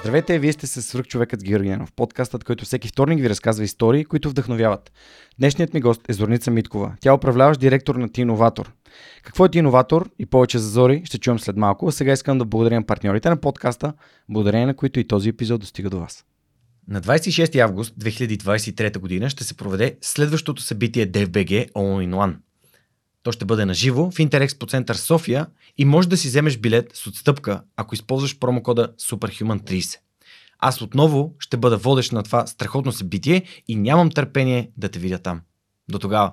Здравейте, вие сте с свърх човекът с Георгиенов, подкастът, който всеки вторник ви разказва истории, които вдъхновяват. Днешният ми гост е Зорница Миткова. Тя е управляващ директор на Тиноватор. Какво е Тиноватор и повече за Зори ще чуем след малко, а сега искам да благодаря на партньорите на подкаста, благодарение на които и този епизод достига до вас. На 26 август 2023 година ще се проведе следващото събитие DFBG All in One. То ще бъде на живо в Интерекспо център София и може да си вземеш билет с отстъпка, ако използваш промокода SUPERHUMAN30. Аз отново ще бъда водещ на това страхотно събитие и нямам търпение да те видя там. До тогава!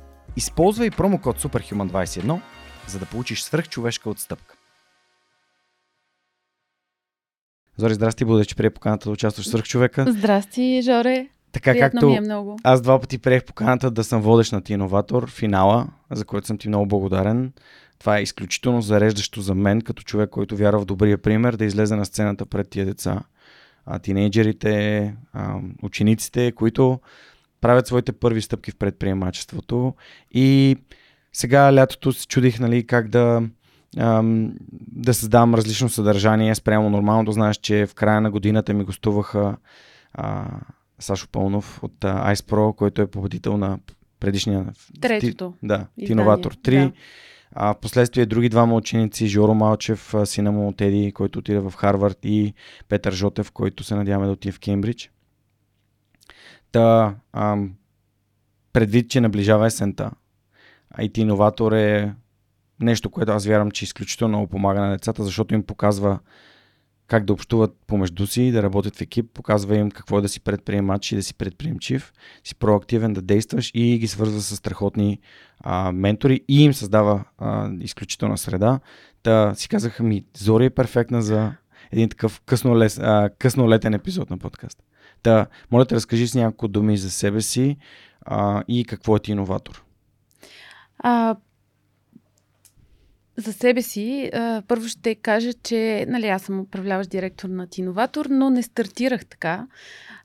Използвай промокод SUPERHUMAN21, за да получиш свръхчовешка отстъпка. Зори, здрасти, благодаря, че прие поканата да участваш в свръхчовека. Здрасти, Жоре. Така Приятно както ми е много. аз два пъти приех поканата да съм водещ на ти иноватор, финала, за който съм ти много благодарен. Това е изключително зареждащо за мен, като човек, който вярва в добрия пример, да излезе на сцената пред тия деца. А, тинейджерите, а, учениците, които правят своите първи стъпки в предприемачеството. И сега лятото се чудих нали, как да, ам, да създавам различно съдържание спрямо нормалното. Знаеш, че в края на годината ми гостуваха а, Сашо Пълнов от а, Ice Pro, който е победител на предишния Третото. Ти, да. Тиноватор 3. Да. А последствие други двама ученици, Жоро Малчев, сина му от Еди, който отиде в Харвард и Петър Жотев, който се надяваме да отиде в Кембридж. Та, ам, предвид, че наближава есента, IT иноватор е нещо, което аз вярвам, че изключително много помага на децата, защото им показва как да общуват помежду си, да работят в екип, показва им какво е да си предприемач и да си предприемчив, си проактивен, да действаш и ги свързва с страхотни а, ментори и им създава а, изключителна среда. Та си казаха ми, Зори е перфектна за един такъв късно, лес, а, късно летен епизод на подкаст. Та, моля те, разкажи с няколко думи за себе си а, и какво е ти иноватор. А, за себе си, а, първо ще кажа, че нали, аз съм управляващ директор на Тиноватор, но не стартирах така.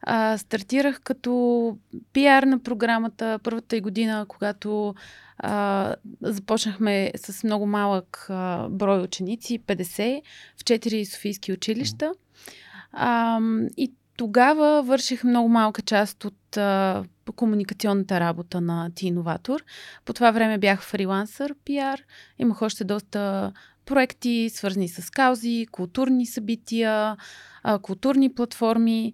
А, стартирах като пиар на програмата първата и година, когато а, започнахме с много малък а, брой ученици, 50, в 4 софийски училища. А, и тогава върших много малка част от а, комуникационната работа на Иноватор. По това време бях фрилансър, пиар. Имах още доста проекти, свързани с каузи, културни събития, а, културни платформи.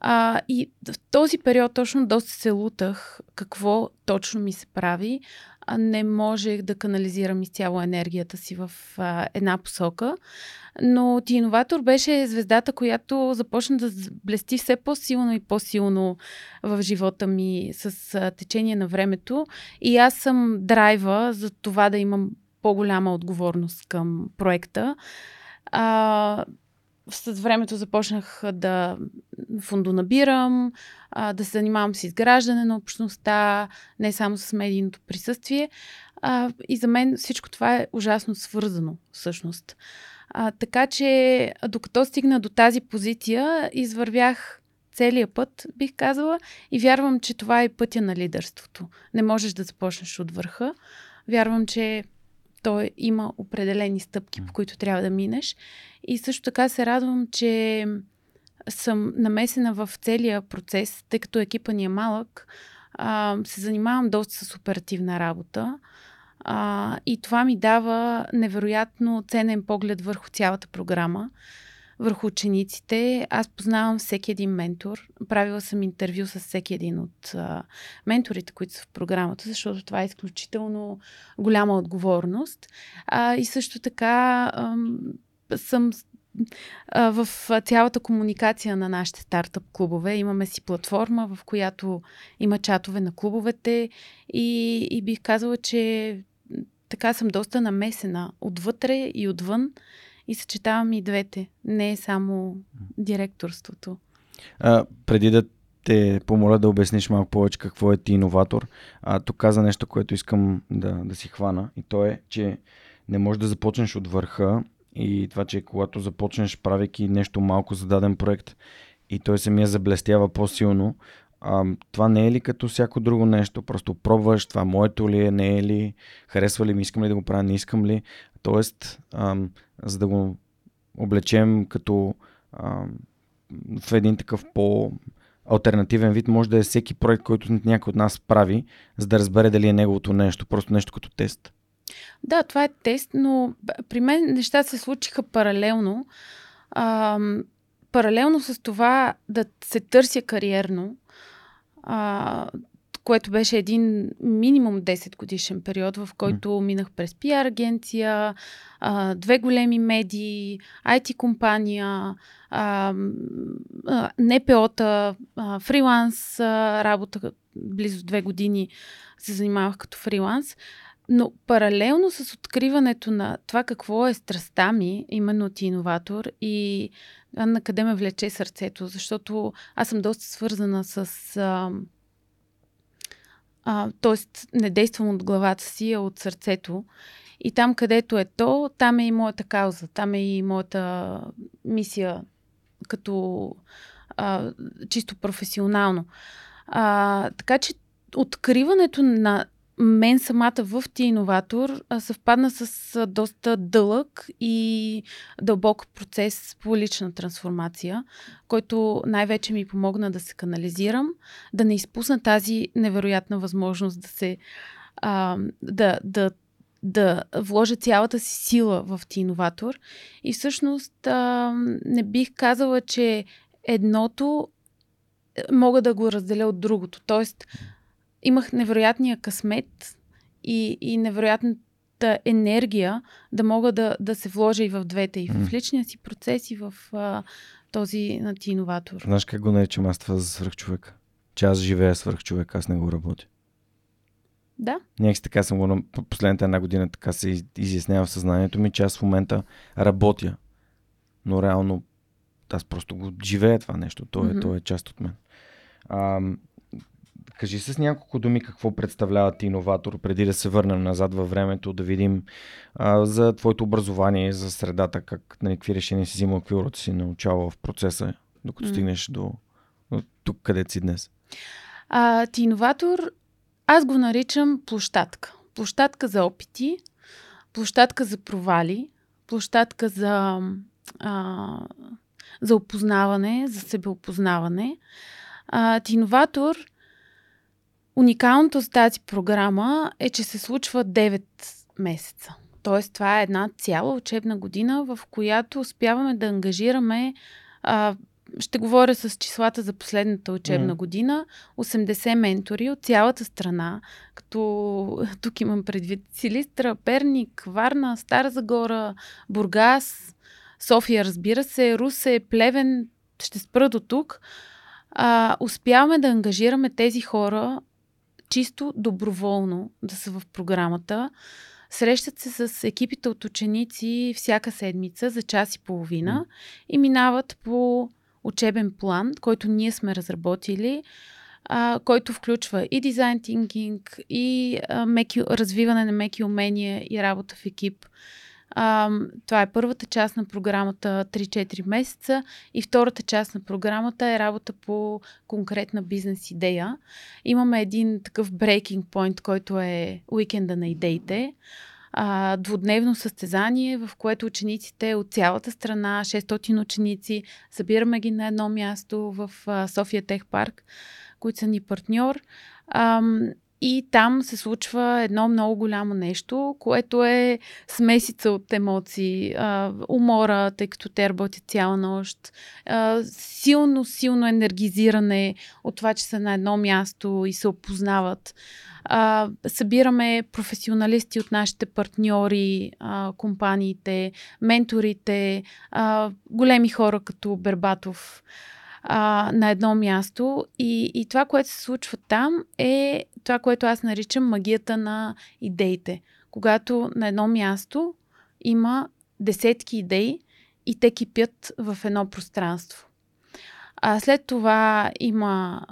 А, и в този период точно доста се лутах какво точно ми се прави. Не можех да канализирам изцяло енергията си в а, една посока. Но Ти Иноватор беше звездата, която започна да блести все по-силно и по-силно в живота ми с а, течение на времето. И аз съм драйва за това да имам по-голяма отговорност към проекта. А, с времето започнах да фондонабирам, а, да се занимавам с изграждане на общността, не само с медийното присъствие. А, и за мен всичко това е ужасно свързано, всъщност. А, така че, докато стигна до тази позиция, извървях целият път, бих казала, и вярвам, че това е пътя на лидерството. Не можеш да започнеш от върха. Вярвам, че той има определени стъпки, по които трябва да минеш. И също така се радвам, че съм намесена в целия процес, тъй като екипа ни е малък. А, се занимавам доста с оперативна работа. А, и това ми дава невероятно ценен поглед върху цялата програма, върху учениците. Аз познавам всеки един ментор. Правила съм интервю с всеки един от а, менторите, които са в програмата, защото това е изключително голяма отговорност. А, и също така ам, съм а, в цялата комуникация на нашите стартъп клубове. Имаме си платформа, в която има чатове на клубовете и, и бих казала, че така съм доста намесена отвътре и отвън и съчетавам и двете. Не е само директорството. А, преди да те помоля да обясниш малко повече какво е ти иноватор, а, тук каза нещо, което искам да, да си хвана и то е, че не можеш да започнеш от върха и това, че когато започнеш правейки нещо малко за даден проект и той самия заблестява по-силно, а, това не е ли като всяко друго нещо? Просто пробваш, това моето ли е, не е ли, харесва ли ми, искам ли да го правя, не искам ли. Тоест, а, за да го облечем като а, в един такъв по альтернативен вид, може да е всеки проект, който някой от нас прави, за да разбере дали е неговото нещо, просто нещо като тест. Да, това е тест, но при мен нещата се случиха паралелно. А, паралелно с това да се търся кариерно, а, което беше един минимум 10 годишен период, в който минах през пиар агенция, а, две големи медии, IT компания, а, а, НПО-та, а, фриланс а, работа, близо две години се занимавах като фриланс. Но паралелно с откриването на това какво е страстта ми, именно ти иноватор и на къде ме влече сърцето, защото аз съм доста свързана с... А, а, тоест, не действам от главата си, а от сърцето. И там, където е то, там е и моята кауза, там е и моята мисия като а, чисто професионално. А, така че откриването на мен самата в ти иноватор съвпадна с доста дълъг и дълбок процес по лична трансформация, който най-вече ми помогна да се канализирам, да не изпусна тази невероятна възможност да се а, да, да да вложа цялата си сила в ти иноватор. И всъщност а, не бих казала, че едното е, мога да го разделя от другото. Тоест, имах невероятния късмет и, и невероятната енергия да мога да, да се вложа и в двете, и в личния си процес, и в а, този на ти иноватор. Знаеш как го наричам аз това за свръхчовека? Че аз живея свръхчовек, аз не го работя. Да. Някакси така съм го последната една година така се изяснява в съзнанието ми, че аз в момента работя. Но реално аз просто го живея това нещо. То е, mm-hmm. то е част от мен. А, кажи с няколко думи какво представлява ти иноватор, преди да се върнем назад във времето, да видим а, за твоето образование, за средата, как, нали, какви решения си взимал, какви уроци си научавал в процеса, докато mm. стигнеш до, до тук, къде си днес. А, ти иноватор аз го наричам площадка. Площадка за опити, площадка за провали, площадка за, а, за опознаване, за себеопознаване. А, Тиноватор, уникалното за тази програма е, че се случва 9 месеца. Тоест, това е една цяла учебна година, в която успяваме да ангажираме а, ще говоря с числата за последната учебна mm. година. 80 ментори от цялата страна, като тук имам предвид Силистра, Перник, Варна, Стара Загора, Бургас, София, разбира се, Русе, Плевен, ще спра до тук. А, успяваме да ангажираме тези хора чисто доброволно да са в програмата. Срещат се с екипите от ученици всяка седмица за час и половина и минават по учебен план, който ние сме разработили, а, който включва и дизайн тинкинг, и а, меки, развиване на меки умения и работа в екип. А, това е първата част на програмата 3-4 месеца и втората част на програмата е работа по конкретна бизнес идея. Имаме един такъв breaking point, който е уикенда на идеите а, двудневно състезание, в което учениците от цялата страна, 600 ученици, събираме ги на едно място в София Тех парк, които са ни партньор. А, и там се случва едно много голямо нещо, което е смесица от емоции, а, умора, тъй като те работят цяла нощ, а, силно, силно енергизиране от това, че са на едно място и се опознават. А, събираме професионалисти от нашите партньори, а, компаниите, менторите, а, големи хора като Бербатов а, на едно място. И, и това, което се случва там, е това, което аз наричам магията на идеите. Когато на едно място има десетки идеи и те кипят в едно пространство. А след това има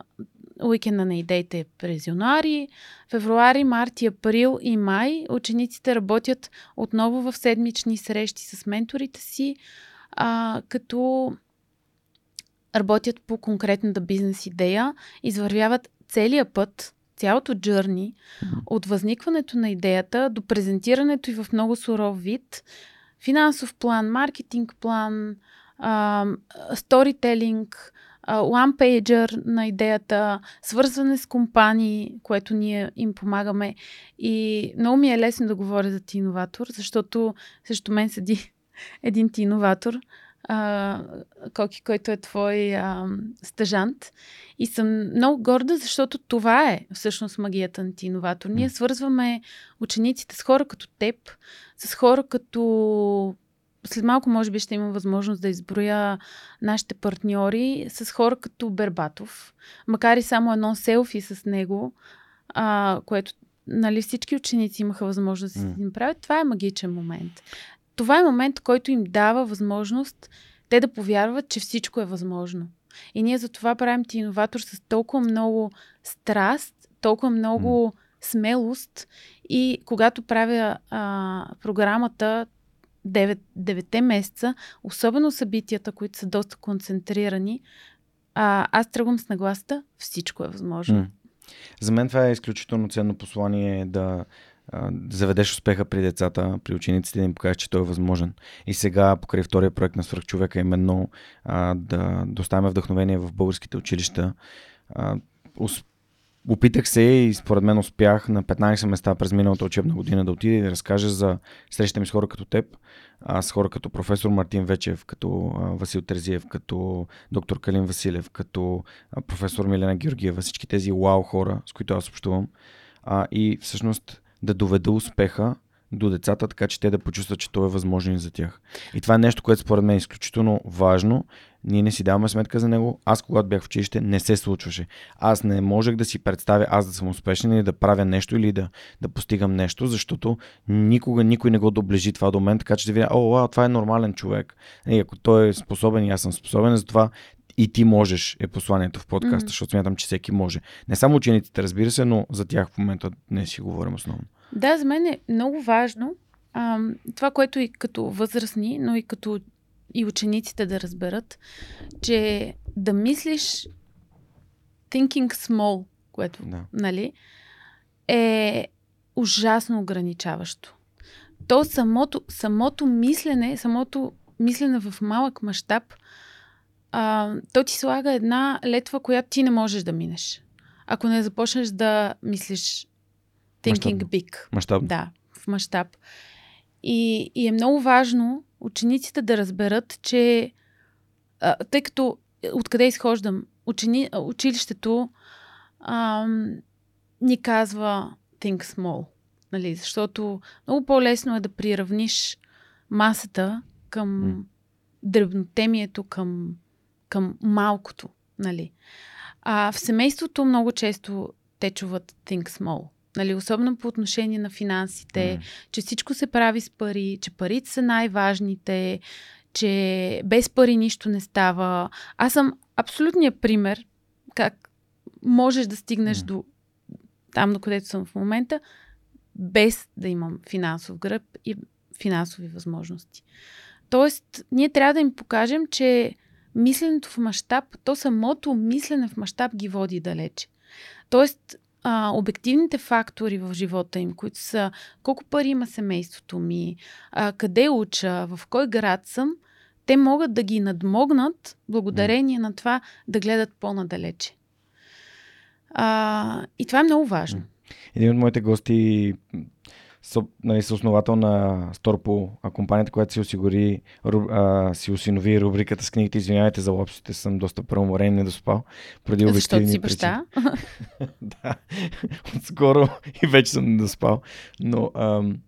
уикенда на идеите през януари, февруари, март април и май. Учениците работят отново в седмични срещи с менторите си, а, като работят по конкретната бизнес идея, извървяват целия път, цялото джърни, от възникването на идеята до презентирането и в много суров вид, финансов план, маркетинг план, сторителинг, pager на идеята, свързване с компании, което ние им помагаме. И много ми е лесно да говоря за ти иноватор, защото също мен седи един ти иноватор, а, Коки, който е твой а, стъжант. И съм много горда, защото това е всъщност магията на ти иноватор. Ние свързваме учениците с хора като теб, с хора като след малко, може би, ще имам възможност да изброя нашите партньори с хора като Бербатов. Макар и само едно селфи с него, а, което нали, всички ученици имаха възможност да си mm. правят, това е магичен момент. Това е момент, който им дава възможност те да повярват, че всичко е възможно. И ние за това правим ти иноватор с толкова много страст, толкова много смелост. И когато правя а, програмата, 9, 9 месеца, особено събитията, които са доста концентрирани, а, аз тръгвам с нагласта, всичко е възможно. За мен това е изключително ценно послание да заведеш успеха при децата, при учениците, да им покажеш, че той е възможен. И сега, покрай втория проект на свръхчовека, именно а, да доставяме вдъхновение в българските училища. А, Опитах се и според мен успях на 15 места през миналата учебна година да отида и да разкажа за срещата ми с хора като теб, а, с хора като професор Мартин Вечев, като Васил Терзиев, като доктор Калин Василев, като професор Милена Георгиева, всички тези вау хора, с които аз общувам. А, и всъщност да доведа успеха до децата, така че те да почувстват, че то е възможно и за тях. И това е нещо, което според мен е изключително важно. Ние не си даваме сметка за него. Аз, когато бях в училище, не се случваше. Аз не можех да си представя аз да съм успешен или да правя нещо или да, да постигам нещо, защото никога никой не го доближи това до мен, така че да видя, о, о, това е нормален човек. И ако той е способен и аз съм способен, затова и ти можеш е посланието в подкаста, mm-hmm. защото смятам, че всеки може. Не само учениците, разбира се, но за тях в момента не си говорим основно. Да, за мен е много важно а, това, което и като възрастни, но и като и учениците да разберат, че да мислиш thinking small, което, да. нали, е ужасно ограничаващо. То самото, самото мислене, самото мислене в малък мащаб, то ти слага една летва, която ти не можеш да минеш. Ако не започнеш да мислиш Thinking Мащабно. big. Мащаб. Да, в мащаб. И, и е много важно учениците да разберат, че а, тъй като откъде изхождам, учени, училището а, ни казва think small. Нали? Защото много по-лесно е да приравниш масата към mm. дребнотемието, към, към малкото. Нали? А в семейството много често те чуват think small. Нали, особено по отношение на финансите, mm. че всичко се прави с пари, че парите са най-важните, че без пари нищо не става. Аз съм абсолютният пример как можеш да стигнеш mm. до там, до където съм в момента, без да имам финансов гръб и финансови възможности. Тоест, ние трябва да им покажем, че мисленето в мащаб, то самото мислене в мащаб ги води далече. Тоест, а, обективните фактори в живота им, които са колко пари има семейството ми, а, къде уча, в кой град съм, те могат да ги надмогнат благодарение mm. на това да гледат по-надалече. А, и това е много важно. Един от моите гости са, нали, са основател на Сторпо, а компанията, която си осигури, а, си осинови рубриката с книгите. Извинявайте за лапсите, съм доста преуморен и недоспал. Преди Защото си баща? да, отскоро и вече съм недоспал. Но ам,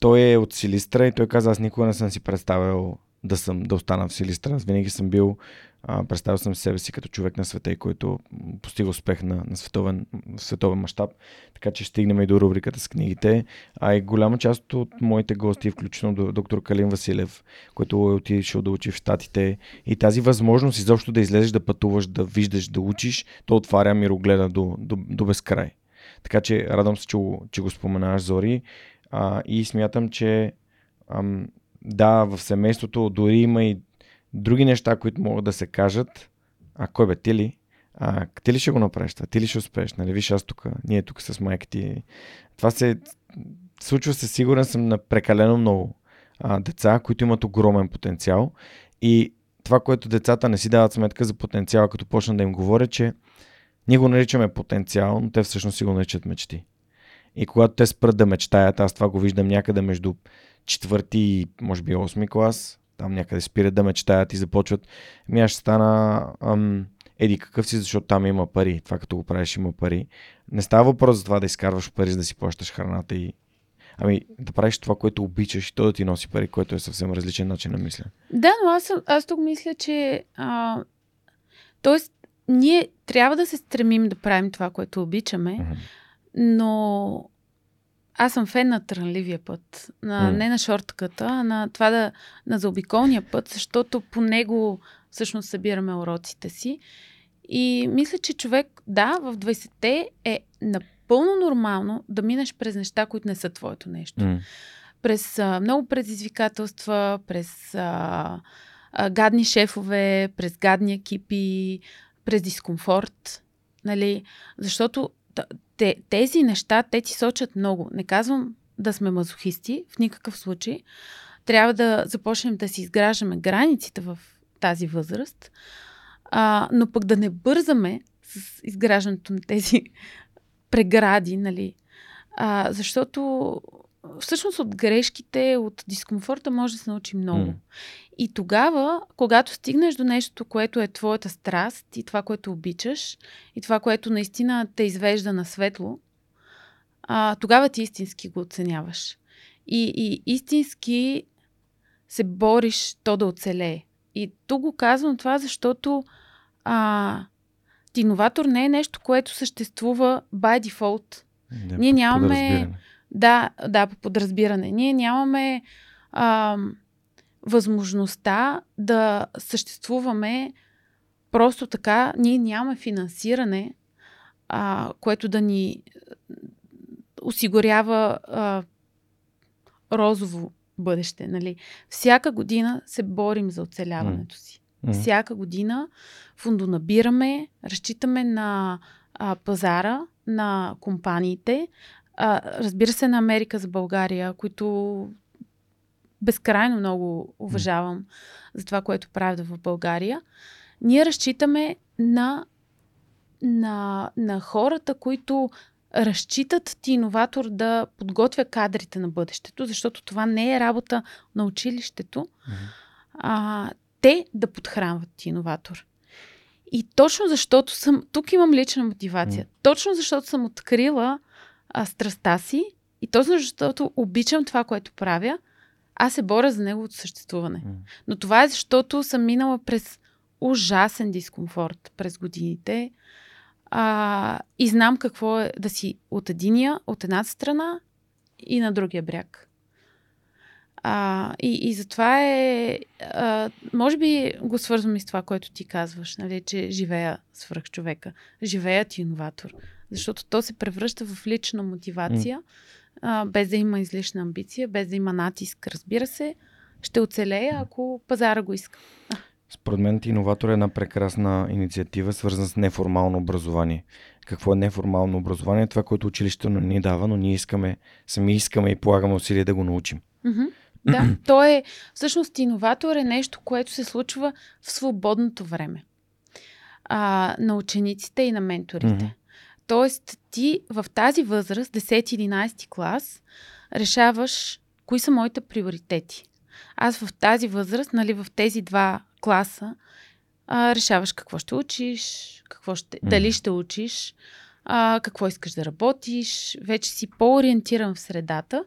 той е от Силистра и той каза, аз никога не съм си представил да съм, да остана в Силистра. Аз винаги съм бил, а, представил съм себе си като човек на света и който постига успех на, на световен, световен мащаб. Така че стигнем и до рубриката с книгите. А и голяма част от моите гости, включително до доктор Калин Василев, който е отишъл да учи в Штатите. И тази възможност изобщо да излезеш, да пътуваш, да виждаш, да учиш, то отваря мирогледа до, до, до безкрай. Така че радвам се, че че го споменаваш, Зори. А, и смятам, че ам, да, в семейството дори има и други неща, които могат да се кажат. А кой бе, ти ли? А, ти ли ще го направиш? Ти ли ще успееш? Нали, виж аз тук, ние тук с майка ти. Това се случва се, сигурен съм, на прекалено много а, деца, които имат огромен потенциал. И това, което децата не си дават сметка за потенциала, като почна да им говоря, че ние го наричаме потенциал, но те всъщност си го наричат мечти. И когато те спрат да мечтаят, аз това го виждам някъде между четвърти и може би 8 клас, там някъде спират да мечтаят и започват. Ми аз ще стана ам, еди какъв си, защото там има пари. Това като го правиш има пари. Не става въпрос за това да изкарваш пари, за да си плащаш храната и Ами да правиш това, което обичаш и то да ти носи пари, което е съвсем различен начин на мисля. Да, но аз, аз тук мисля, че а, тоест ние трябва да се стремим да правим това, което обичаме, mm-hmm. но аз съм фен на трънливия път. На, mm. Не на шортката, а на това да на заобиколния път, защото по него всъщност събираме уроците си. И мисля, че човек, да, в 20-те е напълно нормално да минеш през неща, които не са твоето нещо. Mm. През а, много предизвикателства, през а, а, гадни шефове, през гадни екипи, през дискомфорт. Нали? Защото те, тези неща, те ти сочат много. Не казвам да сме мазохисти, в никакъв случай. Трябва да започнем да си изграждаме границите в тази възраст, а, но пък да не бързаме с изграждането на тези прегради, нали? А, защото всъщност от грешките, от дискомфорта може да се научи много. Mm. И тогава, когато стигнеш до нещо, което е твоята страст и това, което обичаш, и това, което наистина те извежда на светло, а, тогава ти истински го оценяваш. И, и истински се бориш то да оцелее. И тук го казвам това, защото а, иноватор не е нещо, което съществува by default. Не, Ние нямаме да, да, по подразбиране. Ние нямаме а, възможността да съществуваме просто така. Ние нямаме финансиране, а, което да ни осигурява а, розово бъдеще. Нали? Всяка година се борим за оцеляването си. Mm. Всяка година фундонабираме, разчитаме на а, пазара, на компаниите, а, разбира се, на Америка за България, които безкрайно много уважавам за това, което правят в България. Ние разчитаме на, на, на хората, които разчитат ти иноватор да подготвя кадрите на бъдещето, защото това не е работа на училището, mm-hmm. а, те да подхранват ти иноватор. И точно защото съм, тук имам лична мотивация, точно защото съм открила а, страста си и точно защото обичам това, което правя, аз се боря за неговото съществуване. Но това е защото съм минала през ужасен дискомфорт през годините а, и знам какво е да си от единия, от едната страна и на другия бряг. А, и, и затова е. А, може би го свързвам и с това, което ти казваш, нали, че живея свръх човека. Живеят иноватор. Защото то се превръща в лична мотивация, mm. а, без да има излишна амбиция, без да има натиск, разбира се. Ще оцелее, ако пазара го иска. Според мен иноватор е една прекрасна инициатива, свързана с неформално образование. Какво е неформално образование? Това, което училището не ни дава, но ние искаме, сами искаме и полагаме усилия да го научим. Mm-hmm. Да, то е, всъщност иноватор е нещо, което се случва в свободното време а, на учениците и на менторите. Mm-hmm. Тоест, ти в тази възраст, 10-11 клас, решаваш кои са моите приоритети. Аз в тази възраст, нали, в тези два класа, а, решаваш какво ще учиш, какво ще, mm. дали ще учиш, а, какво искаш да работиш, вече си по-ориентиран в средата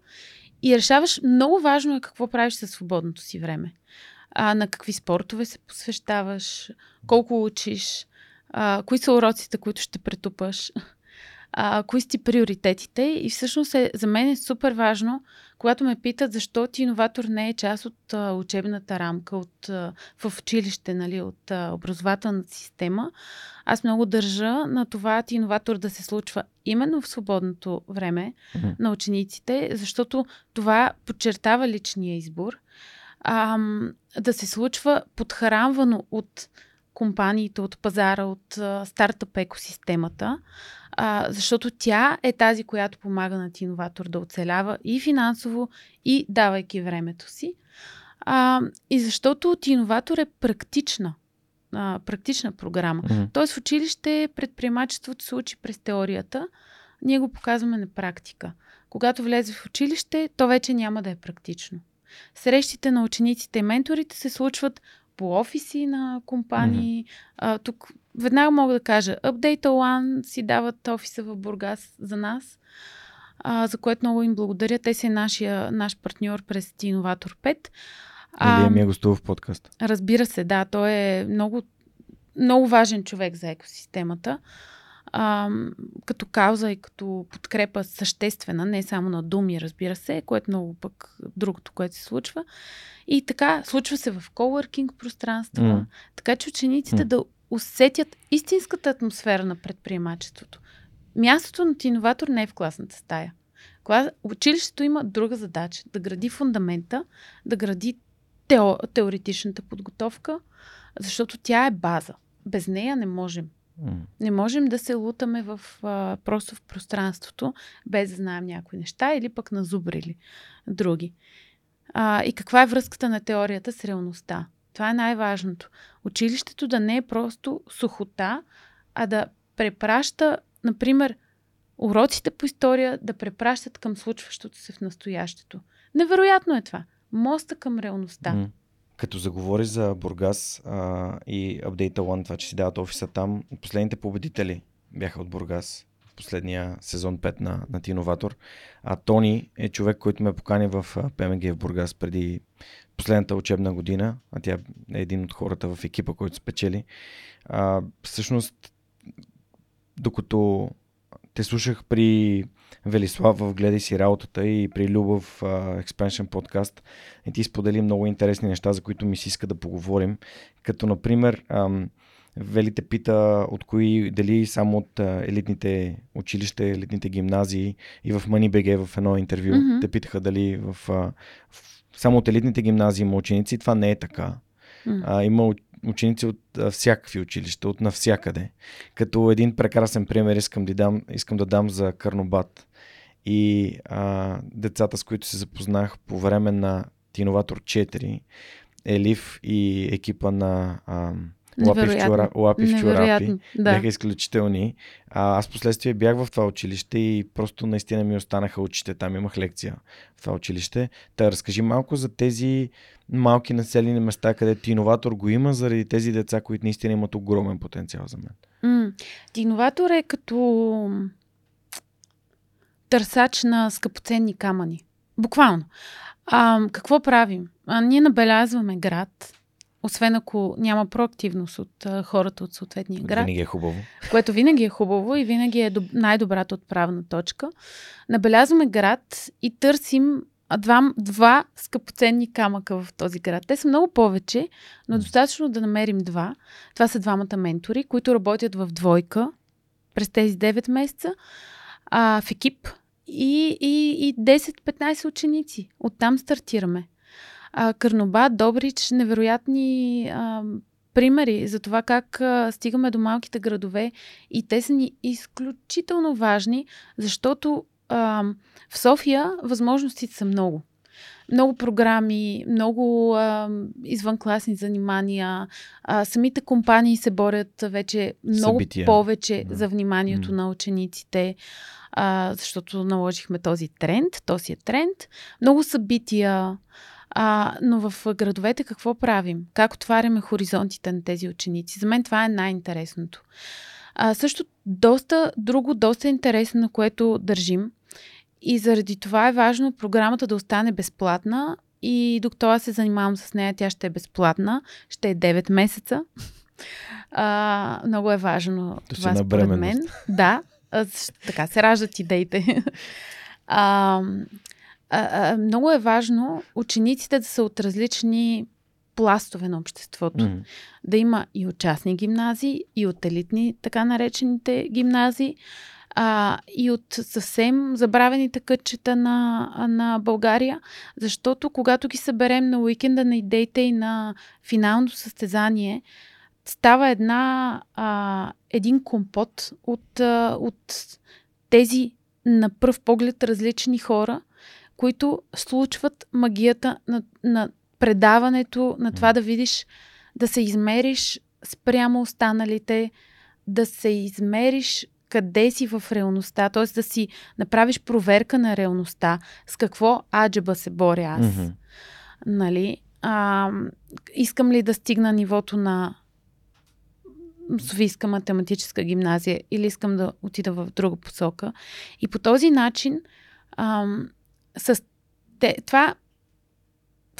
и решаваш, много важно е какво правиш със свободното си време. а, на какви спортове се посвещаваш, колко учиш, а, кои са уроците, които ще претупаш, а, кои са ти приоритетите. И всъщност е, за мен е супер важно, когато ме питат защо ти иноватор не е част от а, учебната рамка, от, а, в училище, нали, от а, образователната система. Аз много държа на това ти иноватор да се случва именно в свободното време mm-hmm. на учениците, защото това подчертава личния избор. А, да се случва подхранвано от компаниите, от пазара, от а, стартъп екосистемата, а, защото тя е тази, която помага на иноватор да оцелява и финансово, и давайки времето си. А, и защото иноватор е практична, а, практична програма. Mm-hmm. Тоест в училище предприемачеството се учи през теорията, ние го показваме на практика. Когато влезе в училище, то вече няма да е практично. Срещите на учениците и менторите се случват по офиси на компании. Mm-hmm. А, тук веднага мога да кажа, Update One си дават офиса в Бургас за нас, а, за което много им благодаря. Те са нашия, наш партньор през Инноватор 5. А, ми е гостувал в подкаст. Разбира се, да. Той е много, много важен човек за екосистемата а, като кауза и като подкрепа съществена, не само на думи, разбира се, което много пък другото, което се случва. И така, случва се в колоркинг пространства, mm. така че учениците mm. да усетят истинската атмосфера на предприемачеството. Мястото на иноватор не е в класната стая. Училището има друга задача да гради фундамента, да гради тео, теоретичната подготовка, защото тя е база. Без нея не можем. Не можем да се лутаме в, а, просто в пространството, без да знаем някои неща или пък назубрили други. А, и каква е връзката на теорията с реалността? Това е най-важното. Училището да не е просто сухота, а да препраща, например, уроците по история да препращат към случващото се в настоящето. Невероятно е това. Моста към реалността. Mm. Като заговори за Бургас а, и Update One, това, че си дават офиса там, последните победители бяха от Бургас в последния сезон 5 на, на Тиноватор. А Тони е човек, който ме покани в ПМГ в Бургас преди последната учебна година, а тя е един от хората в екипа, който спечели. А, всъщност, докато те слушах при Велислав в Гледай си работата и при Любов uh, Expansion подкаст и ти сподели много интересни неща, за които ми се иска да поговорим. Като например, ам, Вели те пита от кои, дали само от елитните училища, елитните гимназии и в MoneyBG в едно интервю mm-hmm. те питаха дали в, в само от елитните гимназии има ученици. Това не е така. Mm. А, има ученици от всякакви училища, от навсякъде. Като един прекрасен пример искам да дам, искам да дам за Карнобат. И а, децата, с които се запознах по време на Тиноватор 4, Елив и екипа на а, Лапи в, чура, лапи в чурапи да. бяха изключителни. А, аз последствие бях в това училище и просто наистина ми останаха очите. Там имах лекция в това училище. Та разкажи малко за тези малки населени места, където иноватор го има, заради тези деца, които наистина имат огромен потенциал за мен. Mm. Иноватор е като търсач на скъпоценни камъни. Буквално. А, какво правим? А, ние набелязваме град, освен ако няма проактивност от а, хората от съответния град. Винаги е хубаво. Което винаги е хубаво и винаги е доб- най-добрата отправна точка. Набелязваме град и търсим два, два скъпоценни камъка в този град. Те са много повече, но достатъчно да намерим два. Това са двамата ментори, които работят в двойка през тези 9 месеца а, в екип и, и, и 10-15 ученици. Оттам стартираме а, Добрич, невероятни а, примери за това как а, стигаме до малките градове и те са ни изключително важни, защото а, в София възможностите са много. Много програми, много а, извънкласни занимания. А, самите компании се борят вече много Събития. повече да. за вниманието mm. на учениците, а, защото наложихме този тренд. Този е тренд. Много събития. А, но в градовете какво правим? Как отваряме хоризонтите на тези ученици? За мен това е най-интересното. А, също доста, друго доста интересно, на което държим. И заради това е важно програмата да остане безплатна и докато аз се занимавам с нея, тя ще е безплатна. Ще е 9 месеца. А, много е важно Да това според мен. Да, така се раждат идеите. а, а, а, много е важно учениците да са от различни пластове на обществото. Мгм. Да има и от частни гимназии, и от елитни, така наречените гимназии, а, и от съвсем забравените кътчета на, на България, защото когато ги съберем на уикенда на идеите и на финалното състезание, става една, а, един компот от, а, от тези на пръв поглед различни хора, които случват магията на, на предаването, на това да видиш, да се измериш спрямо останалите, да се измериш къде си в реалността, т.е. да си направиш проверка на реалността, с какво аджеба се боря аз. Мгм. Нали? А, искам ли да стигна нивото на Софийска математическа гимназия или искам да отида в друга посока. И по този начин ам, с те, това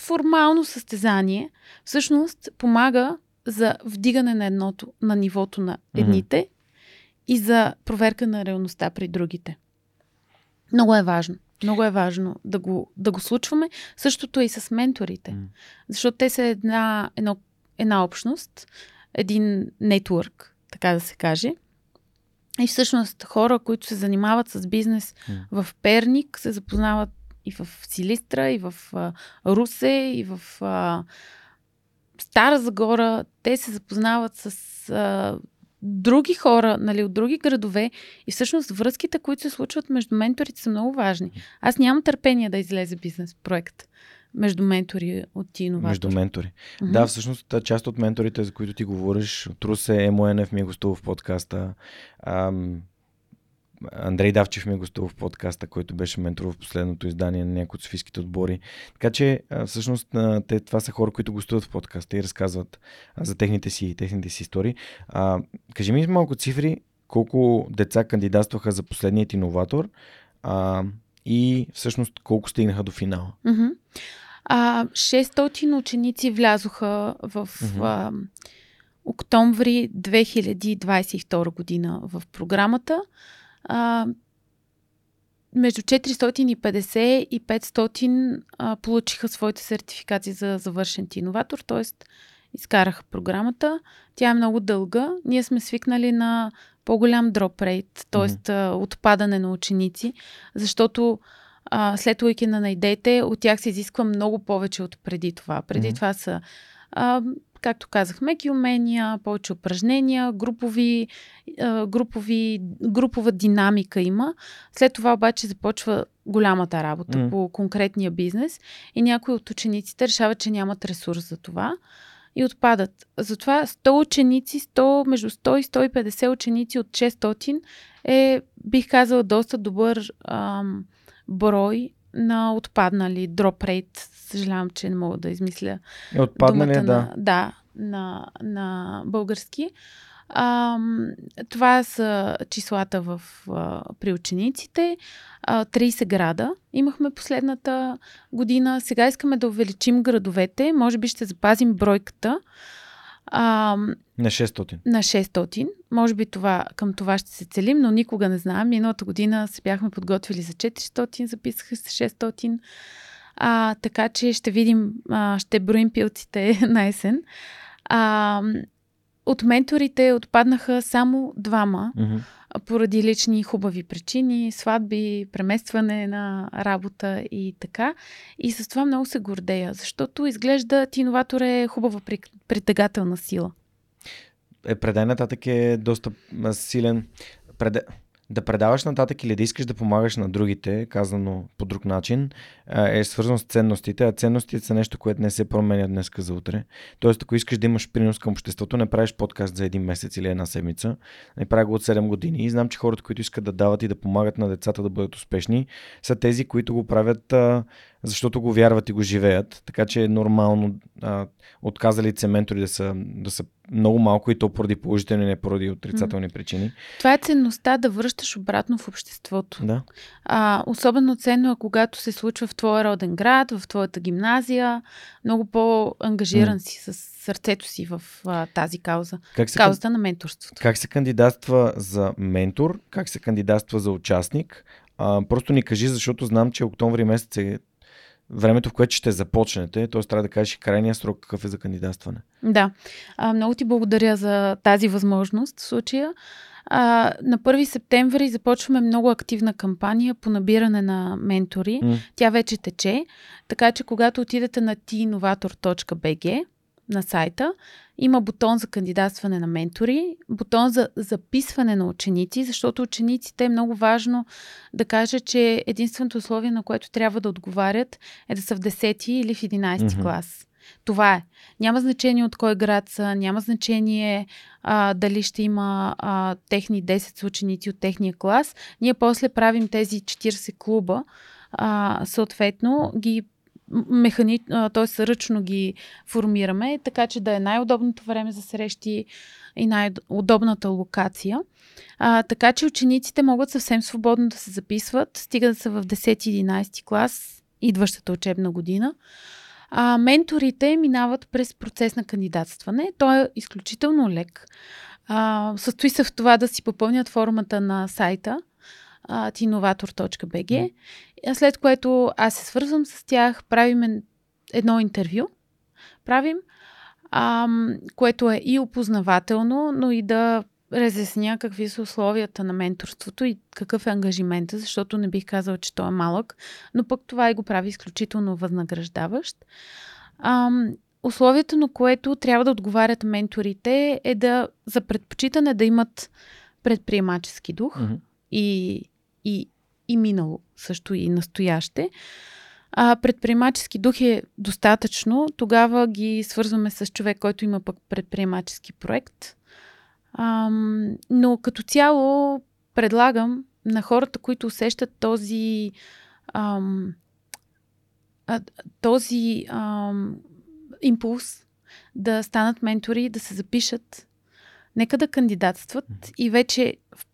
формално състезание всъщност помага за вдигане на едното, на нивото на едните mm-hmm. и за проверка на реалността при другите. Много е важно. Много е важно да го, да го случваме. Същото е и с менторите. М. Защото те са една, едно, една общност, един нетворк, така да се каже. И всъщност хора, които се занимават с бизнес М. в Перник, се запознават и в Силистра, и в а, Русе, и в а, Стара Загора. Те се запознават с а, други хора, нали, от други градове. И всъщност връзките, които се случват между менторите, са много важни. Аз нямам търпение да излезе бизнес проект между ментори от иноватор. Между ментори. Мгм. Да, всъщност част от менторите, за които ти говориш, от Русе, Емоенев ми е гостувал в подкаста. Ам, Андрей Давчев ми е гостувал в подкаста, който беше ментор в последното издание на някои от софийските отбори. Така че всъщност те, това са хора, които гостуват в подкаста и разказват за техните си, техните си истории. А, кажи ми малко цифри, колко деца кандидатстваха за последният иноватор а, и всъщност колко стигнаха до финала. Мгм. А, 600 ученици влязоха в Мгм. а, октомври 2022 година в програмата. А, между 450 и 500 а, получиха своите сертификати за завършен иноватор, т.е. изкараха програмата. Тя е много дълга. Ние сме свикнали на по-голям дроп рейт, т.е. отпадане на ученици, защото а, след уикенда на идеите, от тях се изисква много повече от преди това. Преди Мгм. това са, а, както казах, меки умения, повече упражнения, групови, групови, групова динамика има. След това обаче започва голямата работа Мгм. по конкретния бизнес и някои от учениците решават, че нямат ресурс за това и отпадат. Затова 100 ученици, 100, между 100 и 150 ученици от 600 е, бих казала, доста добър ам, брой на отпаднали дроп рейт. Съжалявам, че не мога да измисля Е, отпаднали, думата да. на, да, на, на български. Ам, това са числата в, а, при учениците. А, 30 града имахме последната година. Сега искаме да увеличим градовете. Може би ще запазим бройката. Ам, На 600. на 600. Може би това, към това ще се целим, но никога не знам. Миналата година се бяхме подготвили за 400, записаха се 600. А, така че ще видим, а, ще броим пилците на есен. А, от менторите отпаднаха само двама, а, поради лични хубави причини, сватби, преместване на работа и така. И с това много се гордея, защото изглежда ти иноватор е хубава при- притегателна сила. е, предай нататък е доста силен. Преда... Да предаваш нататък или да искаш да помагаш на другите, казано по друг начин, е свързано с ценностите, а ценностите са нещо, което не се променя днес за утре. Тоест, ако искаш да имаш принос към обществото, не правиш подкаст за един месец или една седмица, не правя го от 7 години. И знам, че хората, които искат да дават и да помагат на децата да бъдат успешни, са тези, които го правят, а, защото го вярват и го живеят. Така че е нормално а, отказали се ментори да са, да са много малко и то поради положителни, не поради отрицателни mm. причини. Това е ценността да връщаш обратно в обществото. Да. А, особено ценно е когато се случва в твоя роден град, в твоята гимназия. Много по-ангажиран mm. си с сърцето си в а, тази кауза. Как се, Каузата на менторството. Как се кандидатства за ментор? Как се кандидатства за участник? А, просто ни кажи, защото знам, че октомври месец е времето, в което ще започнете, т.е. трябва да кажеш крайния срок какъв е за кандидатстване. Да. А, много ти благодаря за тази възможност в случая. А, на 1 септември започваме много активна кампания по набиране на ментори. Mm. Тя вече тече, така че когато отидете на tinovator.bg на сайта, има бутон за кандидатстване на ментори, бутон за записване на ученици, защото учениците е много важно да кажа, че единственото условие, на което трябва да отговарят, е да са в 10 или в 11 mm-hmm. клас. Това е. Няма значение от кой град са, няма значение а, дали ще има а, техни 10 ученици от техния клас. Ние после правим тези 40 клуба, а, съответно ги механи... т.е. ръчно ги формираме, така че да е най-удобното време за срещи и най-удобната локация. А, така че учениците могат съвсем свободно да се записват, стига да са в 10-11 клас, идващата учебна година. А, менторите минават през процес на кандидатстване. Той е изключително лек. А, състои се в това да си попълнят формата на сайта tinovator.bg след което аз се свързвам с тях, правим едно интервю, правим, ам, което е и опознавателно, но и да разясня какви са условията на менторството и какъв е ангажимента, защото не бих казала, че той е малък, но пък това и го прави изключително възнаграждаващ. Ам, условието, на което трябва да отговарят менторите е да за предпочитане да имат предприемачески дух mm-hmm. и, и и минало, също и настояще. А предприемачески дух е достатъчно. Тогава ги свързваме с човек, който има пък предприемачески проект. Ам, но като цяло предлагам на хората, които усещат този ам, а, този ам, импулс да станат ментори, да се запишат, нека да кандидатстват и вече в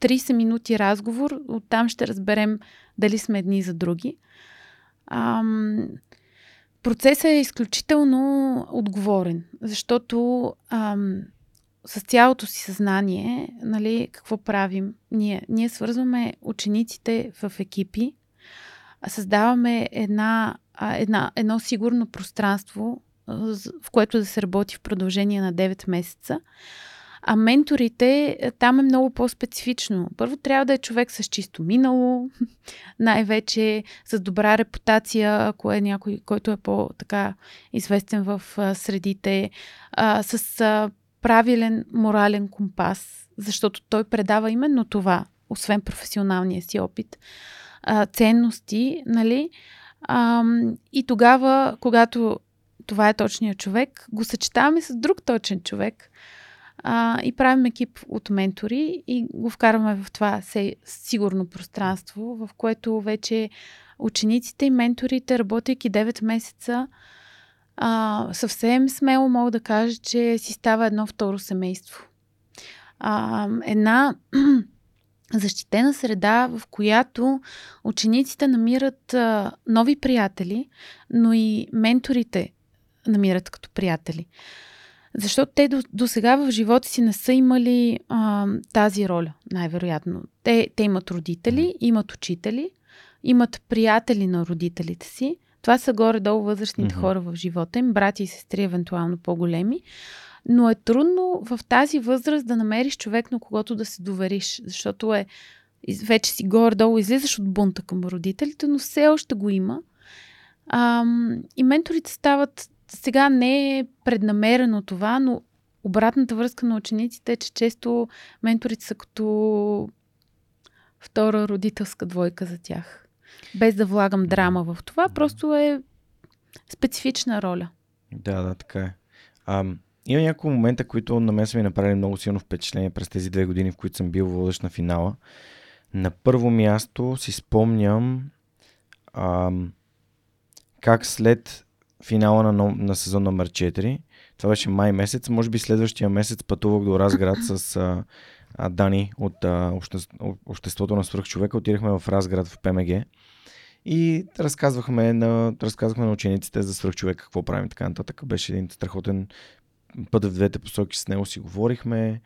30 минути разговор, оттам ще разберем дали сме едни за други. Ам, процесът е изключително отговорен, защото ам, с цялото си съзнание, нали, какво правим? Ние, ние свързваме учениците в екипи, създаваме една, една, едно сигурно пространство, в което да се работи в продължение на 9 месеца. А менторите, там е много по-специфично. Първо трябва да е човек с чисто минало, най-вече с добра репутация, ако е някой, който е по-така известен в средите, с правилен морален компас, защото той предава именно това, освен професионалния си опит, ценности, нали? И тогава, когато това е точният човек, го съчетаваме с друг точен човек, и правим екип от ментори и го вкарваме в това сигурно пространство, в което вече учениците и менторите, работейки 9 месеца, а, съвсем смело мога да кажа, че си става едно второ семейство. А, една защитена среда, в която учениците намират а, нови приятели, но и менторите намират като приятели. Защото те до, до сега в живота си не са имали а, тази роля, най-вероятно. Те, те имат родители, имат учители, имат приятели на родителите си. Това са горе-долу възрастните mm-hmm. хора в живота им, брати и сестри, евентуално по-големи. Но е трудно в тази възраст да намериш човек, на когото да се довериш, защото е вече си горе-долу излизаш от бунта към родителите, но все още го има. А, и менторите стават сега не е преднамерено това, но обратната връзка на учениците е, че често менторите са като втора родителска двойка за тях. Без да влагам драма в това, просто е специфична роля. Да, да, така е. А, има няколко момента, които на мен са ми направили много силно впечатление през тези две години, в които съм бил водещ на финала. На първо място си спомням ам, как след финала на, на сезон номер 4. Това беше май месец. Може би следващия месец пътувах до Разград с а, а, Дани от а, обще, Обществото на свръхчовека. Отидахме в Разград в ПМГ и разказвахме на, разказвахме на учениците за свръхчовека какво правим така нататък. Беше един страхотен път в двете посоки с него си говорихме.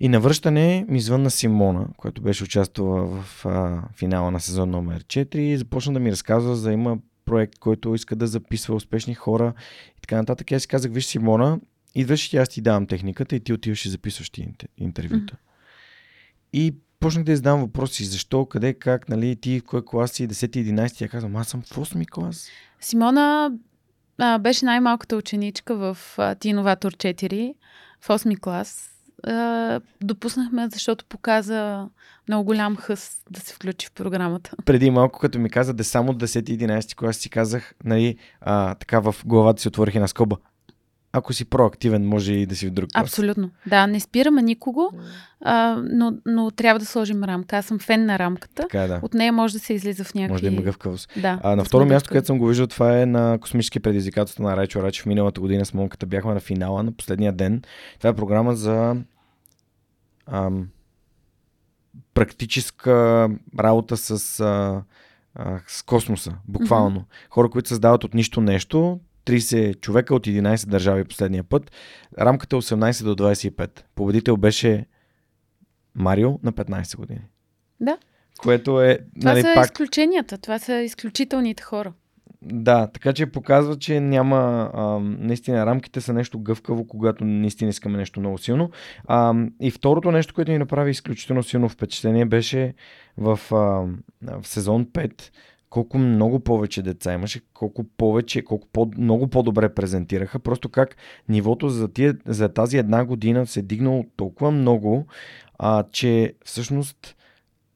И на връщане ми звънна Симона, която беше участвала в а, финала на сезон номер 4 и започна да ми разказва за има проект, който иска да записва успешни хора и така нататък. Аз си казах, виж Симона, идваш и аз ти давам техниката и ти отиваш и записваш ти интервюта. Mm-hmm. И почнах да издавам въпроси, защо, къде, как, нали, ти в кой клас си, 10-11, я казвам, аз съм в 8 клас. Симона а, беше най-малката ученичка в Ти Инноватор 4 в 8 клас. А, допуснахме, защото показа много голям хъс да се включи в програмата. Преди малко, като ми каза да само 10-11 клас, си казах, нали, а, така в главата си отворих една скоба ако си проактивен, може и да си в друг клас. Абсолютно. Да, не спираме никого, а, но, но трябва да сложим рамка. Аз съм фен на рамката. Така, е, да. От нея може да се излиза в някакви... Може да има гъвкавост. Да, а, на второ място, където съм го виждал, това е на космически предизвикателства на Райчо Рачев. Миналата година с Монката бяхме на финала на последния ден. Това е програма за ам, практическа работа с, а, с космоса, буквално. Mm-hmm. Хора, които създават от нищо нещо, 30 човека от 11 държави последния път. Рамката е 18 до 25. Победител беше Марио на 15 години. Да. Което е. Това нали, са пак... изключенията. Това са изключителните хора. Да, така че показва, че няма. А, наистина, рамките са нещо гъвкаво, когато наистина искаме нещо много силно. А, и второто нещо, което ни направи изключително силно впечатление, беше в, а, в сезон 5 колко много повече деца имаше, колко повече, колко по, много по-добре презентираха. Просто как нивото за, тия, за тази една година се е дигнало толкова много, а, че всъщност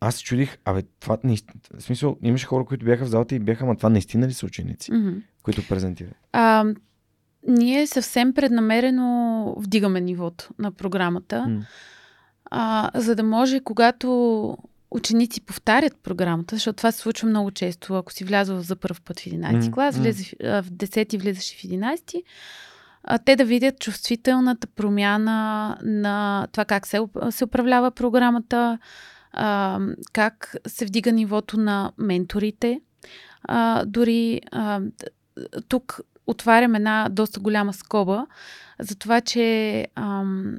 аз се чудих, абе, това наистина, в смисъл, имаше хора, които бяха в залата и бяха, ама това наистина ли са ученици, mm-hmm. които презентират? А, ние съвсем преднамерено вдигаме нивото на програмата, mm. а, за да може, когато ученици повтарят програмата, защото това се случва много често. Ако си влязъл за първ път в 11 mm, клас, влезеш, в 10 влизаш в 11, а, те да видят чувствителната промяна на това как се, се управлява програмата, а, как се вдига нивото на менторите. А, дори а, тук отварям една доста голяма скоба за това, че ам,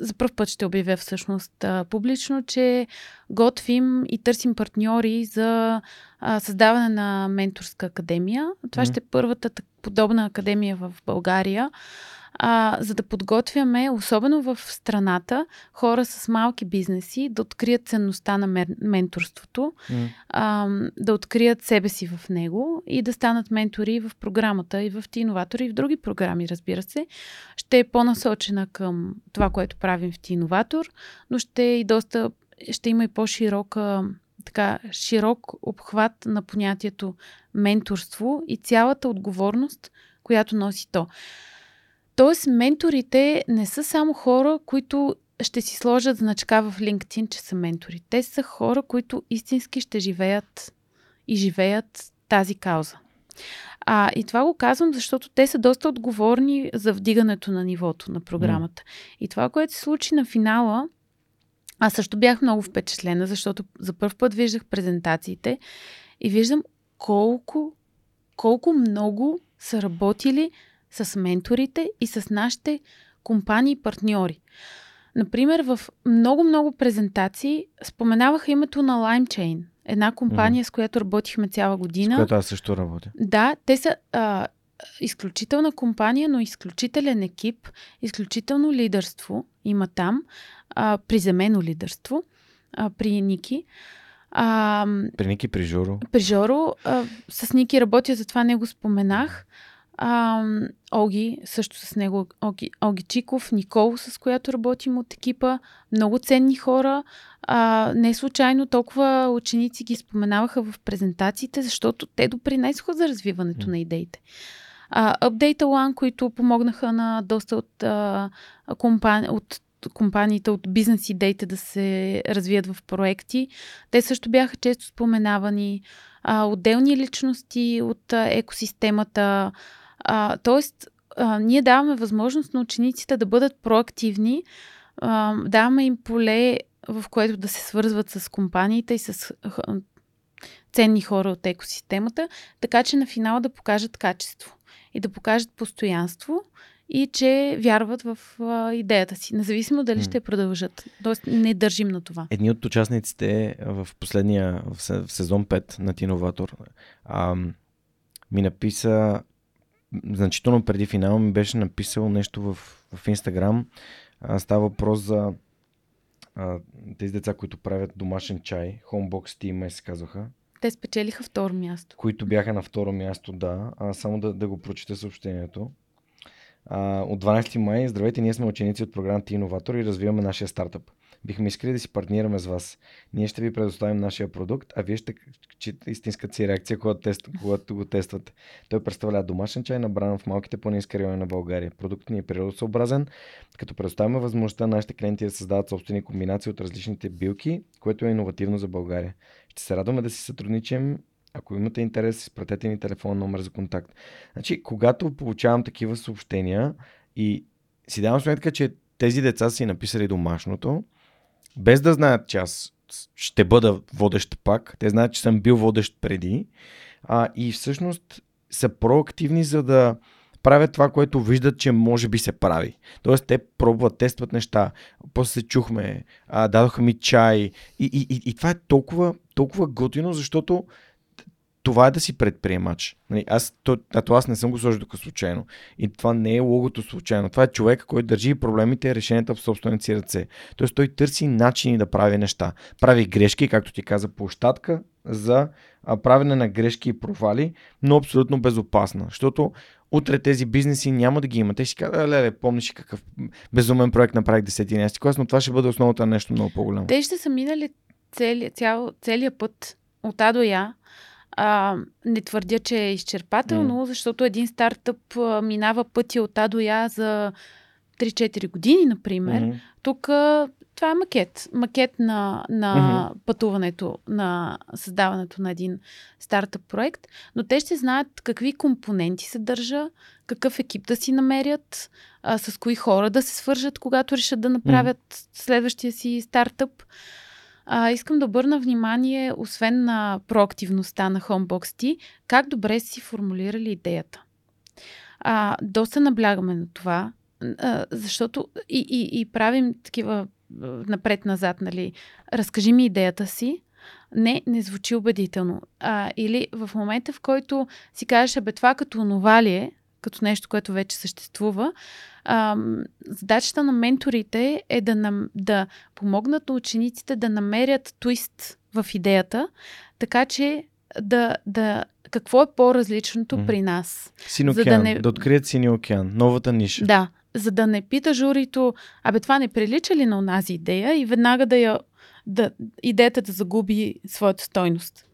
за първ път ще обявя всъщност а, публично, че готвим и търсим партньори за а, създаване на менторска академия. Това mm. ще е първата подобна академия в България а, за да подготвяме, особено в страната, хора с малки бизнеси да открият ценността на мер... менторството, mm. а, да открият себе си в него и да станат ментори в програмата и в Тиноватори и в други програми, разбира се. Ще е по-насочена към това, което правим в Тиноватор, но ще е и доста, ще има и по-широка така широк обхват на понятието менторство и цялата отговорност, която носи то. Тоест, менторите не са само хора, които ще си сложат значка в LinkedIn, че са ментори. Те са хора, които истински ще живеят и живеят тази кауза. А, и това го казвам, защото те са доста отговорни за вдигането на нивото на програмата. Mm. И това, което се случи на финала, аз също бях много впечатлена, защото за първ път виждах презентациите и виждам колко, колко много са работили с менторите и с нашите компании и партньори. Например, в много-много презентации споменаваха името на LimeChain, една компания, mm-hmm. с която работихме цяла година. С която аз също работя. Да, те са а, изключителна компания, но изключителен екип, изключително лидерство има там, а, приземено лидерство а, при Ники. А, при Ники, при Жоро. При Жоро. А, с Ники работя, затова не го споменах. А, Оги, също с него, Оги, Оги Чиков, Никол, с която работим от екипа. Много ценни хора. А, не случайно толкова ученици ги споменаваха в презентациите, защото те допринесоха за развиването mm. на идеите. А, Update One, които помогнаха на доста от, а, компани... от компаниите, от бизнес идеите да се развият в проекти. Те също бяха често споменавани а, отделни личности от а, екосистемата. А, тоест, а, ние даваме възможност на учениците да бъдат проактивни, а, даваме им поле, в което да се свързват с компаниите и с ценни хора от екосистемата, така че на финала да покажат качество и да покажат постоянство и че вярват в а, идеята си, независимо дали ще продължат. Тоест не държим на това. Едни от участниците в последния, в сезон 5 на Тиноватор, а, ми написа значително преди финала ми беше написал нещо в, в Инстаграм. Става въпрос за а, тези деца, които правят домашен чай. Homebox Team се казваха. Те спечелиха второ място. Които бяха на второ място, да. А, само да, да го прочета съобщението. А, от 12 май, здравейте, ние сме ученици от програмата Иноватор и развиваме нашия стартъп. Бихме искали да си партнираме с вас. Ние ще ви предоставим нашия продукт, а вие ще читате истинската си реакция, когато, тест, когато го тествате. Той представлява домашен чай, набран в малките планински райони на България. Продуктът ни е природосъобразен, като предоставяме възможността на нашите клиенти да създават собствени комбинации от различните билки, което е иновативно за България. Ще се радваме да си сътрудничим ако имате интерес, изпратете ни телефон номер за контакт. Значи, когато получавам такива съобщения и си давам сметка, че тези деца си написали домашното, без да знаят, че аз ще бъда водещ пак, те знаят, че съм бил водещ преди, а, и всъщност са проактивни, за да правят това, което виждат, че може би се прави. Тоест, те пробват, тестват неща. После се чухме, а, дадоха ми чай. И, и, и, и това е толкова, толкова готино, защото това е да си предприемач. Нали, аз, то, то аз не съм го сложил тук случайно. И това не е логото случайно. Това е човек, който държи проблемите и решенията в собствените си ръце. Тоест той търси начини да прави неща. Прави грешки, както ти каза, площадка за правене на грешки и провали, но абсолютно безопасна. Защото утре тези бизнеси няма да ги има. Те си казват, леле, помниш какъв безумен проект направих 10-11 клас, но това ще бъде основата на нещо много по-голямо. Те ще са минали цели, цял, целият път от А до Я а, не твърдя, че е изчерпателно, mm. защото един стартъп а, минава пътя от А до Я за 3-4 години, например. Mm-hmm. Тук а, това е макет. Макет на, на mm-hmm. пътуването, на създаването на един стартъп проект. Но те ще знаят какви компоненти се държа, какъв екип да си намерят, а, с кои хора да се свържат, когато решат да направят mm-hmm. следващия си стартъп. А, искам да обърна внимание, освен на проактивността на Homebox T, как добре си формулирали идеята. А, доста наблягаме на това, а, защото и, и, и правим такива напред-назад, нали, разкажи ми идеята си, не, не звучи убедително. А, или в момента, в който си кажеш, бе, това като онова ли е, като нещо, което вече съществува, а, задачата на менторите е да, нам, да помогнат на учениците да намерят твист в идеята, така че да, да какво е по-различното mm. при нас. Син океан, за да, не... да открият сини океан, новата ниша. Да, за да не пита журито, абе това не прилича ли на онази идея и веднага да я, да, идеята да загуби своята стойност.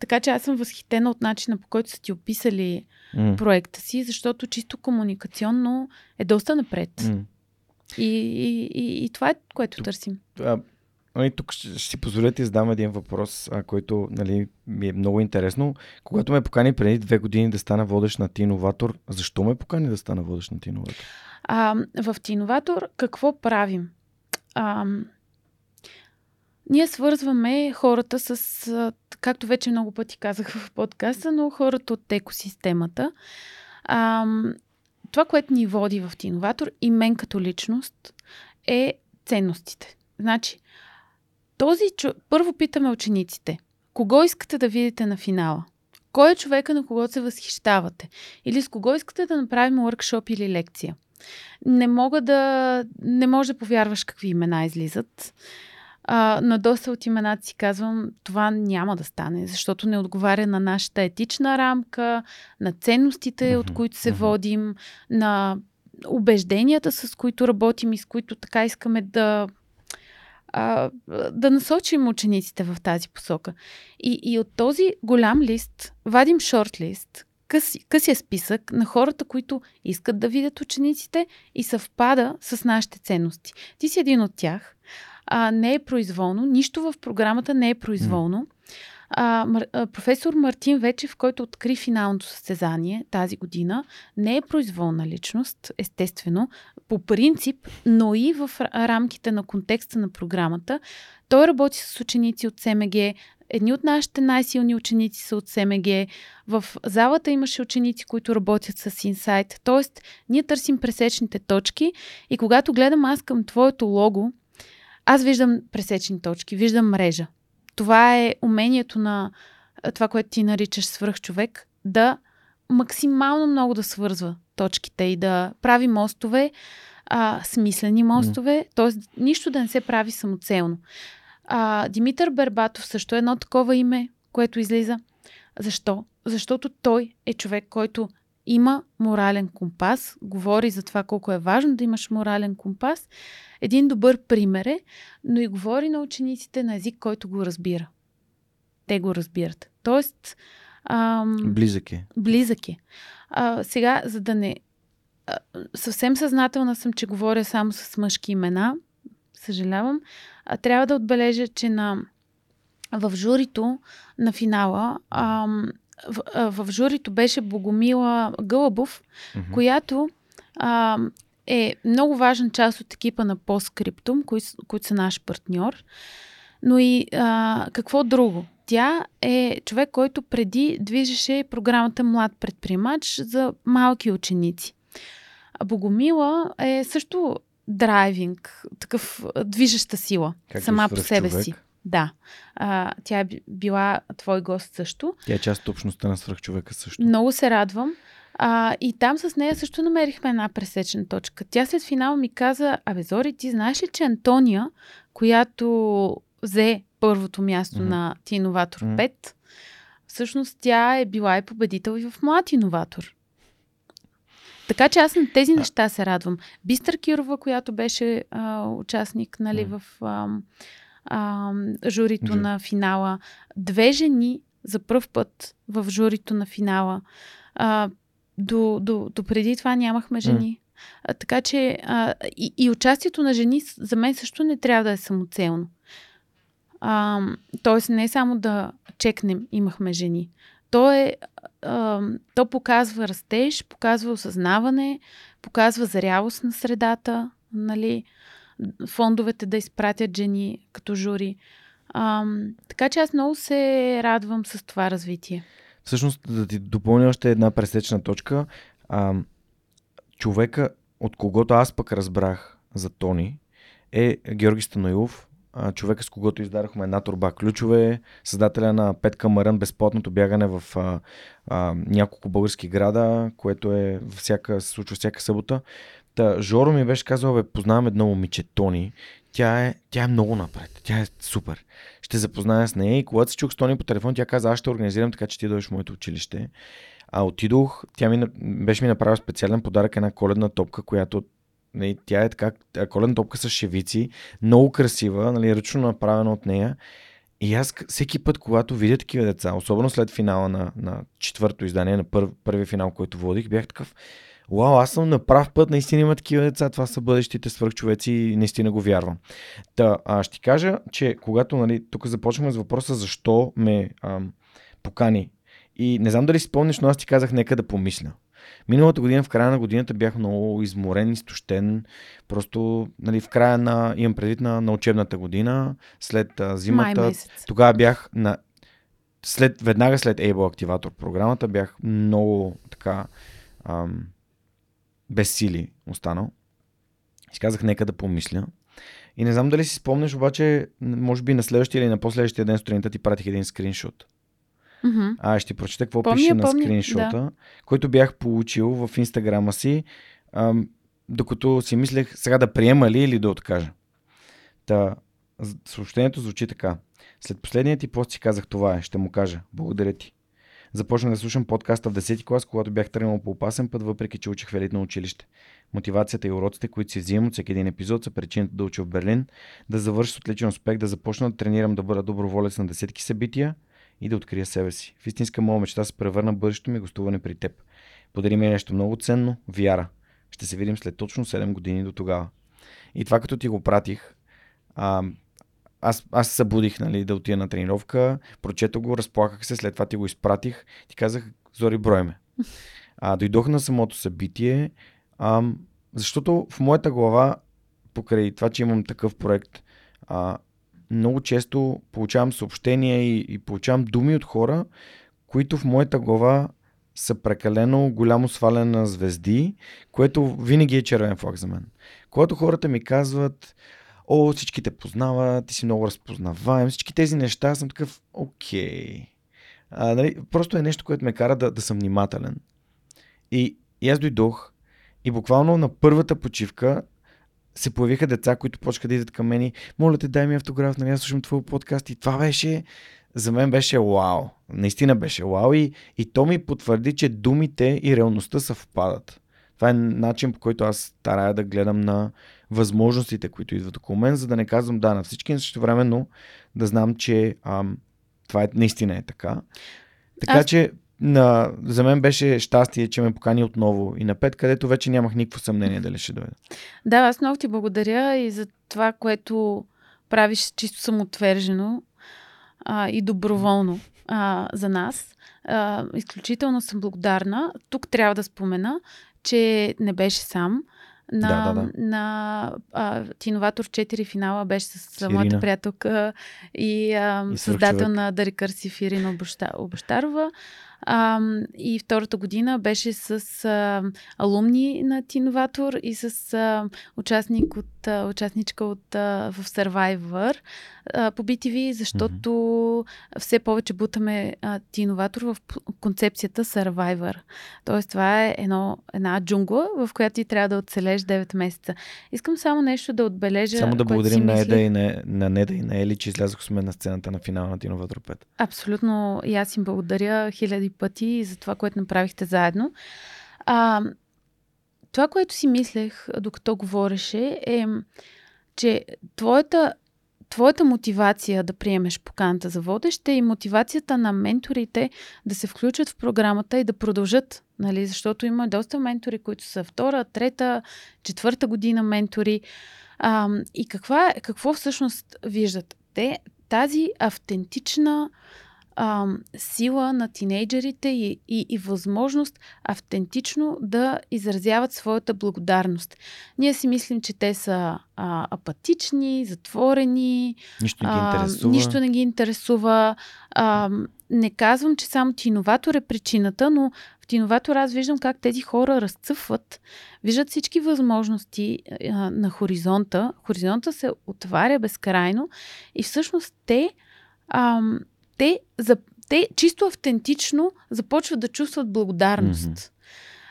Така че аз съм възхитена от начина по който са ти описали mm. проекта си, защото чисто комуникационно е доста напред. Mm. И, и, и, и това е което тук, търсим. А, нали, тук ще, ще си позволите да задам един въпрос, а, който нали, ми е много интересно. Когато ме покани преди две години да стана водещ на Тиноватор, защо ме покани да стана водещ на Тиноватор? А, в Тиноватор какво правим? А, ние свързваме хората с, както вече много пъти казах в подкаста, но хората от екосистемата. А, това, което ни води в Тиноватор и мен като личност е ценностите. Значи, този първо питаме учениците. Кого искате да видите на финала? Кой е човека, на кого се възхищавате? Или с кого искате да направим workshop или лекция? Не мога да... Не може да повярваш какви имена излизат. А, на доста от имената си казвам, това няма да стане, защото не отговаря на нашата етична рамка, на ценностите, от които се водим, на убежденията, с които работим и с които така искаме да а, да насочим учениците в тази посока. И, и от този голям лист вадим шорт-лист, къс, късия списък на хората, които искат да видят учениците и съвпада с нашите ценности. Ти си един от тях а, не е произволно, нищо в програмата не е произволно. А, професор Мартин Вечев, който откри финалното състезание тази година, не е произволна личност, естествено, по принцип, но и в рамките на контекста на програмата. Той работи с ученици от СМГ, Едни от нашите най-силни ученици са от СМГ. В залата имаше ученици, които работят с инсайт. Тоест, ние търсим пресечните точки и когато гледам аз към твоето лого, аз виждам пресечни точки, виждам мрежа. Това е умението на това, което ти наричаш свръхчовек, да максимално много да свързва точките и да прави мостове, а, смислени мостове, т.е. нищо да не се прави самоцелно. А, Димитър Бербатов също е едно такова име, което излиза. Защо? Защото той е човек, който има морален компас, говори за това колко е важно да имаш морален компас. Един добър пример е, но и говори на учениците на език, който го разбира. Те го разбират. Тоест. Ам, близък е. Близък е. А, сега, за да не. А, съвсем съзнателна съм, че говоря само с мъжки имена. Съжалявам. А, трябва да отбележа, че на, в журито на финала ам, в, в журито беше Богомила Гълъбов, mm-hmm. която а, е много важна част от екипа на Постскриптум, които, които са наш партньор. Но и а, какво друго? Тя е човек, който преди движеше програмата Млад предприемач за малки ученици. А Богомила е също драйвинг, такъв движеща сила как сама по себе човек? си. Да. А, тя е била твой гост също. Тя е част от общността на свръхчовека също. Много се радвам. А, и там с нея също намерихме една пресечна точка. Тя след финал ми каза, абе Зори, ти знаеш ли, че Антония, която взе първото място mm-hmm. на Ти Иноватор 5, mm-hmm. всъщност тя е била и победител и в Млад Иноватор. Така че аз на тези неща се радвам. Бистър Кирова, която беше а, участник нали, mm. в а, а, журито mm. на финала. Две жени за първ път в журито на финала. А, до, до, до преди това нямахме жени. Mm. А, така че а, и, и участието на жени за мен също не трябва да е самоцелно. А, тоест не само да чекнем имахме жени. То, е, а, то показва растеж, показва осъзнаване, показва зрялост на средата, нали, фондовете да изпратят жени като жури. А, така че аз много се радвам с това развитие. Всъщност, да ти допълня още една пресечна точка. А, човека, от когото аз пък разбрах за Тони, е Георги Станоилов, човека с когото издадохме една турба ключове, създателя на Петка Марън, безплатното бягане в а, а, няколко български града, което е всяка, се случва всяка събота. Та, Жоро ми беше казал, бе, познавам едно момиче, Тони. Тя е, тя е много напред. Тя е супер. Ще запозная с нея и когато се чух с Тони по телефон, тя каза, аз ще организирам така, че ти дойдеш в моето училище. А отидох, тя ми, беше ми направила специален подарък, една коледна топка, която Нали, тя е така, колен топка с шевици, много красива, нали, ръчно направена от нея. И аз всеки път, когато видя такива деца, особено след финала на, на четвърто издание, на пър, първи финал, който водих, бях такъв, Вау, аз съм на прав път, наистина има такива деца, това са бъдещите свърхчовеци и наистина го вярвам. Та, а, ще ти кажа, че когато, нали, тук започваме с въпроса защо ме ам, покани. И не знам дали си спомниш, но аз ти казах, нека да помисля. Миналата година, в края на годината бях много изморен, изтощен. Просто нали, в края на, имам предвид на, на учебната година, след а, зимата. Тогава бях на след, веднага след Able Активатор програмата бях много така ам, без сили останал. И си казах, нека да помисля. И не знам дали си спомнеш, обаче, може би на следващия или на последващия ден сутринта ти пратих един скриншот. Mm-hmm. А ще прочета какво помня, пише на помня, скриншота, да. който бях получил в инстаграма си, ам, докато си мислех сега да приема ли или да откажа. Та, съобщението звучи така. След последния ти пост си казах това е, ще му кажа. Благодаря ти. Започнах да слушам подкаста в 10 клас, когато бях тръгнал по опасен път, въпреки че учих в елитно училище. Мотивацията и уроците, които си взимам от всеки един епизод, са причината да уча в Берлин, да завърша с отличен успех, да започна да тренирам да бъда доброволец на десетки събития и да открия себе си. В истинска моя мечта се превърна бъдещето ми гостуване при теб. Подари ми нещо много ценно – вяра. Ще се видим след точно 7 години до тогава. И това като ти го пратих, а, аз, аз се събудих нали, да отида на тренировка, прочетох го, разплаках се, след това ти го изпратих. Ти казах, Зори, брой ме. А, дойдох на самото събитие, ам, защото в моята глава, покрай това, че имам такъв проект, а, много често получавам съобщения и, и получавам думи от хора, които в моята глава са прекалено голямо сваляне на звезди, което винаги е червен флаг за мен. Когато хората ми казват, о, всички те познават, ти си много разпознаваем, всички тези неща, съм такъв, окей. А, нали, просто е нещо, което ме кара да, да съм внимателен. И, и аз дойдох и буквално на първата почивка се появиха деца, които почнаха да идват към мен и моля те, дай ми автограф, нали аз слушам твой подкаст и това беше, за мен беше вау. Наистина беше вау и, и то ми потвърди, че думите и реалността съвпадат. Това е начин, по който аз старая да гледам на възможностите, които идват около мен, за да не казвам да на всички, но също времено да знам, че ам, това е, наистина е така. Така аз... че на, за мен беше щастие, че ме покани отново и на пет, където вече нямах никакво съмнение дали ще дойда. Да, аз много ти благодаря и за това, което правиш чисто самоотвержено а, и доброволно а, за нас. А, изключително съм благодарна. Тук трябва да спомена, че не беше сам. На, да, да, да. на а, Тиноватор 4 финала беше с Ирина. моята приятелка и, а, и създател на Дари Кърсив Ирина Обещарова. А, и втората година беше с а, алумни на Тиноватор и с а, участник от, а, участничка от, а, в Survivor а, по BTV, защото mm-hmm. все повече бутаме а, Тиноватор в концепцията Survivor. Тоест това е едно, една джунгла, в която ти трябва да оцелеш 9 месеца. Искам само нещо да отбележа. Само да благодарим на Еда и на, на Неда и на Ели, че излязох с мен на сцената на финала на Тиноватор 5. Абсолютно. И аз им благодаря хиляди пъти за това, което направихте заедно. А, това, което си мислех, докато говореше, е, че твоята, твоята мотивация да приемеш поканата за водеща и мотивацията на менторите да се включат в програмата и да продължат, нали? защото има доста ментори, които са втора, трета, четвърта година ментори. А, и каква, какво всъщност виждат? Те тази автентична а, сила на тинейджерите и, и, и възможност автентично да изразяват своята благодарност. Ние си мислим, че те са а, апатични, затворени, нищо не ги интересува. А, нищо не ги интересува. А, не казвам, че само тиноватор е причината, но в тиноватор аз виждам как тези хора разцъфват, виждат всички възможности а, на хоризонта. Хоризонта се отваря безкрайно и всъщност те а, те, за, те чисто автентично започват да чувстват благодарност. Mm-hmm.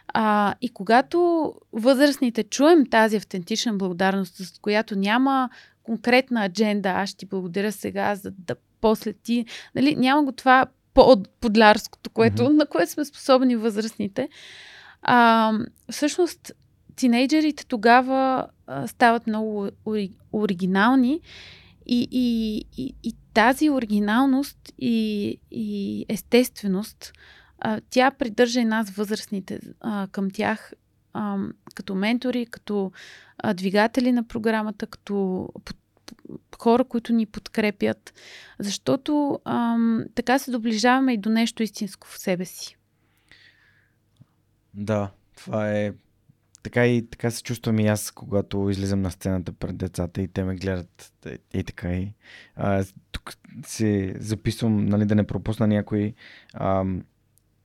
А, и когато възрастните чуем тази автентична благодарност, с която няма конкретна адженда, аз ще ти благодаря сега, за да после ти, нали, няма го това под, подлярското, което, mm-hmm. на което сме способни възрастните. А, всъщност, тинейджерите тогава а, стават много ори, оригинални и, и, и, тази оригиналност и, и естественост, а, тя придържа и нас, възрастните, а, към тях а, като ментори, като а, двигатели на програмата, като хора, които ни подкрепят, защото а, така се доближаваме и до нещо истинско в себе си. Да, това е така и така се чувствам и аз, когато излизам на сцената пред децата и те ме гледат и така и. А, тук се записвам, нали, да не пропусна някой. А,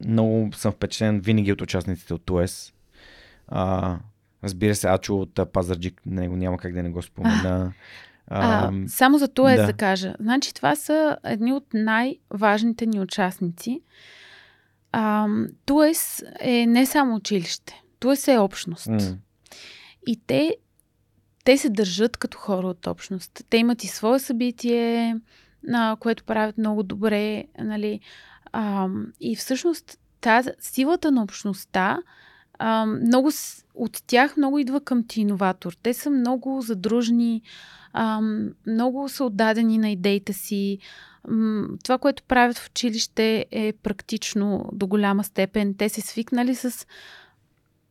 много съм впечатлен винаги от участниците от ТОЕС. А, разбира се, Ачо от Пазарджик, него няма как да не го спомена. А, а, само за ТОЕС да. да кажа. Значи това са едни от най-важните ни участници. ТОЕС е не само училище. Туес е общност. Mm. И те, те се държат като хора от общност. Те имат и свое събитие, на което правят много добре. Нали? А, и всъщност тази, силата на общността а, много от тях много идва към ти иноватор. Те са много задружни, а, много са отдадени на идеите си. Това, което правят в училище е практично до голяма степен. Те се свикнали с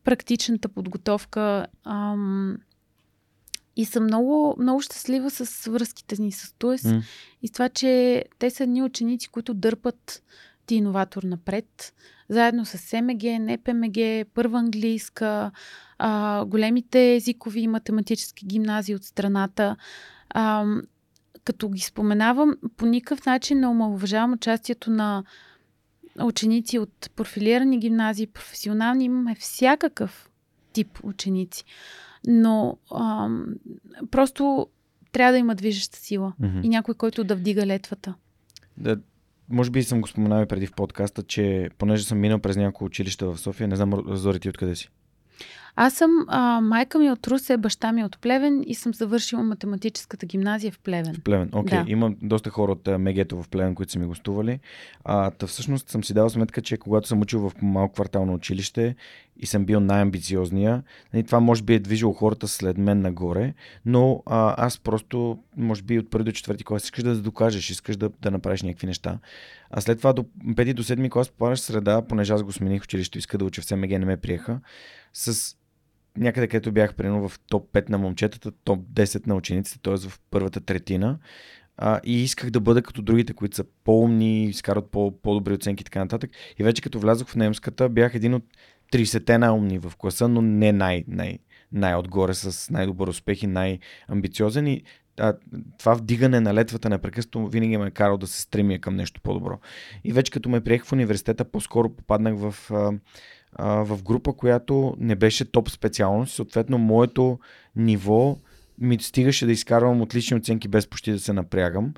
практичната подготовка. Ам, И съм много, много щастлива с връзките ни с ТУЕС М. и с това, че те са едни ученици, които дърпат ти иноватор напред, заедно с СМГ, НПМГ, първа английска, а, големите езикови и математически гимназии от страната. А, като ги споменавам, по никакъв начин не омалуважавам участието на ученици от профилирани гимназии, професионални, имаме всякакъв тип ученици. Но ам, просто трябва да има движеща сила Мгм. и някой, който да вдига летвата. Да, може би съм го споменал и преди в подкаста, че понеже съм минал през няколко училища в София, не знам, Зори, ти откъде си? Аз съм, а, майка ми е от Русе, баща ми е от Плевен и съм завършила математическата гимназия в Плевен. В Плевен. Окей, Да. има доста хора от Мегето в Плевен, които са ми гостували. А, та всъщност съм си дал сметка, че когато съм учил в малко квартално училище и съм бил най-амбициозния, нали, това може би е движило хората след мен нагоре, но а, аз просто, може би от първи до четвърти клас искаш да докажеш, искаш да, да направиш някакви неща. А след това до пети до седми клас попадаш среда, понеже аз го смених в училище, иска да уча в СМГ, не ме приеха, с някъде, където бях примерно в топ 5 на момчетата, топ 10 на учениците, т.е. в първата третина. А, и исках да бъда като другите, които са по-умни, изкарват по- по-добри оценки и така нататък. И вече като влязох в немската, бях един от 30-те най-умни в класа, но не най- най- най-отгоре с най-добър успех и най-амбициозен. И а, това вдигане на летвата непрекъснато винаги ме е карал да се стремя към нещо по-добро. И вече като ме приех в университета, по-скоро попаднах в, а, в група, която не беше топ специалност. Съответно, моето ниво ми стигаше да изкарвам отлични оценки без почти да се напрягам.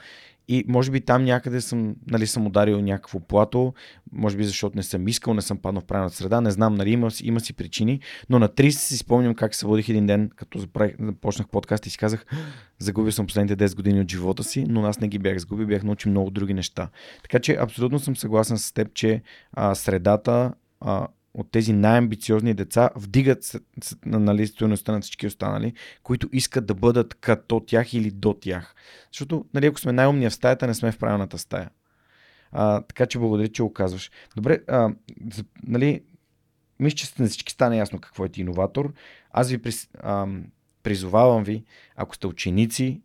И може би там някъде съм, нали, съм ударил някакво плато, може би защото не съм искал, не съм паднал в правилната среда, не знам, нали, има, има си причини, но на 30 си спомням как се водих един ден, като започнах подкаст и си казах, загубил съм последните 10 години от живота си, но аз не ги бях загубил, бях научил много други неща. Така че абсолютно съм съгласен с теб, че а, средата а, от тези най-амбициозни деца вдигат нали, стоеността на всички останали, които искат да бъдат като тях или до тях. Защото, нали, ако сме най-умния в стаята, не сме в правилната стая. А, така че благодаря, че го казваш. Добре, а, нали, мисля, че на всички стане ясно какво е ти иноватор. Аз ви прис, а, призовавам ви, ако сте ученици,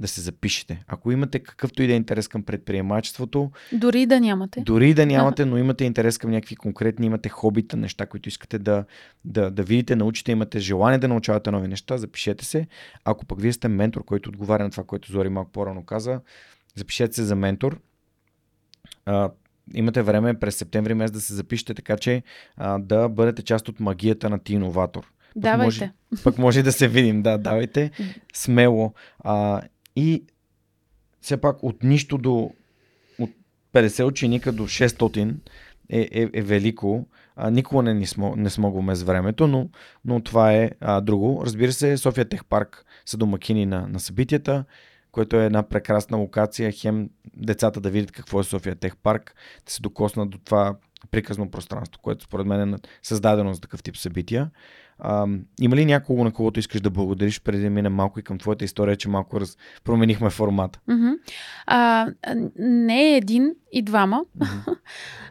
да се запишете. Ако имате какъвто и да е интерес към предприемачеството, Дори да нямате. дори да нямате, но имате интерес към някакви конкретни, имате хобита, неща, които искате да, да, да видите, научите, имате желание да научавате нови неща, запишете се. Ако пък вие сте ментор, който отговаря на това, което Зори малко по-рано каза, запишете се за ментор. А, имате време през септември месец да се запишете, така че а, да бъдете част от магията на ти иноватор. Пък Давайте. Може, пък може да се видим, да, давайте смело. А, и все пак от нищо до от 50 ученика до 600 е, е, е велико. А, никога не, ни смо, не смогваме с времето, но, но това е а, друго. Разбира се, София Тех Парк са домакини на, на събитията, което е една прекрасна локация. Хем децата да видят какво е София Тех Парк, да се докоснат до това приказно пространство, което според мен е създадено за такъв тип събития. А, има ли някого, на когото искаш да благодариш, преди да минем малко и към твоята история, че малко раз... променихме формата? Мгм. А, не един и двама.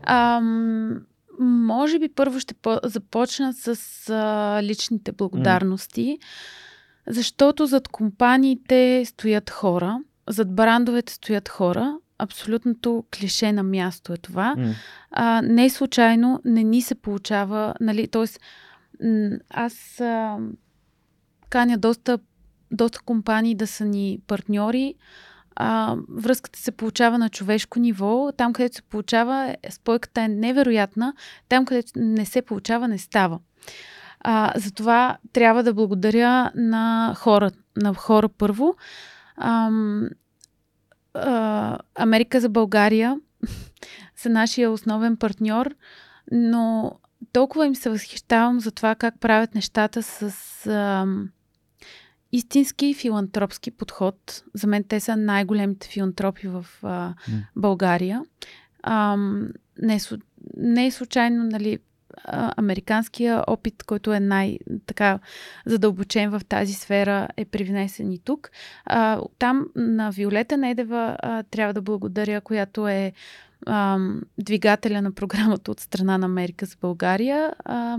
А, може би първо ще по- започна с а, личните благодарности, защото зад компаниите стоят хора, зад брандовете стоят хора. Абсолютното клише на място е това. А, не случайно не ни се получава, нали, т.е. аз а, каня доста, доста компании да са ни партньори. А, връзката се получава на човешко ниво. Там, където се получава, е- спойката е невероятна. Там, където не се получава, не става. А, затова трябва да благодаря на хора, на хора първо. Ам, а, Америка за България са нашия основен партньор, но толкова им се възхищавам за това как правят нещата с ам, истински филантропски подход. За мен те са най-големите филантропи в а, България. Ам, не, е, не е случайно, нали, а, американския опит, който е най-така задълбочен в тази сфера, е привнесен и тук. А, там на Виолета Недева а, трябва да благодаря, която е двигателя на програмата от страна на Америка за България, а,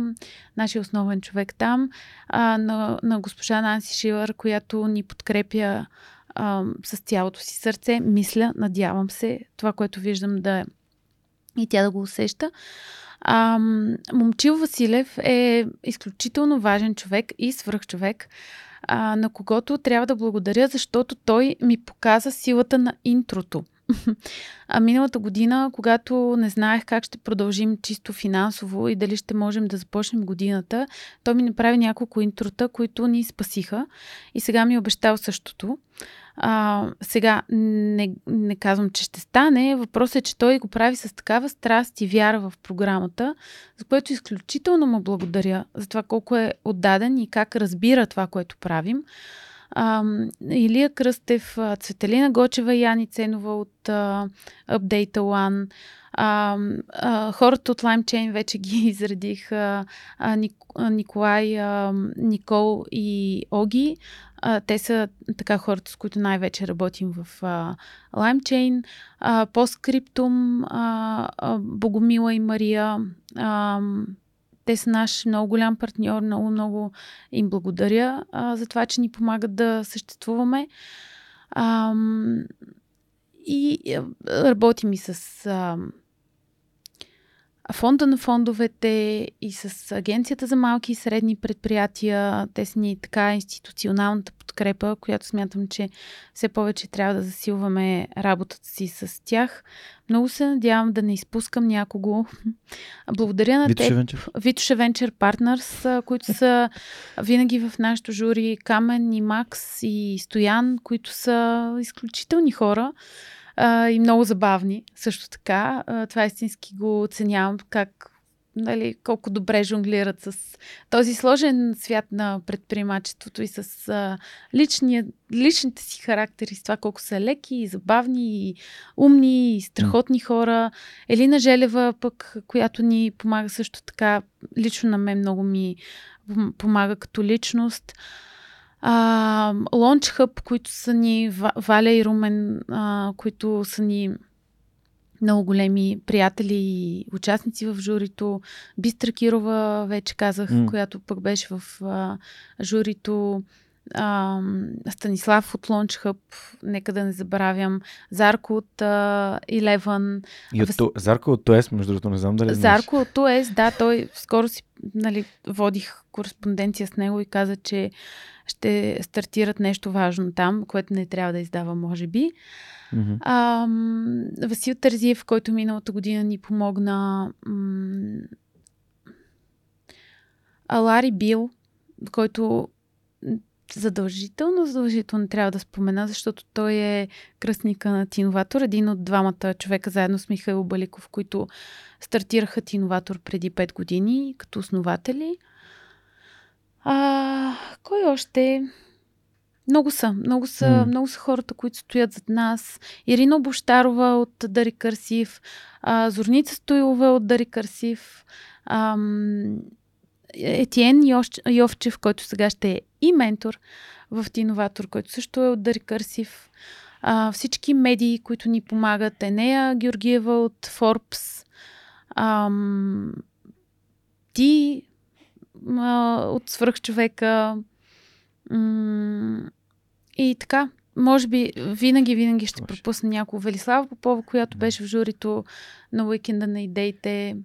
нашия основен човек там, а, на, на госпожа Нанси Шилър, която ни подкрепя а, с цялото си сърце. Мисля, надявам се, това, което виждам да е и тя да го усеща. А, Момчил Василев е изключително важен човек и свръхчовек, а, на когото трябва да благодаря, защото той ми показа силата на интрото. А миналата година, когато не знаех как ще продължим чисто финансово и дали ще можем да започнем годината, той ми направи няколко интрота, които ни спасиха. И сега ми е обещал същото. А, сега не, не казвам, че ще стане. Въпросът е, че той го прави с такава страст и вяра в програмата, за което изключително му благодаря за това колко е отдаден и как разбира това, което правим. Илия Кръстев, Цветелина Гочева Яни Ценова от а, Update One. Хората от LimeChain вече ги изредих. Николай, Никол и Оги. Те са така хората, с които най-вече работим в а, LimeChain. Postscriptum, Богомила и Мария. Те са наш много голям партньор, много, много им благодаря а, за това, че ни помагат да съществуваме. А, и работим и с а, фонда на фондовете и с Агенцията за малки и средни предприятия. Те са ни така институционалната подкрепа, която смятам, че все повече трябва да засилваме работата си с тях. Много се надявам да не изпускам някого. Благодаря на теб. Витоше Венчер Партнерс, които са винаги в нашото жури Камен и Макс и Стоян, които са изключителни хора а, и много забавни също така. А, това истински го оценявам как нали, колко добре жонглират с този сложен свят на предприемачеството и с а, личния, личните си характери, с това колко са леки и забавни и умни и страхотни хора. Елина Желева пък, която ни помага също така, лично на мен много ми помага като личност. Launch Hub, които са ни, Валя и Румен, а, които са ни много големи приятели и участници в журито. Бистра Кирова, вече казах, mm. която пък беше в а, журито. А, Станислав от Launch Hub, нека да не забравям. Зарко от а, Eleven. И от, Въз... Зарко от ТОЕС, между другото, не знам дали Зарко от ТОЕС, да, той скоро си нали, водих кореспонденция с него и каза, че ще стартират нещо важно там, което не трябва да издава, може би. Mm-hmm. А, Васил Тързиев, който миналата година ни помогна. М- Алари Бил, който задължително, задължително трябва да спомена, защото той е кръстника на Тиноватор, един от двамата човека заедно с Михаил Баликов, които стартираха Тиноватор преди 5 години като основатели. А, кой още? Много са. Много са, mm. много са хората, които стоят зад нас. Ирина Бощарова от Дари Кърсив, а, Зорница Стоилова от Дари Кърсив, ам, Етиен Йовчев, който сега ще е и ментор в Тиноватор, който също е от Дари Кърсив. А, всички медии, които ни помагат. Енея Георгиева от Forbes. Ам, ти а, от свръхчовека. М- и така, може би винаги, винаги ще пропусна някого. Велислава Попова, която беше в журито на уикенда на идеите.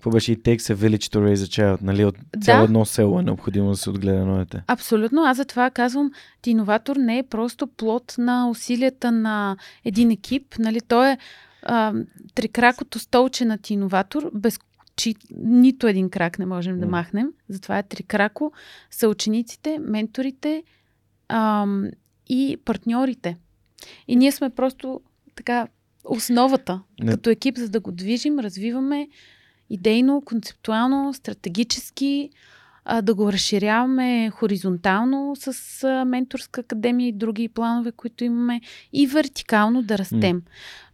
Какво беше и Takes a Village to Raise a Child, нали? От цяло да. едно село е необходимо да се отгледа едно дете. Абсолютно. Аз затова казвам, ти иноватор не е просто плод на усилията на един екип. Нали? Той е а, трикракото столче на ти иноватор, без чи нито един крак не можем mm. да махнем. Затова е трикрако. Са учениците, менторите ам, и партньорите. И ние сме просто така основата не. като екип, за да го движим, развиваме идейно, концептуално, стратегически, а, да го разширяваме хоризонтално с а, менторска академия и други планове, които имаме, и вертикално да растем.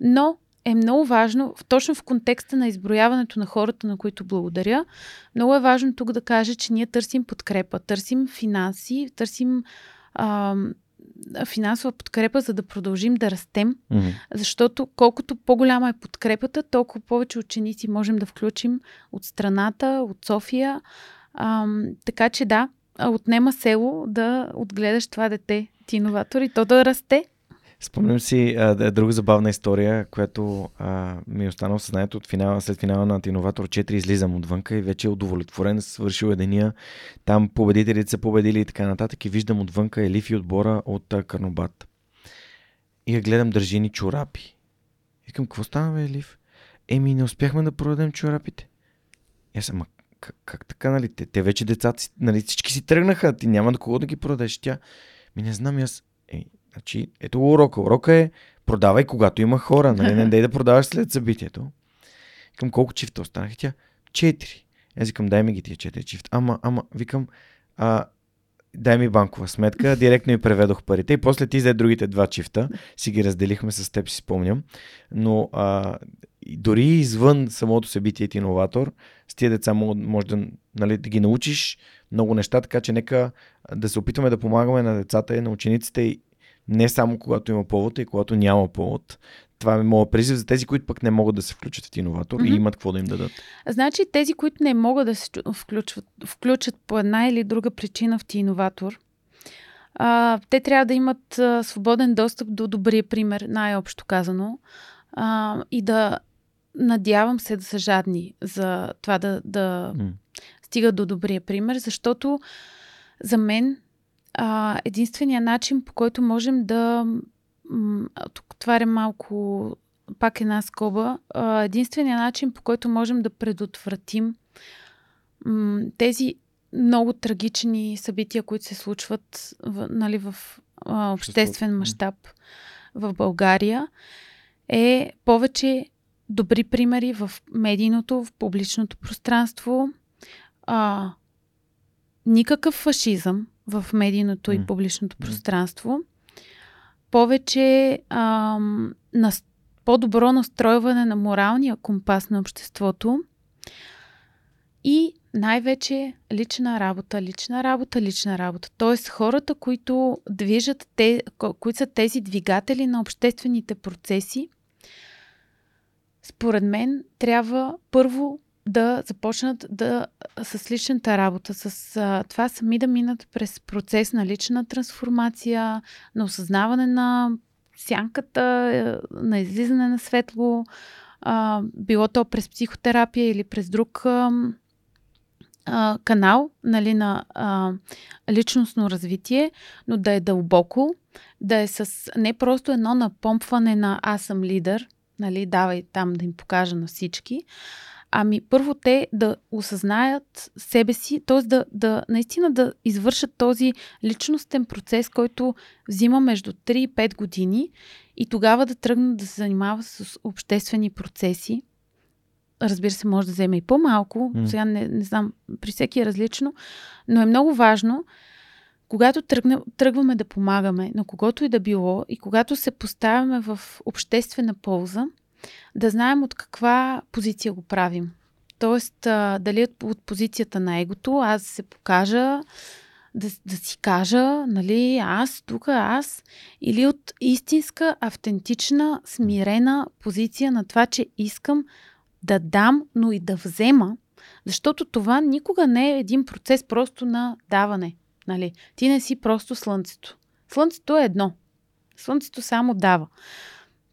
Но е много важно, точно в контекста на изброяването на хората, на които благодаря, много е важно тук да кажа, че ние търсим подкрепа, търсим финанси, търсим а, финансова подкрепа, за да продължим да растем. Мгм. Защото колкото по-голяма е подкрепата, толкова повече ученици можем да включим от страната, от София. Ам, така че да, а, отнема село да отгледаш това дете, ти иноватор, и то да расте. Спомням си а, друга забавна история, която а, ми е останала в съзнанието от финала, след финала на Инноватор 4 излизам отвънка и вече е удовлетворен, свършил единия. Там победителите са победили и така нататък и виждам отвънка Елиф и отбора от а, Карнобат. И я гледам държи ни чорапи. Викам, какво стана, бе, Елиф? Еми, не успяхме да продадем чорапите. И аз съм, «Ма, как, как така, нали? Те, те вече децата, нали, всички си тръгнаха, ти няма на кого да ги продадеш. Тя, ми не знам, аз, е, значи, ето го урока. Урока е, продавай когато има хора, нали? Не дай да продаваш след събитието. Към колко чифта останаха? И Тя, четири. Аз викам, дай ми ги тия четири чифта. Ама, ама, викам, а, дай ми банкова сметка, директно ми преведох парите и после ти взе другите два чифта, си ги разделихме с теб, си спомням. Но а, и дори извън самото събитие ти иноватор, с тия деца може да, нали, да ги научиш много неща, така че нека да се опитваме да помагаме на децата и на учениците и не само когато има повод, а и когато няма повод. Това е моят призив за тези, които пък не могат да се включат в иноватор Мгм. и имат какво да им дадат. Значи тези, които не могат да се включват, включат по една или друга причина в ти иноватор, а, те трябва да имат а, свободен достъп до добрия пример, най-общо казано, а, и да надявам се да са жадни за това да, да М. стигат до добрия пример, защото за мен а, единственият начин, по който можем да. Тук отварям малко пак една скоба. А, единственият начин, по който можем да предотвратим м, тези много трагични събития, които се случват в, нали, в а, обществен мащаб в България, е повече добри примери в медийното, в публичното пространство. А, никакъв фашизъм в медийното и М. публичното пространство. Повече ам, нас, по-добро настройване на моралния компас на обществото и най-вече лична работа, лична работа, лична работа. Тоест хората, които движат, те, ко- които са тези двигатели на обществените процеси, според мен трябва първо да започнат да с личната работа, с а, това сами да минат през процес на лична трансформация, на осъзнаване на сянката, е, на излизане на светло, а, било то през психотерапия или през друг а, канал нали, на а, личностно развитие, но да е дълбоко, да е с не просто едно напомпване на аз съм лидер, нали, давай там да им покажа на всички, ами първо те да осъзнаят себе си, т.е. Да, да наистина да извършат този личностен процес, който взима между 3 и 5 години и тогава да тръгнат да се занимава с обществени процеси. Разбира се, може да вземе и по-малко. М. Сега не, не знам, при всеки е различно, но е много важно, когато тръгне, тръгваме да помагаме на когото и да било и когато се поставяме в обществена полза, да знаем от каква позиция го правим. Тоест, дали от, позицията на егото, аз се покажа, да, да си кажа, нали, аз, тук аз, или от истинска, автентична, смирена позиция на това, че искам да дам, но и да взема, защото това никога не е един процес просто на даване. Нали? Ти не си просто слънцето. Слънцето е едно. Слънцето само дава.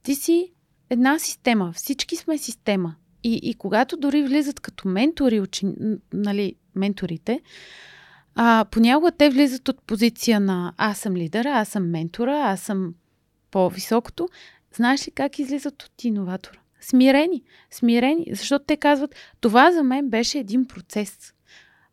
Ти си една система. Всички сме система. И, и когато дори влизат като ментори, учени, нали, менторите, а, понякога те влизат от позиция на аз съм лидера, аз съм ментора, аз съм по-високото. Знаеш ли как излизат от иноватора? Смирени. Смирени. Защото те казват, това за мен беше един процес.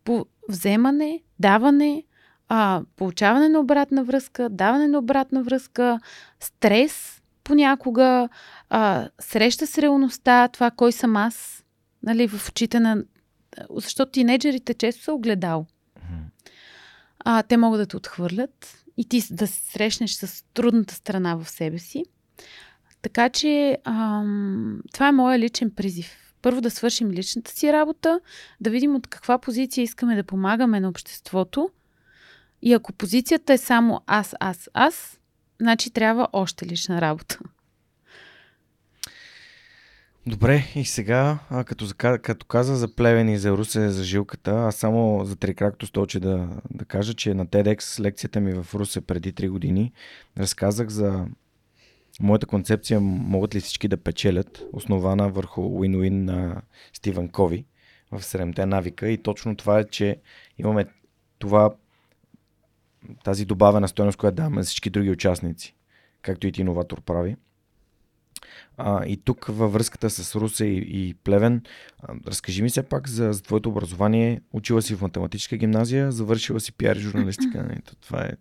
По вземане, даване, а, получаване на обратна връзка, даване на обратна връзка, стрес понякога, а, среща с реалността, това кой съм аз, нали, в очите на... Защото тинейджерите често са огледал. А, те могат да те отхвърлят и ти да се срещнеш с трудната страна в себе си. Така че ам, това е моя личен призив. Първо да свършим личната си работа, да видим от каква позиция искаме да помагаме на обществото И ако позицията е само аз, аз, аз, значи трябва още лична работа. Добре, и сега, а, като, като каза за Плевен и за Русе, за жилката, аз само за трикракто столче да, да кажа, че на TEDx лекцията ми в Русе преди 3 години разказах за моята концепция могат ли всички да печелят, основана върху win-win на Стивън Кови в 7 навика и точно това е, че имаме това тази добавена стоеност, която даваме за всички други участници, както и ти иноватор прави. А, и тук във връзката с Русе и, и Плевен, а, разкажи ми се пак за, за твоето образование. Учила си в математическа гимназия, завършила си пиар и журналистика. Нали? това е...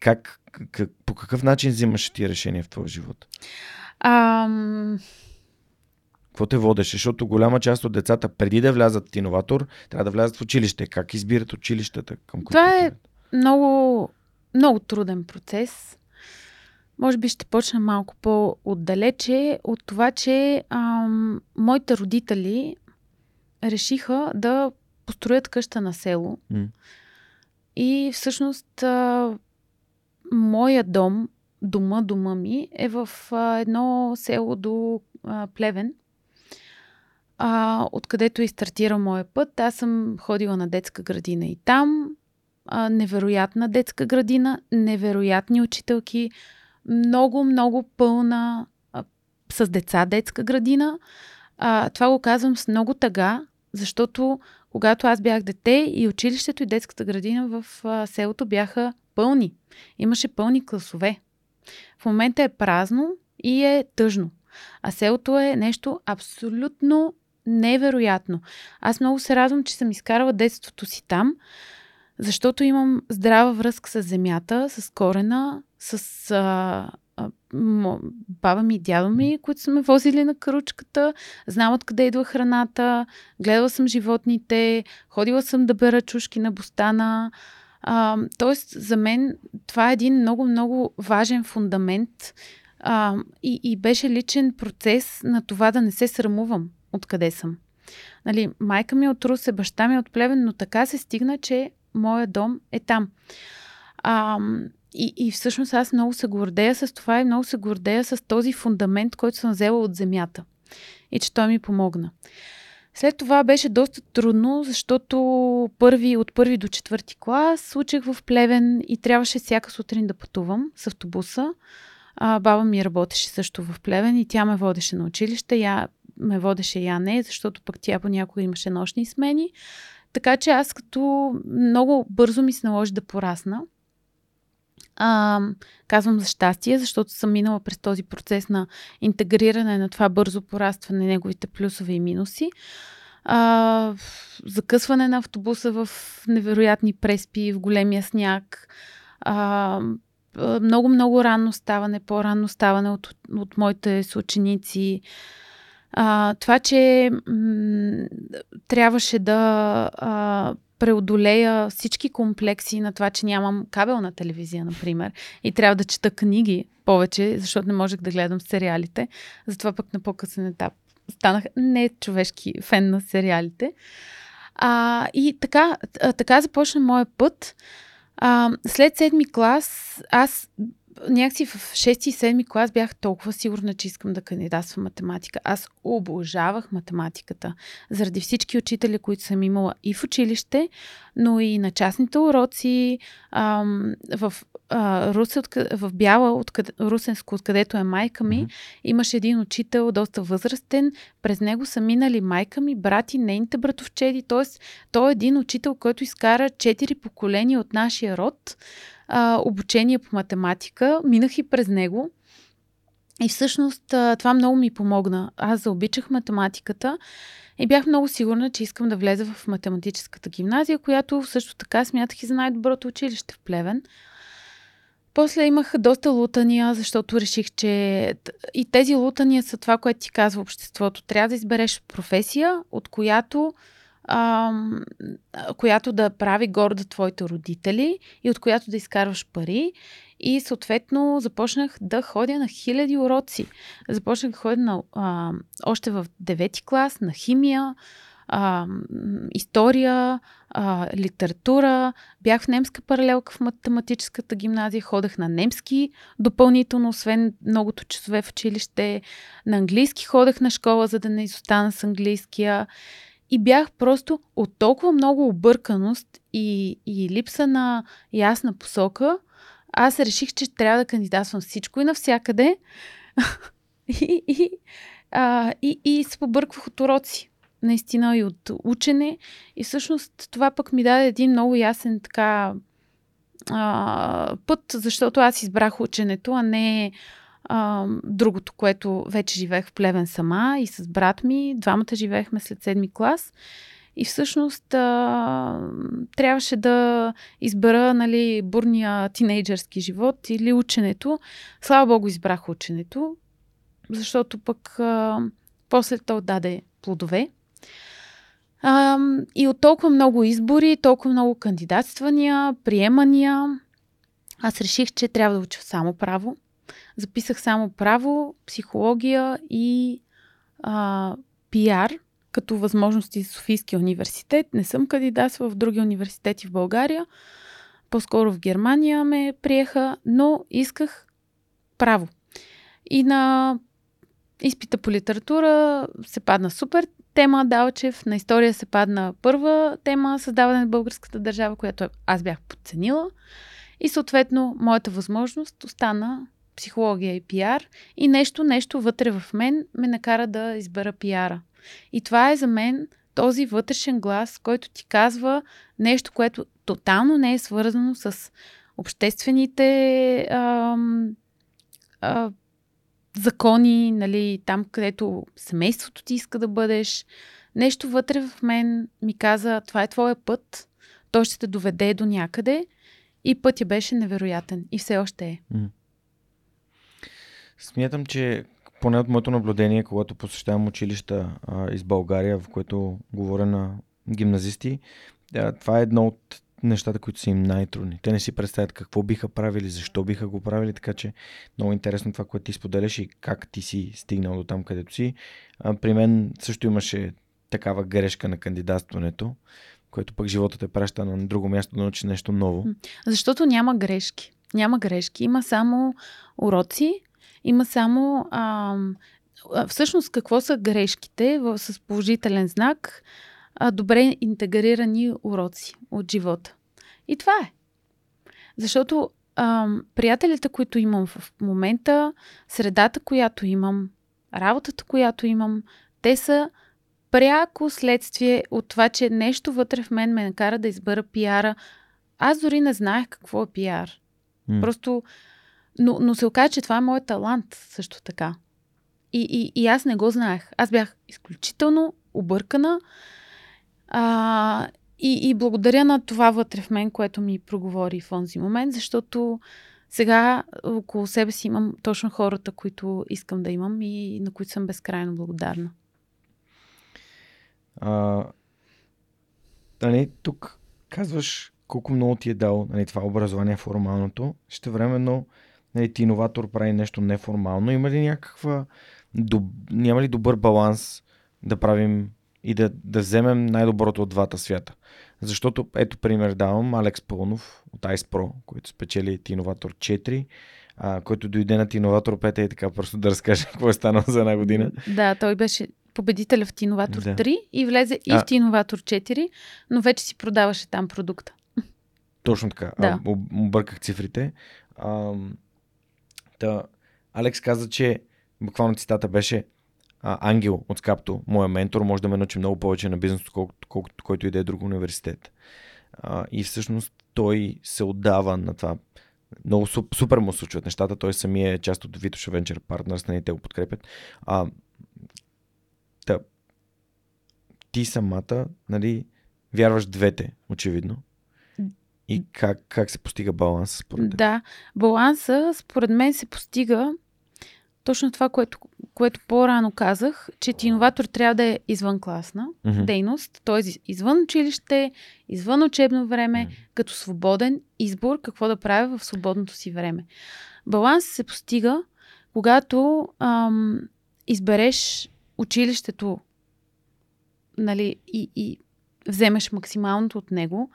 Как, как, по какъв начин взимаш ти решения в твоя живот? Ам... Какво те водеше? Защото голяма част от децата, преди да влязат в иноватор, трябва да влязат в училище. Как избират училищата? Към Това е много, много труден процес. Може би ще почна малко по-отдалече от това, че ам, моите родители решиха да построят къща на село. Mm. И всъщност а, моя дом, дома, дома ми е в а, едно село до а, Плевен, а, откъдето и стартира моя път. Аз съм ходила на детска градина и там. А, невероятна детска градина, невероятни учителки, много, много пълна а, с деца детска градина. А, това го казвам с много тъга, защото когато аз бях дете и училището и детската градина в а, селото бяха пълни. Имаше пълни класове. В момента е празно и е тъжно. А селото е нещо абсолютно невероятно. Аз много се радвам, че съм изкарала детството си там, защото имам здрава връзка с земята, с корена, с а, а, баба ми и дядо ми, които са ме возили на каручката, знам откъде идва храната, гледала съм животните, ходила съм да бера чушки на бостана. А, тоест, за мен това е един много-много важен фундамент а, и, и беше личен процес на това да не се срамувам откъде съм. Нали, майка ми е от Русе, баща ми е от Плевен, но така се стигна, че моя дом е там. А, и, и всъщност аз много се гордея с това и много се гордея с този фундамент, който съм взела от земята. И че той ми помогна. След това беше доста трудно, защото първи, от първи до четвърти клас учих в Плевен и трябваше всяка сутрин да пътувам с автобуса. А, баба ми работеше също в Плевен и тя ме водеше на училище. Я ме водеше я не, защото пък тя понякога имаше нощни смени. Така че аз като много бързо ми се наложи да порасна. А, казвам за щастие, защото съм минала през този процес на интегриране на това бързо порастване, неговите плюсове и минуси. А, закъсване на автобуса в невероятни преспи, в големия сняг. А, много, много ранно ставане, по-ранно ставане от, от моите съученици. А, това, че м- трябваше да а, преодолея всички комплекси на това, че нямам кабелна телевизия, например, и трябва да чета книги повече, защото не можех да гледам сериалите. Затова пък на по-късен етап станах не човешки фен на сериалите. А, и така, така започна моя път. А, след седми клас аз някакси в 6 и 7 клас бях толкова сигурна, че искам да кандидатствам математика. Аз обожавах математиката. Заради всички учители, които съм имала и в училище, но и на частните уроци ам, в а, Русе, в Бяла, откъде, Русенско, откъдето е майка ми, mm-hmm. имаше един учител, доста възрастен. През него са минали майка ми, брати, нейните братовчеди. Тоест, той е един учител, който изкара четири поколения от нашия род а, обучение по математика. Минах и през него. И всъщност това много ми помогна. Аз заобичах математиката и бях много сигурна, че искам да влеза в математическата гимназия, която също така смятах и за най-доброто училище в Плевен. После имах доста лутания, защото реших, че и тези лутания са това, което ти казва обществото. Трябва да избереш професия, от която а, която да прави горда твоите родители и от която да изкарваш пари. И съответно започнах да ходя на хиляди уроци. Започнах да ходя на, а, още в 9 клас на химия, а, история, а, литература. Бях в немска паралелка в математическата гимназия, ходех на немски допълнително, освен многото часове в училище. На английски ходех на школа, за да не изостана с английския. И бях просто от толкова много обърканост и, и липса на ясна посока, аз реших, че трябва да кандидатствам всичко и навсякъде. и, и, а, и, и се побърквах от уроци. Наистина и от учене. И всъщност това пък ми даде един много ясен така а, път, защото аз избрах ученето, а не а, другото, което вече живеех в Плевен сама и с брат ми. Двамата живеехме след седми клас. И всъщност а, трябваше да избера нали, бурния тинейджърски живот или ученето. Слава Богу, избрах ученето, защото пък а, после то даде плодове. А, и от толкова много избори, толкова много кандидатствания, приемания, аз реших, че трябва да уча само право. Записах само право, психология и а, пиар като възможности за Софийския университет. Не съм кандидатствала в други университети в България. По-скоро в Германия ме приеха, но исках право. И на изпита по литература се падна супер тема Далчев, на история се падна първа тема създаване на българската държава, която аз бях подценила. И съответно, моята възможност остана психология и пиар. И нещо, нещо вътре в мен ме накара да избера пиара. И това е за мен този вътрешен глас, който ти казва нещо, което тотално не е свързано с обществените ам, а, закони, нали, там където семейството ти иска да бъдеш. Нещо вътре в мен ми каза, това е твоя път, той ще те доведе до някъде и пътя беше невероятен и все още е. Смятам, че поне от моето наблюдение, когато посещавам училища а, из България, в което говоря на гимназисти, това е едно от нещата, които са им най-трудни. Те не си представят какво биха правили, защо биха го правили, така че много интересно това, което ти споделяш и как ти си стигнал до там, където си. А, при мен също имаше такава грешка на кандидатстването, което пък живота те праща на друго място да научи нещо ново. Защото няма грешки. Няма грешки. Има само уроци, има само. А, всъщност, какво са грешките с положителен знак? А, добре интегрирани уроци от живота. И това е. Защото а, приятелите, които имам в момента, средата, която имам, работата, която имам, те са пряко следствие от това, че нещо вътре в мен ме накара да избера пиара. Аз дори не знаех какво е пиар. Mm. Просто но, но се оказа, че това е моят талант също така. И, и, и аз не го знаех. Аз бях изключително объркана. А, и, и благодаря на това вътре в мен, което ми проговори в онзи момент, защото сега около себе си имам точно хората, които искам да имам и на които съм безкрайно благодарна. А, нали, тук казваш колко много ти е дал нали, това образование формалното. Ще времено нали, ти иноватор прави нещо неформално, има ли някаква, доб... няма ли добър баланс да правим и да, да вземем най-доброто от двата свята? Защото, ето пример давам, Алекс Пълнов от Ice Pro, който спечели Тиноватор 4, а, който дойде на Тиноватор 5 и така просто да разкаже какво е станало за една година. Да, той беше победителя в Тиноватор да. 3 и влезе и а... в Тиноватор 4, но вече си продаваше там продукта. Точно така. Да. А, обърках цифрите. А, Та, Алекс каза, че буквално цитата беше Ангел от Скапто, моя ментор, може да ме научи много повече на бизнес, колкото, колкото който и да е друг университет. А, и всъщност той се отдава на това. Много супер му случват нещата. Той самия е част от Vitoša Venture Partners, нали, те го подкрепят. А, та, ти самата, нали, вярваш двете, очевидно. И как, как се постига баланс според теб? Да, баланса според мен се постига точно това, което, което по-рано казах, че ти иноватор трябва да е извънкласна mm-hmm. дейност, т.е. извън училище, извън учебно време, mm-hmm. като свободен избор какво да правя в свободното си време. Баланс се постига, когато ам, избереш училището нали, и, и вземеш максималното от него,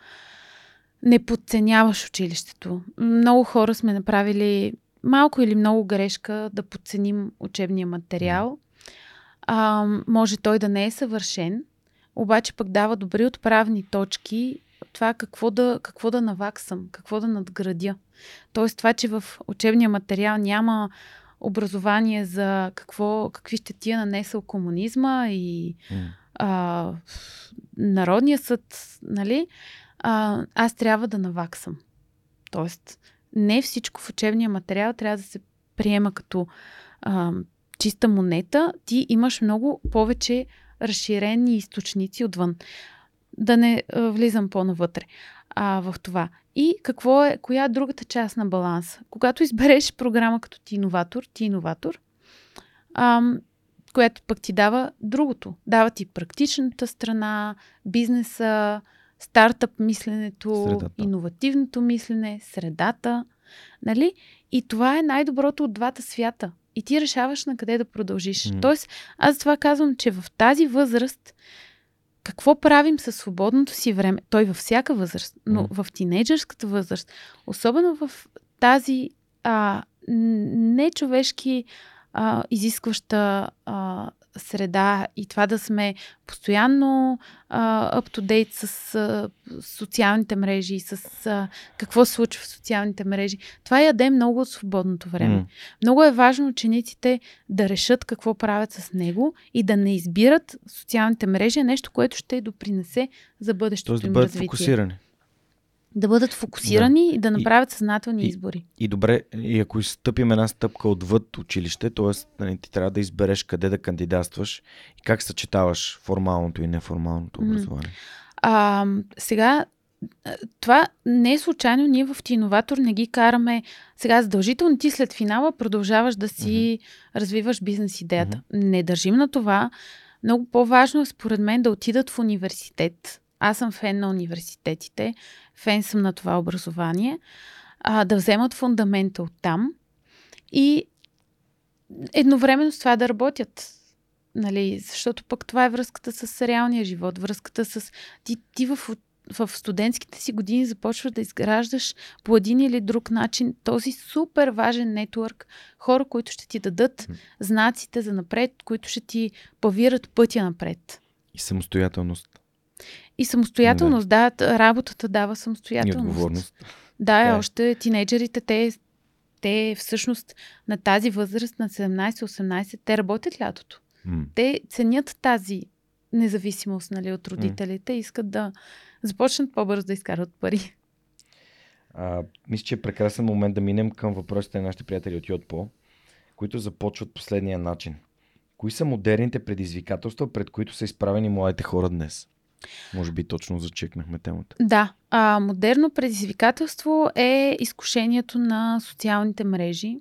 не подценяваш училището. Много хора сме направили малко или много грешка да подценим учебния материал. А, може той да не е съвършен, обаче пък дава добри отправни точки това какво да, какво да наваксам, какво да надградя. Тоест това, че в учебния материал няма образование за какво, какви ще ти е нанесъл комунизма и mm. а, Народния съд, нали? А, аз трябва да наваксам. Тоест, не всичко в учебния материал трябва да се приема като а, чиста монета. Ти имаш много повече разширени източници отвън. Да не а, влизам по-навътре а, в това. И какво е, коя е другата част на баланса? Когато избереш програма като ти иноватор, ти иноватор, ам, която пък ти дава другото. Дава ти практичната страна, бизнеса, стартъп мисленето, средата. иновативното мислене, средата. Нали? И това е най-доброто от двата свята. И ти решаваш на къде да продължиш. Mm. Тоест, аз това казвам, че в тази възраст какво правим със свободното си време? Той във всяка възраст, но mm. в тинейджърската възраст, особено в тази а, нечовешки а, изискваща а, среда и това да сме постоянно up-to-date с uh, социалните мрежи и с uh, какво се случва в социалните мрежи. Това яде много от свободното време. Mm. Много е важно учениците да решат какво правят с него и да не избират социалните мрежи, нещо, което ще допринесе за бъдещето Тоест, им да бъдат развитие. фокусирани да бъдат фокусирани да. и да направят съзнателни и, избори. И добре, и ако изстъпим една стъпка отвъд училище, т.е. Нали, ти трябва да избереш къде да кандидатстваш и как съчетаваш формалното и неформалното образование. А, сега, това не е случайно. Ние в Тиноватор не ги караме. Сега задължително ти след финала продължаваш да си uh-huh. развиваш бизнес идеята. Uh-huh. Не държим на това. Много по-важно е според мен да отидат в университет. Аз съм фен на университетите фен съм на това образование, а, да вземат фундамента от там и едновременно с това да работят. Нали, защото пък това е връзката с реалния живот, връзката с... Ти, ти в, в студентските си години започваш да изграждаш по един или друг начин този супер важен нетворк, хора, които ще ти дадат знаците за напред, които ще ти павират пътя напред. И самостоятелност. И самостоятелност, да. да, работата дава самостоятелност. И отговорност. Да, е. още тинейджерите, те, те всъщност на тази възраст, на 17-18, те работят лятото. Mm. Те ценят тази независимост нали, от родителите и искат да започнат по-бързо да изкарват пари. А, мисля, че е прекрасен момент да минем към въпросите на нашите приятели от Йотпо, които започват последния начин. Кои са модерните предизвикателства, пред които са изправени младите хора днес? Може би точно зачекнахме темата. Да. А, модерно предизвикателство е изкушението на социалните мрежи,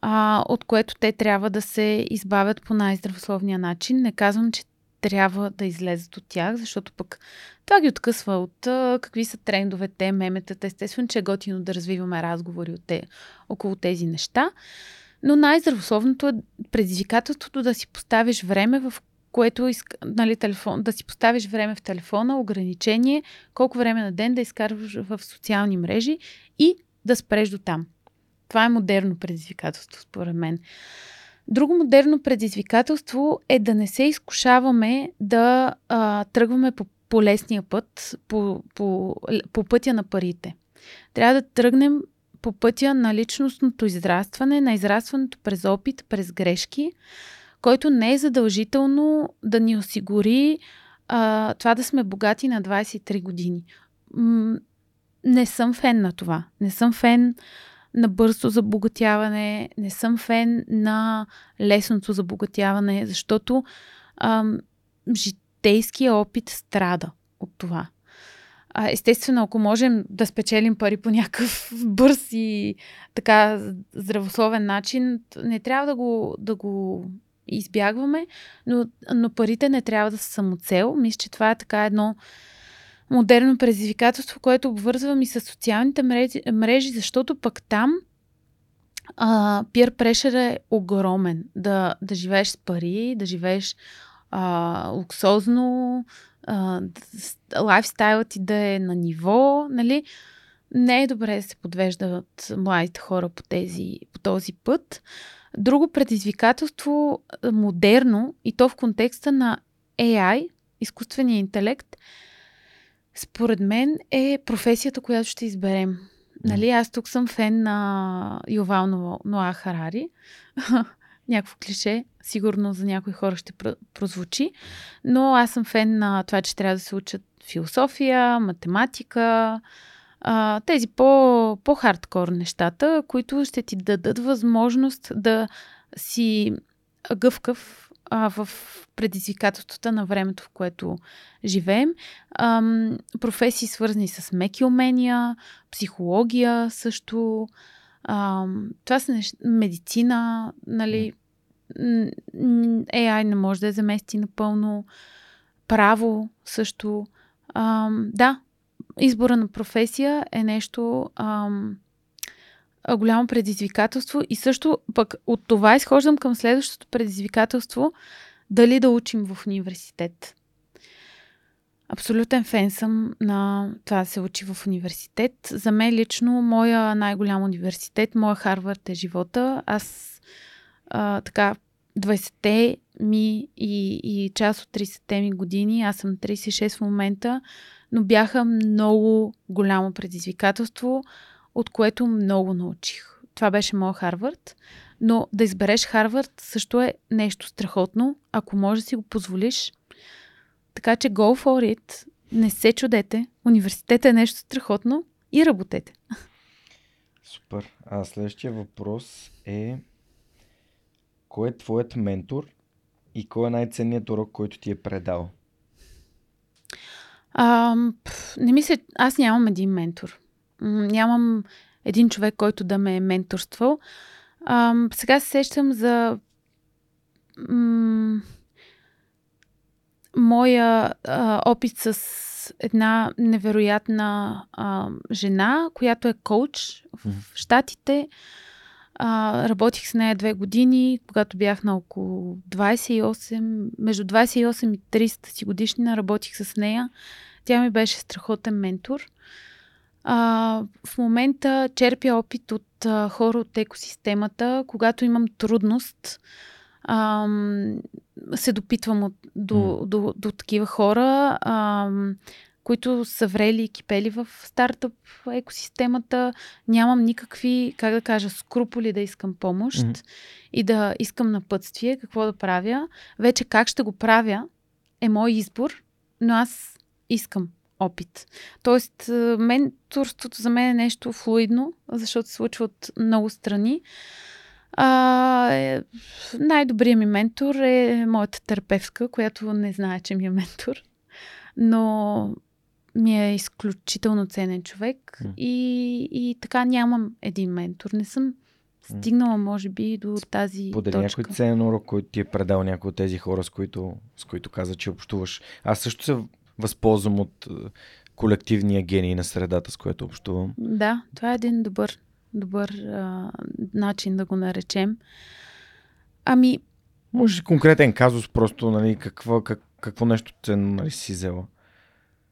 а, от което те трябва да се избавят по най-здравословния начин. Не казвам, че трябва да излезат от тях, защото пък това ги откъсва от а, какви са трендовете, меметата. Естествено, че е готино да развиваме разговори от те, около тези неща. Но най-здравословното е предизвикателството да си поставиш време, в което нали, телефон, да си поставиш време в телефона, ограничение, колко време на ден да изкарваш в социални мрежи и да спреш до там. Това е модерно предизвикателство, според мен. Друго модерно предизвикателство е да не се изкушаваме да а, тръгваме по, по лесния път, по, по, по пътя на парите. Трябва да тръгнем по пътя на личностното израстване, на израстването през опит, през грешки, който не е задължително да ни осигури а, това да сме богати на 23 години. М- не съм фен на това. Не съм фен на бързо забогатяване, не съм фен на лесното забогатяване, защото ам, житейския опит страда от това. А, естествено, ако можем да спечелим пари по някакъв бърз и така здравословен начин, не трябва да го, да го избягваме, но, но парите не трябва да са самоцел. Мисля, че това е така едно модерно предизвикателство, което обвързвам и с социалните мрежи, мрежи защото пък там peer pressure е огромен. Да, да живееш с пари, да живееш а, луксозно, а, лайфстайлът ти да е на ниво, нали? Не е добре да се подвеждат младите хора по, тези, по този път. Друго предизвикателство, модерно, и то в контекста на AI, изкуствения интелект, според мен е професията, която ще изберем. Нали, аз тук съм фен на Ювал Ноа Харари. Някакво клише, сигурно за някои хора ще прозвучи, но аз съм фен на това, че трябва да се учат философия, математика, тези по, по-хардкор нещата, които ще ти дадат възможност да си гъвкав а, в предизвикателствата на времето, в което живеем. Ам, професии свързани с меки умения, психология също. Ам, това са неща, медицина, нали. AI не може да я замести напълно. Право също. Ам, да, избора на професия е нещо ам, голямо предизвикателство и също пък от това изхождам към следващото предизвикателство дали да учим в университет. Абсолютен фен съм на това да се учи в университет. За мен лично, моя най-голям университет, моя Харвард е живота. Аз а, така 20-те ми и, и част от 30-те ми години, аз съм 36 в момента, но бяха много голямо предизвикателство от което много научих. Това беше моят Харвард. Но да избереш Харвард също е нещо страхотно, ако може да си го позволиш. Така че go for it. Не се чудете. Университет е нещо страхотно и работете. Супер. А следващия въпрос е кой е твоят ментор и кой е най-ценният урок, който ти е предал? А, не мисля, аз нямам един ментор нямам един човек, който да ме е менторствал. А, сега се сещам за м- моя а, опит с една невероятна а, жена, която е коуч в, Штатите. А, работих с нея две години, когато бях на около 28, между 28 и 30 си годишнина работих с нея. Тя ми беше страхотен ментор. А, в момента черпя опит от а, хора от екосистемата. Когато имам трудност, а, се допитвам от, до, mm. до, до, до такива хора, а, които са врели и кипели в стартъп екосистемата. Нямам никакви, как да кажа, скруполи да искам помощ mm. и да искам напътствие, какво да правя. Вече как ще го правя е мой избор, но аз искам опит. Тоест, менторството за мен е нещо флуидно, защото се случва от много страни. А, е, най-добрият ми ментор е моята терапевтка, която не знае, че ми е ментор. Но ми е изключително ценен човек mm. и, и така нямам един ментор. Не съм стигнала, може би, до тази Подели точка. някой ценен урок, който ти е предал някой от тези хора, с които, с които каза, че общуваш. Аз също се възползвам от е, колективния гений на средата, с което общувам. Да, това е един добър, добър а, начин да го наречем. Ами. Може конкретен казус, просто, нали, какво, как, какво нещо ценно нали, си взела.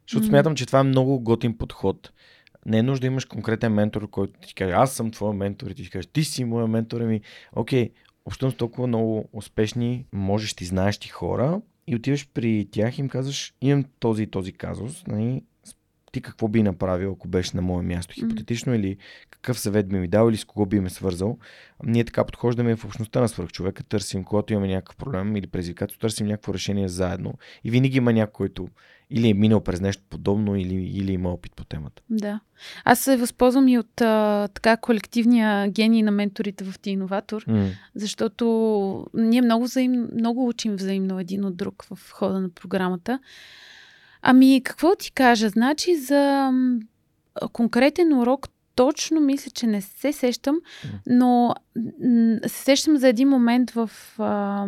Защото смятам, че това е много готин подход. Не е нужда да имаш конкретен ментор, който ти каже, аз съм твой ментор и ти каже, ти си моя ментор. Ми, окей, общувам с толкова много успешни, можещи, знаещи хора, и отиваш при тях и им казваш, имам този и този казус, нали, ти какво би направил, ако беше на мое място, хипотетично или какъв съвет би ми дал или с кого би ме свързал. Ние така подхождаме в общността на свърхчовека, търсим, когато имаме някакъв проблем или предизвикателство, търсим някакво решение заедно и винаги има някой, който или е минал през нещо подобно, или, или има опит по темата. Да. Аз се възползвам и от а, така колективния гений на менторите в Ти Иноватор, mm. защото ние много, взаим, много учим взаимно един от друг в хода на програмата. Ами, какво ти кажа? Значи за конкретен урок точно мисля, че не се сещам, но се сещам за един момент в а,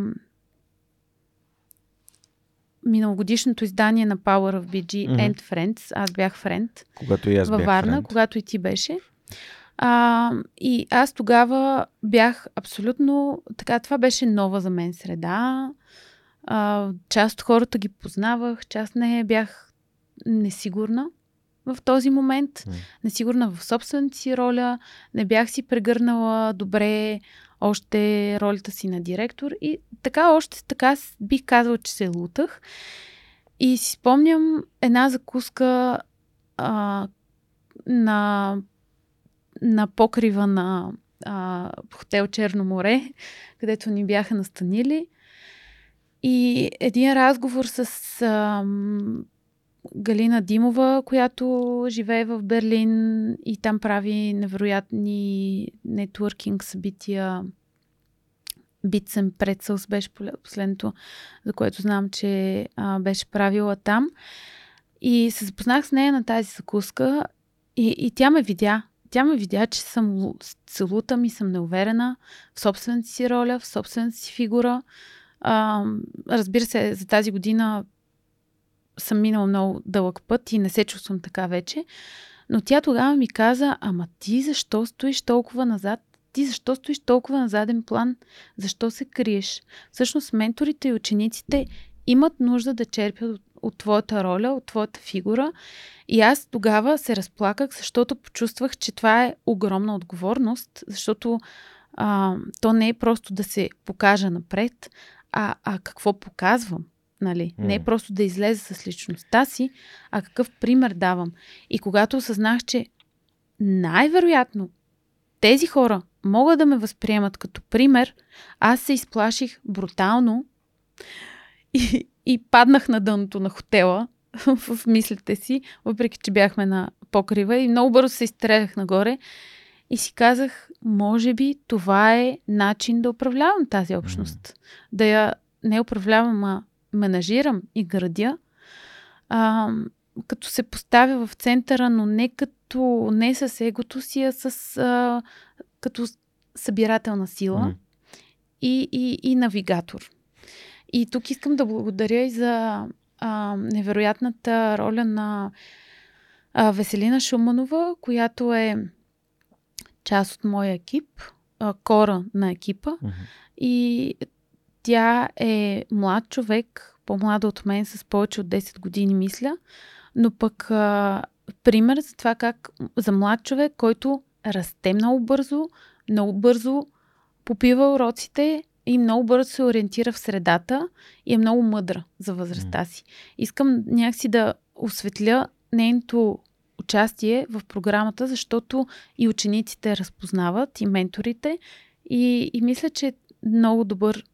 миналогодишното издание на Power of BG mm-hmm. and Friends. Аз бях френд. Когато и аз във бях Варна, френд. когато и ти беше. А, и аз тогава бях абсолютно... Така, това беше нова за мен среда. А, част от хората ги познавах, част не бях несигурна в този момент, М. несигурна в собствената си роля, не бях си прегърнала добре още ролята си на директор и така още така бих казала, че се лутах. И си спомням една закуска а, на, на покрива на а, хотел Черно море, където ни бяха настанили. И един разговор с ам, Галина Димова, която живее в Берлин и там прави невероятни нетворкинг събития. Битсен Прецълс беше последното, за което знам, че а, беше правила там. И се запознах с нея на тази закуска и, и тя ме видя. Тя ме видя, че съм лу- се лутам и съм неуверена в собствената си роля, в собствената си фигура. А, разбира се, за тази година съм минала много дълъг път и не се чувствам така вече. Но тя тогава ми каза, ама ти защо стоиш толкова назад? Ти защо стоиш толкова на заден план? Защо се криеш? Всъщност менторите и учениците имат нужда да черпят от, от твоята роля, от твоята фигура. И аз тогава се разплаках, защото почувствах, че това е огромна отговорност, защото а, то не е просто да се покажа напред, а, а какво показвам. Нали? Не е просто да излезе с личността си, а какъв пример давам. И когато осъзнах, че най-вероятно тези хора могат да ме възприемат като пример, аз се изплаших брутално и, и паднах на дъното на хотела в мислите си, въпреки че бяхме на покрива и много бързо се изстрелях нагоре и си казах, може би това е начин да управлявам тази общност. Да я не управлявам, а менажирам и градя, а, като се поставя в центъра, но не като не с егото си, а с а, като събирателна сила и, и, и навигатор. И тук искам да благодаря и за а, невероятната роля на а, Веселина Шуманова, която е част от моя екип, а, кора на екипа. Мгм. И тя е млад човек, по-млада от мен, с повече от 10 години, мисля. Но пък а, пример за това как за млад човек, който расте много бързо, много бързо попива уроците и много бързо се ориентира в средата и е много мъдра за възрастта си. Искам някакси да осветля нейното участие в програмата, защото и учениците разпознават, и менторите. И, и мисля, че много добър,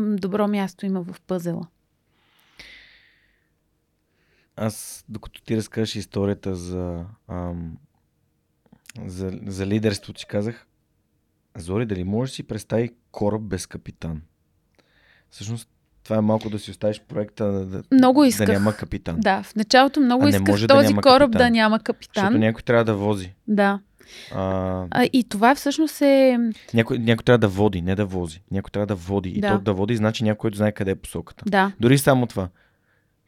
добро място има в пъзела. Аз, докато ти разкажеш историята за, ам, за, за лидерство, ти казах, Зори, дали можеш да си представи кораб без капитан? Всъщност, това е малко да си оставиш проекта да, да, Много да исках. няма капитан. Да, в началото много А исках да този няма кораб капитан. да няма Защото капитан. някой трябва да вози. Да. А, А, и това всъщност е... някой, някой трябва да води, не да вози. Някой трябва да води. И Да. то да води значи някой, който знае къде е посоката. Да. Дори само това.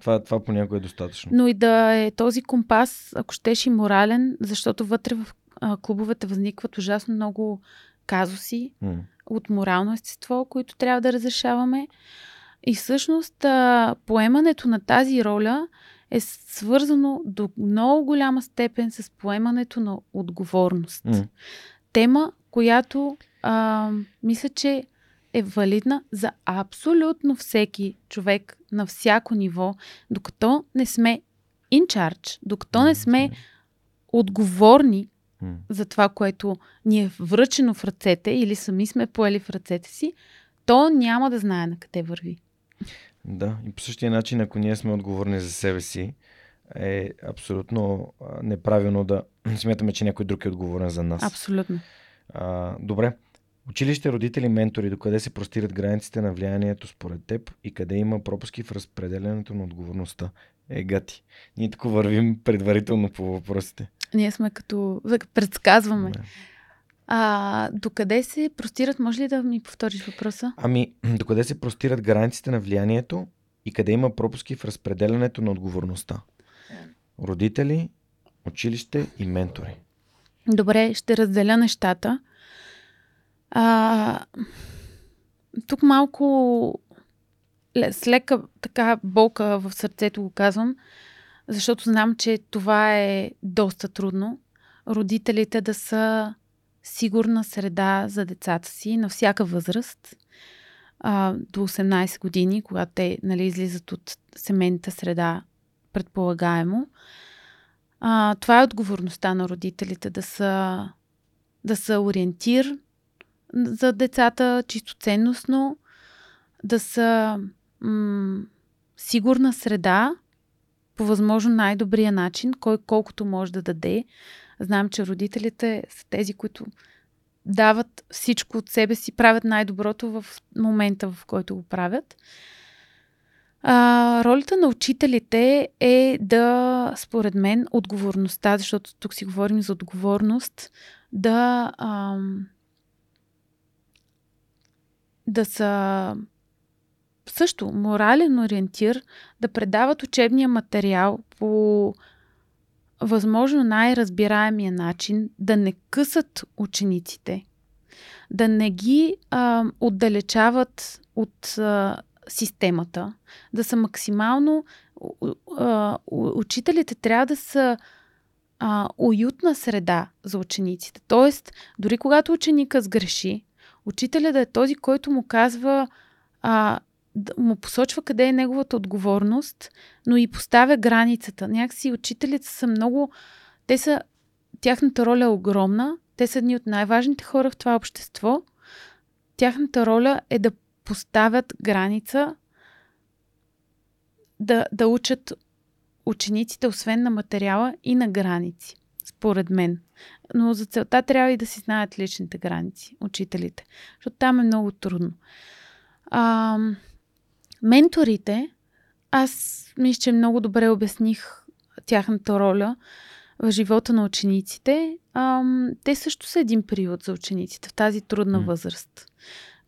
Това, това понякога е достатъчно. Но и да е този компас, ако щеш и морален, защото вътре в а, клубовете възникват ужасно много казуси М. от морално естество, които трябва да разрешаваме. И всъщност а, поемането на тази роля е свързано до много голяма степен с поемането на отговорност. М. Тема, която а, мисля, че е валидна за абсолютно всеки човек на всяко ниво, докато не сме in charge, докато не сме отговорни М. за това, което ни е връчено в ръцете или сами сме поели в ръцете си, то няма да знае на къде върви. Да, и по същия начин, ако ние сме отговорни за себе си, е абсолютно неправилно да смятаме, че някой друг е отговорен за нас. Абсолютно. А, добре. Училище, родители, ментори, докъде се простират границите на влиянието според теб и къде има пропуски в разпределянето на отговорността? Е, гати. Ние тук вървим предварително по въпросите. Ние сме като предсказваме. Да. А, докъде се простират? Може ли да ми повториш въпроса? Ами, докъде се простират границите на влиянието и къде има пропуски в разпределянето на отговорността? Родители, училище и ментори. Добре, ще разделя нещата. А, тук малко с лека така болка в сърцето го казвам, защото знам, че това е доста трудно. Родителите да са сигурна среда за децата си на всяка възраст а, до 18 години, когато те нали, излизат от семейната среда, предполагаемо. А, това е отговорността на родителите да са, да са ориентир за децата чисто ценностно, да са м- сигурна среда по възможно най-добрия начин, кой колкото може да даде. Знам, че родителите са тези, които дават всичко от себе си, правят най-доброто в момента, в който го правят. А, ролята на учителите е да, според мен, отговорността, защото тук си говорим за отговорност, да, ам, да са също морален ориентир, да предават учебния материал по възможно най-разбираемия начин, да не късат учениците, да не ги а, отдалечават от а, системата, да са максимално. А, учителите трябва да са а, уютна среда за учениците. Тоест, дори когато ученика сгреши, учителя да е този, който му казва, а, му посочва къде е неговата отговорност, но и поставя границата. Някакси учителите са много. Те са. Тяхната роля е огромна. Те са едни от най-важните хора в това общество. Тяхната роля е да поставят граница, да, да учат учениците, освен на материала, и на граници, според мен. Но за целта трябва и да си знаят личните граници, учителите, защото там е много трудно. А, менторите, аз мисля, че много добре обясних тяхната роля в живота на учениците. А, те също са един период за учениците в тази трудна mm. възраст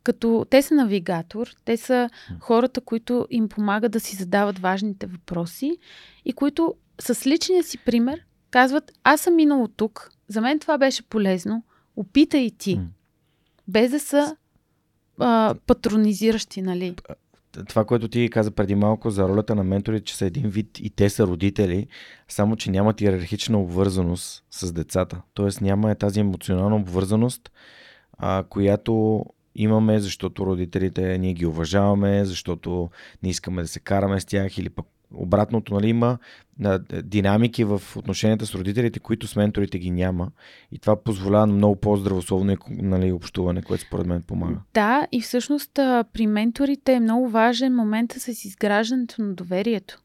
като те са навигатор, те са хората, които им помагат да си задават важните въпроси и които с личния си пример казват, аз съм минал тук, за мен това беше полезно, опитай ти. Без да са а, патронизиращи, нали? Това, което ти каза преди малко за ролята на менторите, че са един вид и те са родители, само че нямат иерархична обвързаност с децата. Тоест няма тази емоционална обвързаност, а, която имаме, защото родителите ние ги уважаваме, защото не искаме да се караме с тях или пък обратното, нали, има динамики в отношенията с родителите, които с менторите ги няма. И това позволява много по-здравословно нали, общуване, което според мен помага. Да, и всъщност при менторите е много важен момент с изграждането на доверието.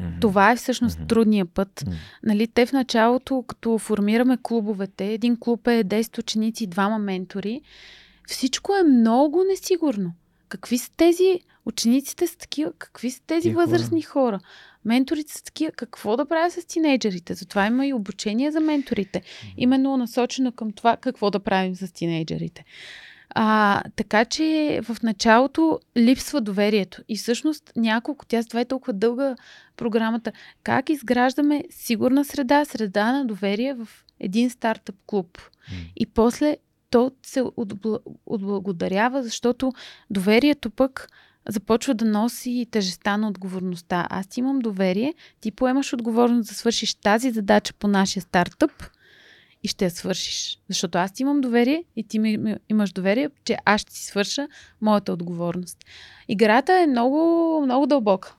Mm-hmm. Това е всъщност mm-hmm. трудния път. Mm-hmm. Нали, те в началото, като формираме клубовете, един клуб е 10 ученици и двама ментори, всичко е много несигурно. Какви са тези учениците са такива, какви са тези Тихо, възрастни хора? Менторите са такива, какво да правя с тинейджерите? Затова има и обучение за менторите. Именно насочено към това какво да правим с тинейджерите. А, така че в началото липсва доверието. И всъщност няколко, тя това е толкова дълга програмата, как изграждаме сигурна среда, среда на доверие в един стартъп клуб. Mm. И после то се отблагодарява, защото доверието пък започва да носи тежеста на отговорността. Аз имам доверие, ти поемаш отговорност да свършиш тази задача по нашия стартъп и ще я свършиш. Защото аз ти имам доверие и ти ми, имаш доверие, че аз ще си свърша моята отговорност. Играта е много, много дълбока.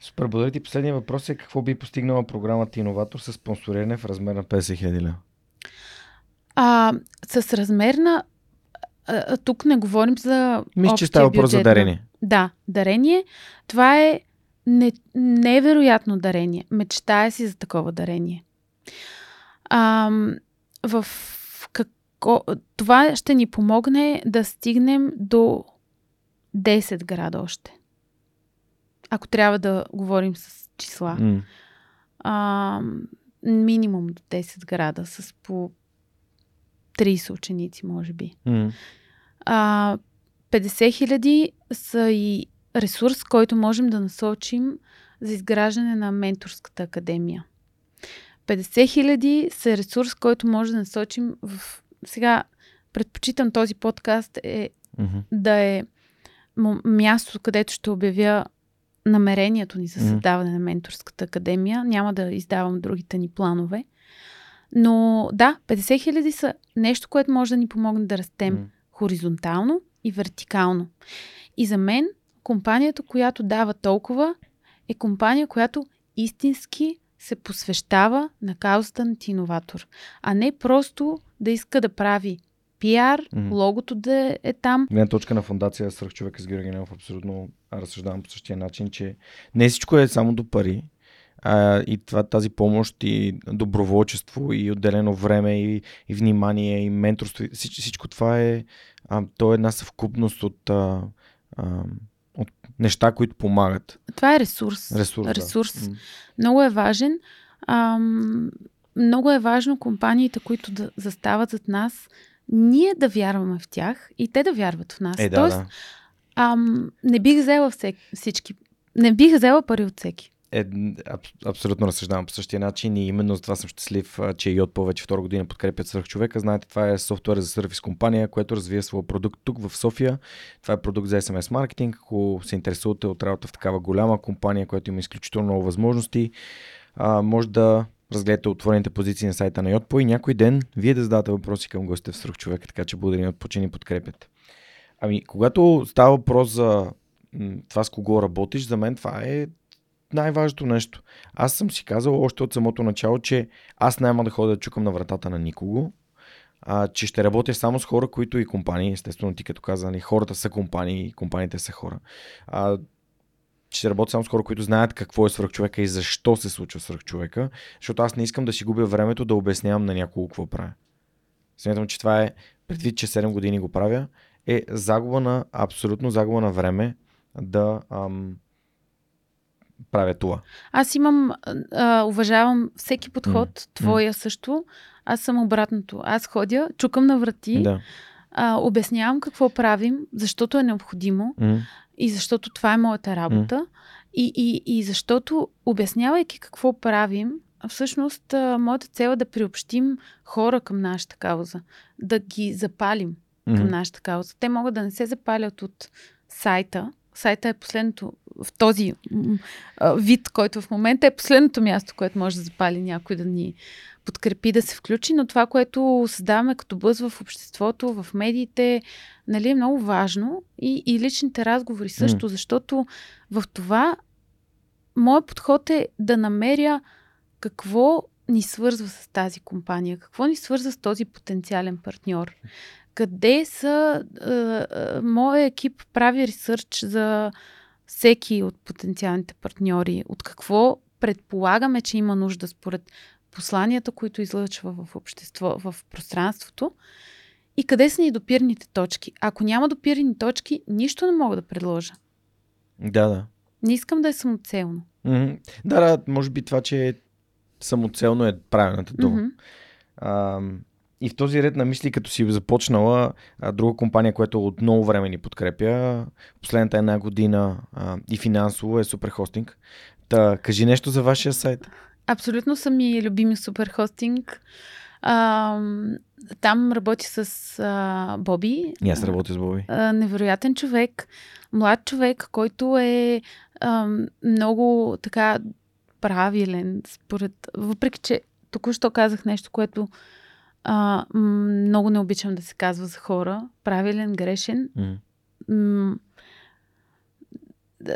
Супер, благодаря ти. Последния въпрос е какво би постигнала програмата Иноватор с спонсориране в размер на 50 000 лева? А, с размер на... А, тук не говорим за. Мисля, че става въпрос за дарение. Да, дарение. Това е не, невероятно дарение. Мечтая си за такова дарение. А, в какво... Това ще ни помогне да стигнем до 10 града още. Ако трябва да говорим с числа. Mm. А, минимум до 10 града с по 30 ученици, може би. Mm. А, 50 хиляди са и ресурс, който можем да насочим за изграждане на менторската академия. 50 хиляди са ресурс, който може да насочим в... Сега предпочитам този подкаст е mm-hmm. да е място, където ще обявя намерението ни за създаване на менторската академия. Няма да издавам другите ни планове. Но да, 50 хиляди са нещо, което може да ни помогне да растем mm. хоризонтално и вертикално. И за мен компанията, която дава толкова, е компания, която истински се посвещава на каузата на иноватор, а не просто да иска да прави пиар, mm-hmm. логото да е там. Гледна точка на фундация Сръх човека с Георги Ненов, абсолютно разсъждавам по същия начин, че не всичко е само до пари. А, и това, тази помощ и доброволчество и отделено време и, и внимание и менторство. Всичко, всичко това е, а, то е една съвкупност от, а, а, от неща, които помагат. Това е ресурс. Ресурс. ресурс. Да. Много е важен. Ам, много е важно компаниите, които да застават зад нас, ние да вярваме в тях и те да вярват в нас. Е, да, Тоест, да. Ам, не бих взела всеки, всички. Не бих взела пари от всеки. Е, аб, абсолютно разсъждавам по същия начин и именно за това съм щастлив, че и от повече втора година подкрепят свърх човека. Знаете, това е софтуер за сервис компания, която развива своя продукт тук в София. Това е продукт за SMS маркетинг. Ако се интересувате от работа в такава голяма компания, която има изключително много възможности, а, може да разгледате отворените позиции на сайта на Йотпо и някой ден вие да зададете въпроси към гостите в свърх човека, така че благодарим от почини подкрепят. Ами, когато става въпрос за това с кого работиш, за мен това е най-важното нещо. Аз съм си казал още от самото начало, че аз няма да ходя да чукам на вратата на никого, а, че ще работя само с хора, които и компании, естествено ти като каза, нали, хората са компании, компаниите са хора. А, ще работя само с хора, които знаят какво е свръхчовека и защо се случва свръхчовека, защото аз не искам да си губя времето да обяснявам на някого какво правя. Смятам, че това е, предвид, че 7 години го правя, е загуба на, абсолютно загуба на време да ам, правя това. Аз имам, а, уважавам всеки подход, mm. твоя mm. също. Аз съм обратното. Аз ходя, чукам на врати, да. а, обяснявам какво правим, защото е необходимо mm. и защото това е моята работа. Mm. И, и, и защото, обяснявайки какво правим, всъщност а, моята цел е да приобщим хора към нашата кауза, да ги запалим mm-hmm. към нашата кауза. Те могат да не се запалят от сайта. Сайта е последното, в този а, вид, който в момента е последното място, което може да запали някой да ни подкрепи, да се включи, но това, което създаваме като бъз в обществото, в медиите, нали, е много важно. И, и личните разговори също, mm. защото в това моят подход е да намеря какво ни свързва с тази компания, какво ни свързва с този потенциален партньор къде са... А, моя екип прави ресърч за всеки от потенциалните партньори. От какво предполагаме, че има нужда според посланията, които излъчва в общество, в пространството. И къде са ни допирните точки? Ако няма допирни точки, нищо не мога да предложа. Да, да. Не искам да е самоцелно. Mm-hmm. Да, да, може би това, че е самоцелно е правилната дума. Mm-hmm. А, и в този ред на мисли, като си започнала, а, друга компания, която от много време ни подкрепя, последната една година а, и финансово е Суперхостинг. Та, кажи нещо за вашия сайт. Абсолютно са ми любими Суперхостинг. А, там работи с а, Боби. И аз работя с Боби. А, невероятен човек, млад човек, който е а, много така правилен, според. Въпреки, че току-що казах нещо, което а, много не обичам да се казва за хора. Правилен, грешен. Mm.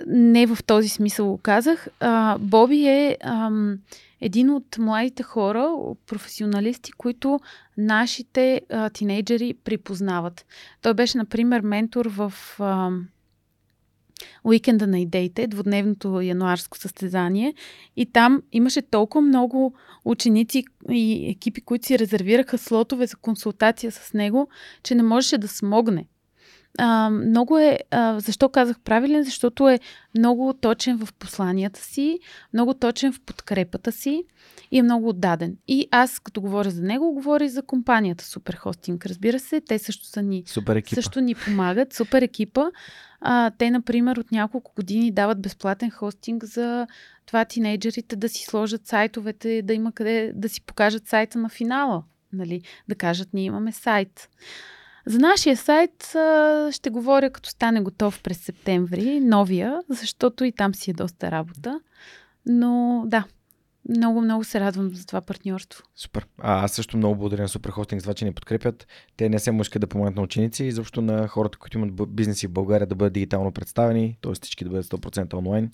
Не в този смисъл го казах. А, Боби е ам, един от младите хора, професионалисти, които нашите а, тинейджери припознават. Той беше, например, ментор в ам, Уикенда на идеите, двудневното януарско състезание. И там имаше толкова много ученици и екипи, които си резервираха слотове за консултация с него, че не можеше да смогне. А, много е. А, защо казах правилен? Защото е много точен в посланията си, много точен в подкрепата си и е много отдаден. И аз, като говоря за него, говоря и за компанията Суперхостинг. Разбира се, те също са ни. Супер екипа. Също ни помагат. Супер екипа. А, те, например, от няколко години дават безплатен хостинг за това тинейджерите да си сложат сайтовете, да има къде да си покажат сайта на финала. Нали? Да кажат, ние имаме сайт. За нашия сайт а, ще говоря като стане готов през септември, новия, защото и там си е доста работа. Но да, много, много се радвам за това партньорство. Супер. А, аз също много благодаря на Суперхостинг за това, че ни подкрепят. Те не се искат да помогнат на ученици и защо на хората, които имат бизнеси в България да бъдат дигитално представени, т.е. всички да бъдат 100% онлайн.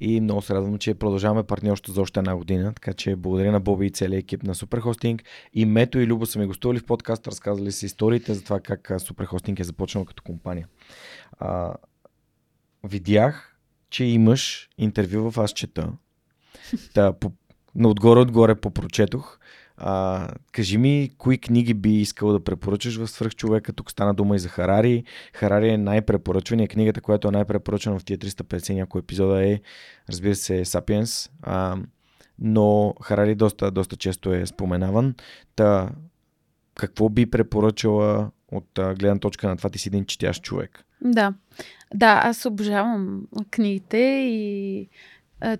И много се радвам, че продължаваме партньорство за още една година. Така че благодаря на Боби и целият екип на Суперхостинг. И Мето и Любо са ми гостували в подкаст, разказали си историите за това как Суперхостинг е започнал като компания. А, видях, че имаш интервю в Аз чета. Та, по, но отгоре-отгоре попрочетох. А, кажи ми, кои книги би искал да препоръчаш в свръхчовека? Тук стана дума и за Харари. Харари е най-препоръчвания. Книгата, която е най-препоръчана в тия 350 някои епизода е, разбира се, Сапиенс. Но Харари доста, доста често е споменаван. Та, какво би препоръчала от гледна точка на това ти си един четящ човек? Да. Да, аз обожавам книгите и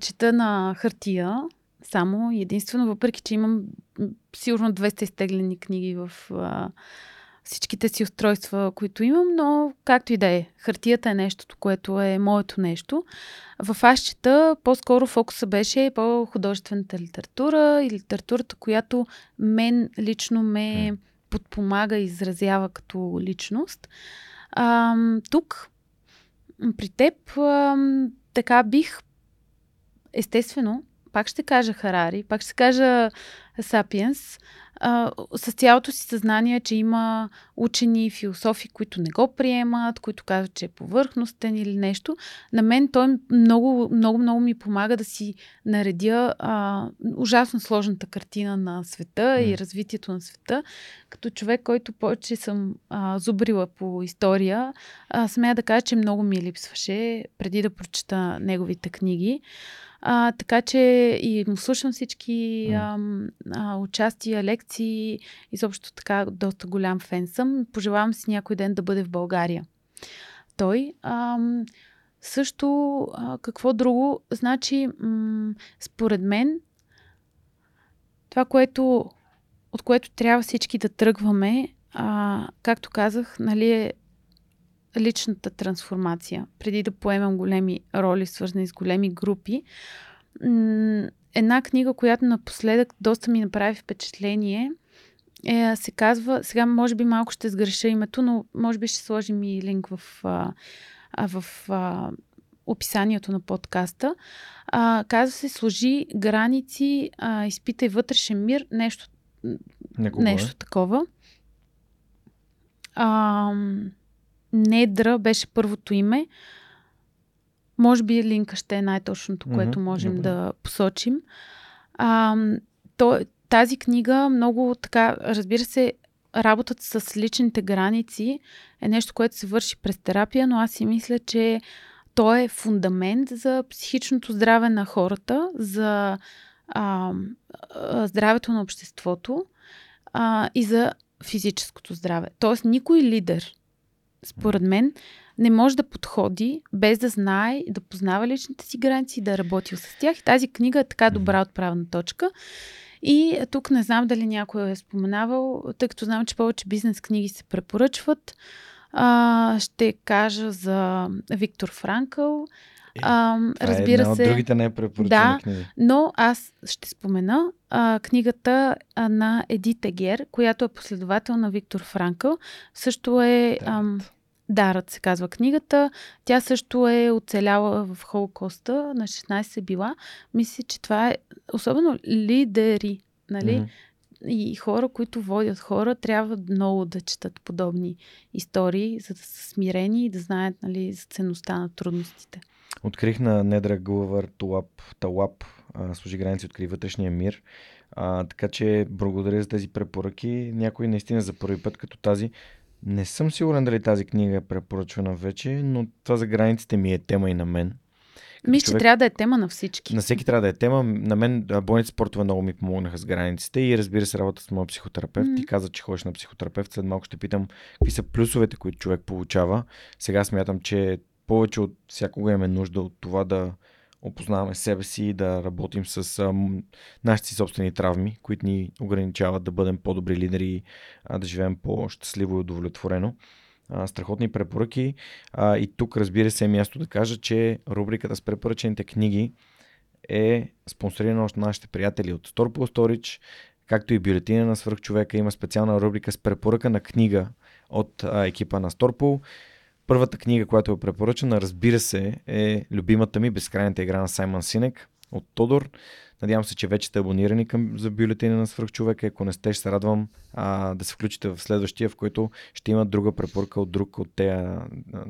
чета на хартия само единствено, въпреки че имам сигурно 200 изтеглени книги в а, всичките си устройства, които имам, но както и да е, хартията е нещото, което е моето нещо. В аз чета по-скоро фокуса беше по-художествената литература и литературата, която мен лично ме подпомага и изразява като личност. А, тук, при теб, а, така бих естествено пак ще кажа Харари, пак ще кажа Сапиенс, а, с цялото си съзнание, че има учени, философи, които не го приемат, които казват, че е повърхностен или нещо. На мен той много, много, много ми помага да си наредя а, ужасно сложната картина на света mm. и развитието на света. Като човек, който повече съм а, зубрила по история, а, смея да кажа, че много ми липсваше преди да прочета неговите книги. А, така че и му слушам всички а, а, участия, лекции, изобщо така доста голям фен съм. Пожелавам си някой ден да бъде в България. Той а, също а, какво друго? Значи, м- според мен, това, което, от което трябва всички да тръгваме, а, както казах, нали, е личната трансформация, преди да поемам големи роли, свързани с големи групи. Една книга, която напоследък доста ми направи впечатление, е, се казва, сега може би малко ще сгреша името, но може би ще сложим и линк в, а, в а, описанието на подкаста. А, казва се Сложи граници, а, изпитай вътрешен мир, нещо, нещо е. такова. А, Недра беше първото име. Може би линка ще е най-точното, което mm-hmm, можем добре. да посочим. А, то, тази книга много така, разбира се, работата с личните граници е нещо, което се върши през терапия, но аз си мисля, че то е фундамент за психичното здраве на хората, за а, а, здравето на обществото а, и за физическото здраве. Тоест, никой лидер според мен, не може да подходи без да знае, да познава личните си граници и да е работил с тях. И тази книга е така добра отправна точка. И тук не знам дали някой е споменавал, тъй като знам, че повече бизнес книги се препоръчват. А, ще кажа за Виктор Франкъл. Е, а, разбира е една се. От другите не е да, книги. Но аз ще спомена а, книгата а, на Едит Егер, която е последовател на Виктор Франкъл. Също е. Ам, Дарът се казва книгата. Тя също е оцеляла в Холокоста, на 16 е била. Мисля, че това е особено лидери, нали? Mm-hmm. И хора, които водят хора, трябва много да четат подобни истории, за да са смирени и да знаят нали, за ценността на трудностите. Открих на Недра Гулавър Туап, Талап, служи граници, откри вътрешния мир. А, така че благодаря за тези препоръки. Някой наистина за първи път като тази. Не съм сигурен дали тази книга е препоръчвана вече, но това за границите ми е тема и на мен. Мисля, човек... че трябва да е тема на всички. На всеки трябва да е тема. На мен бойните спортове много ми помогнаха с границите и разбира се работа с моят психотерапевт. Mm-hmm. Ти каза, че ходиш на психотерапевт. След малко ще питам какви са плюсовете, които човек получава. Сега смятам, че повече от всякога имаме нужда от това да опознаваме себе си и да работим с а, нашите собствени травми, които ни ограничават да бъдем по-добри лидери, а, да живеем по-щастливо и удовлетворено. А, страхотни препоръки. А, и тук, разбира се, е място да кажа, че рубриката с препоръчените книги е спонсорирана от нашите приятели от Storpool Storage, както и бюлетина на свърхчовека. Има специална рубрика с препоръка на книга от а, екипа на Storpool. Първата книга, която е препоръчена, разбира се, е любимата ми Безкрайната игра на Саймън Синек от Тодор. Надявам се, че вече сте абонирани към, за бюлетина на свръхчовека. Ако не сте, ще се радвам а, да се включите в следващия, в който ще има друга препоръка от друг от тея,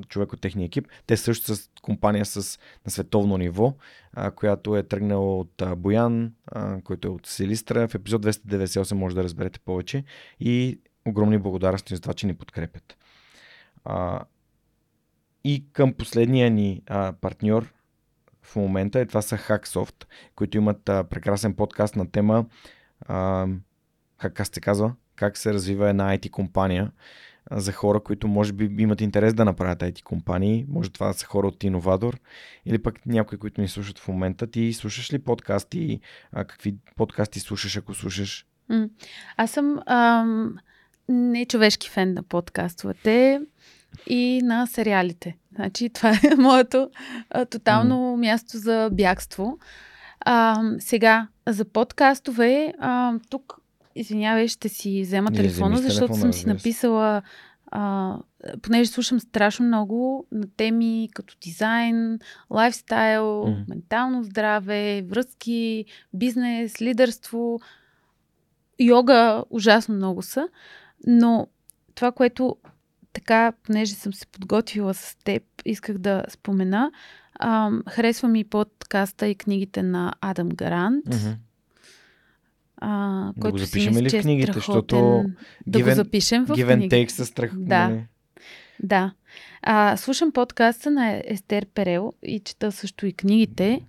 човек от техния екип. Те също са компания с, на световно ниво, а, която е тръгнала от а, Боян, а, който е от Силистра. В епизод 298 може да разберете повече. И огромни благодарности за това, че ни подкрепят. А, и към последния ни а, партньор в момента, е това са Hacksoft, които имат а, прекрасен подкаст на тема а, как се казва, как се развива една IT компания за хора, които може би имат интерес да направят IT компании. Може това да са хора от Innovator или пък някои, които ни слушат в момента. Ти слушаш ли подкасти? А, какви подкасти слушаш, ако слушаш? Аз съм ам, не човешки фен на подкастовете и на сериалите. Значи това е моето а, тотално mm. място за бягство. А, сега, за подкастове, а, тук, извинявай, ще си взема Не, телефона, защото телефона, съм си написала, а, понеже слушам страшно много на теми като дизайн, лайфстайл, mm. ментално здраве, връзки, бизнес, лидерство, йога, ужасно много са. Но това, което така, понеже съм се подготвила с теб, исках да спомена. А, харесва ми подкаста и книгите на Адам Гарант. Mm-hmm. А, да го запишем ли в книгите, защото да given, го запишем в given книги. take със страх. Да. Нали? Да. А, слушам подкаста на Естер Перел и чета също и книгите.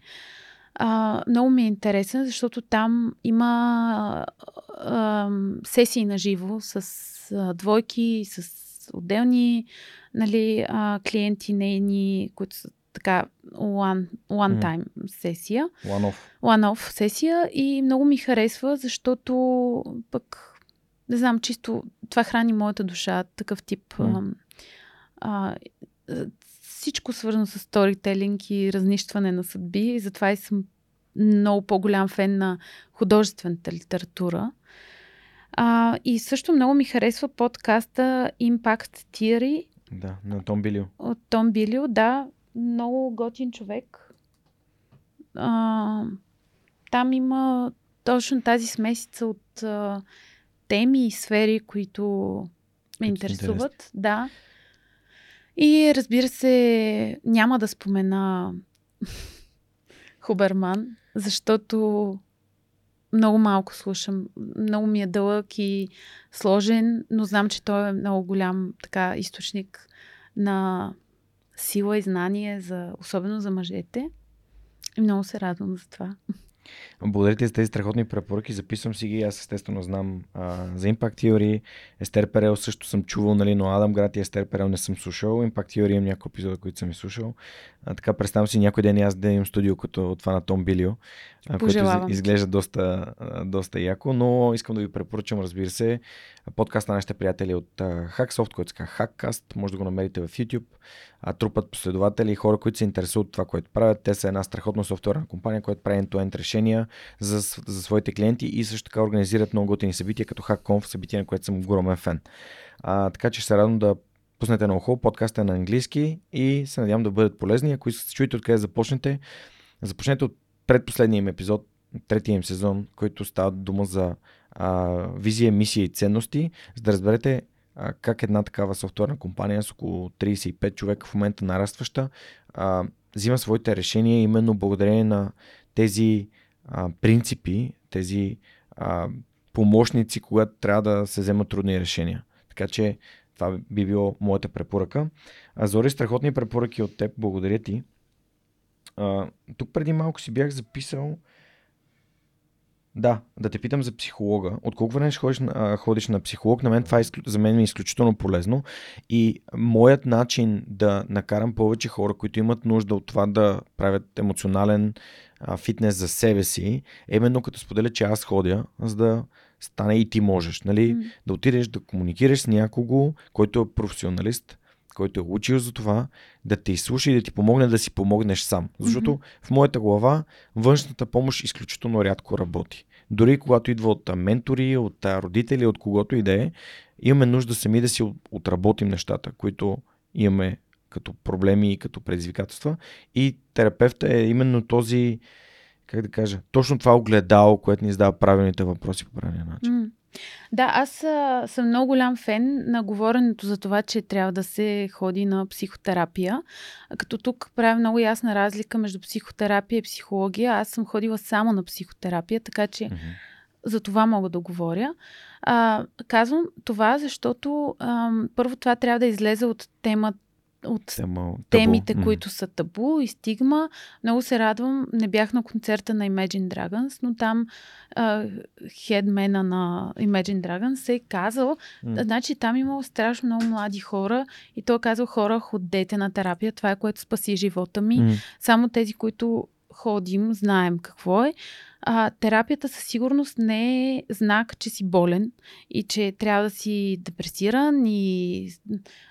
А, много ми е интересен, защото там има а, сесии на живо с а, двойки, с отделни нали, а, клиенти нейни, които са така one, one time mm. сесия. One off. One off сесия и много ми харесва, защото пък не знам, чисто това храни моята душа, такъв тип mm. а, а, всичко свързано с сторителинг и разнищване на съдби и затова и съм много по-голям фен на художествената литература. А, и също много ми харесва подкаста Impact Theory. Да, на Том Билио. От Том Билио, да. Много готин човек. А, там има точно тази смесица от а, теми и сфери, които ме интересуват. Интересни. Да. И разбира се, няма да спомена Хуберман, защото много малко слушам. Много ми е дълъг и сложен, но знам, че той е много голям така източник на сила и знание, за, особено за мъжете. И много се радвам за това. Благодаря ти за тези страхотни препоръки. Записвам си ги. Аз естествено знам а, за Impact Theory. Естер Перел също съм чувал, нали, но Адам Град и Естер Перел не съм слушал. Impact Theory имам няколко епизода, които съм и слушал. А, така представям си някой ден и аз да имам студио като това на Том Билио, а, което изглежда доста, доста яко, но искам да ви препоръчам, разбира се, подкаст на нашите приятели от Hacksoft, който се казва Hackcast. Може да го намерите в YouTube. А, трупат последователи и хора, които се интересуват от това, което правят. Те са една страхотна софтуерна компания, която прави end-to-end решения за, за своите клиенти и също така организират много готини събития, като HackConf, събития, на което съм огромен фен. А, така че се радвам да пуснете на ухо, подкаста е на английски и се надявам да бъдат полезни. Ако се чуете откъде започнете, започнете от предпоследния им епизод, третия им сезон, който става дума за а, визия, мисия и ценности, за да разберете как една такава софтуерна компания с около 35 човека в момента нарастваща а, взима своите решения именно благодарение на тези а, принципи, тези а, помощници, когато трябва да се вземат трудни решения. Така че това би било моята препоръка. А, Зори, страхотни препоръки от теб. Благодаря ти. А, тук преди малко си бях записал Да, да те питам за психолога. От колко време ходиш, на, ходиш на психолог? На мен това е, за мен е изключително полезно. И моят начин да накарам повече хора, които имат нужда от това да правят емоционален а, фитнес за себе си, е именно като споделя, че аз ходя, за да стане и ти можеш. Нали? Mm. Да отидеш да комуникираш с някого, който е професионалист, който е учил за това, да те изслуша и да ти помогне да си помогнеш сам. Защото mm-hmm. в моята глава външната помощ изключително рядко работи. Дори когато идва от ментори, от родители, от когото и да е, имаме нужда сами да си отработим нещата, които имаме като проблеми и като предизвикателства. И терапевта е именно този, как да кажа, точно това огледало, което ни задава правилните въпроси по правилния начин. Mm. Да, аз а, съм много голям фен на говоренето за това, че трябва да се ходи на психотерапия. Като тук правя много ясна разлика между психотерапия и психология. Аз съм ходила само на психотерапия, така че mm-hmm. за това мога да говоря. А, казвам това, защото а, първо това трябва да излезе от темата от Тема, темите, табу. които са табу и стигма. Много се радвам. Не бях на концерта на Imagine Dragons, но там хедмена на Imagine Dragons се е казал, mm. значи там имало страшно много млади хора и той е казал хора, ходете на терапия, това е което спаси живота ми. Mm. Само тези, които ходим, знаем какво е. А, терапията със сигурност не е знак, че си болен и че трябва да си депресиран и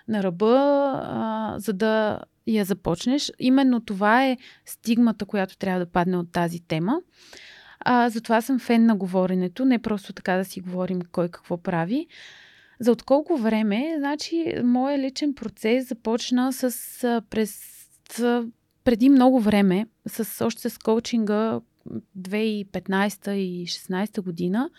на ръба, а, за да я започнеш. Именно това е стигмата, която трябва да падне от тази тема. А, затова съм фен на говоренето, не просто така да си говорим кой какво прави. За от колко време, значи, моят личен процес започна с през преди много време, с, още с коучинга 2015 и 2016 година,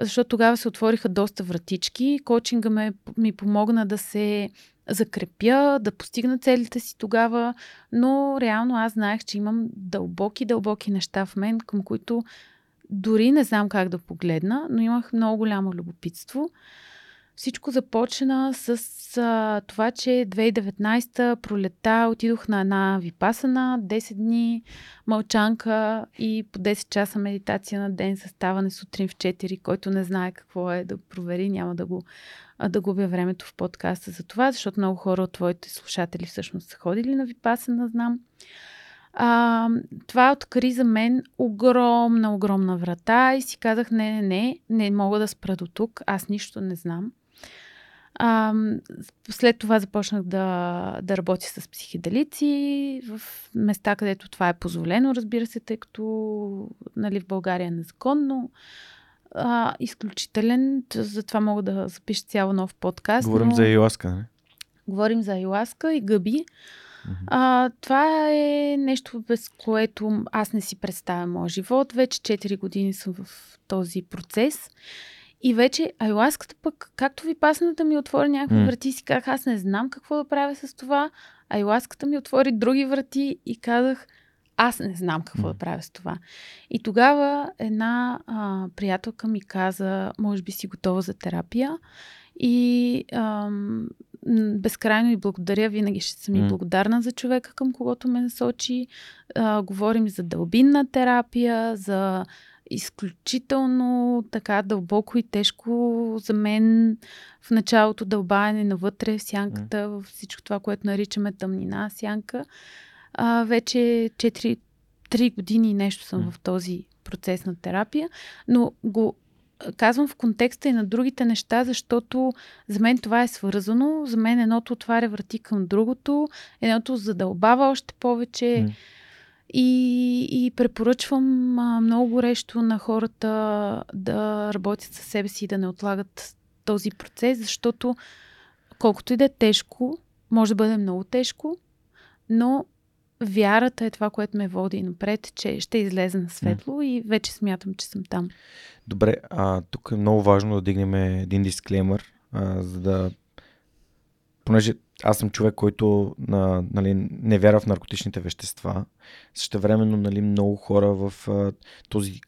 защото тогава се отвориха доста вратички. Коучинга ме, ми помогна да се закрепя, да постигна целите си тогава, но реално аз знаех, че имам дълбоки, дълбоки неща в мен, към които дори не знам как да погледна, но имах много голямо любопитство. Всичко започна с а, това, че 2019 пролета отидох на една випасана, 10 дни мълчанка и по 10 часа медитация на ден съставане сутрин в 4, който не знае какво е да провери, няма да го да губя времето в подкаста за това, защото много хора от твоите слушатели всъщност са ходили на випасана, знам. А, това откри за мен огромна, огромна врата и си казах, не, не, не, не мога да спра до тук, аз нищо не знам. А, след това започнах да, да работя с психиделици в места, където това е позволено, разбира се, тъй като нали, в България е незаконно. А, изключителен, затова мога да запиша цяло нов подкаст. Говорим но... за Айласка, не? Говорим за Айласка и гъби. А, това е нещо, без което аз не си представям моят живот. Вече 4 години съм в този процес. И вече айласката пък, както ви пасната ми отвори някакви mm. врати, си казах, аз не знам какво да правя с това. Айласката ми отвори други врати и казах, аз не знам какво mm. да правя с това. И тогава една а, приятелка ми каза, може би си готова за терапия. И ам, безкрайно и благодаря. Винаги ще съм и благодарна за човека, към когото ме насочи. А, говорим за дълбинна терапия, за изключително така дълбоко и тежко за мен в началото дълбаене навътре в сянката, mm. в всичко това, което наричаме тъмнина, сянка. А, вече 4, 3 години нещо съм mm. в този процес на терапия, но го казвам в контекста и на другите неща, защото за мен това е свързано. За мен едното отваря врати към другото, едното задълбава още повече. Mm и, и препоръчвам а, много горещо на хората да работят със себе си и да не отлагат този процес, защото колкото и да е тежко, може да бъде много тежко, но вярата е това, което ме води напред, че ще излезе на светло mm. и вече смятам, че съм там. Добре, а тук е много важно да дигнем един дисклеймър, а, за да понеже аз съм човек, който на, нали, не вярва в наркотичните вещества. Също времено нали, много хора в а, този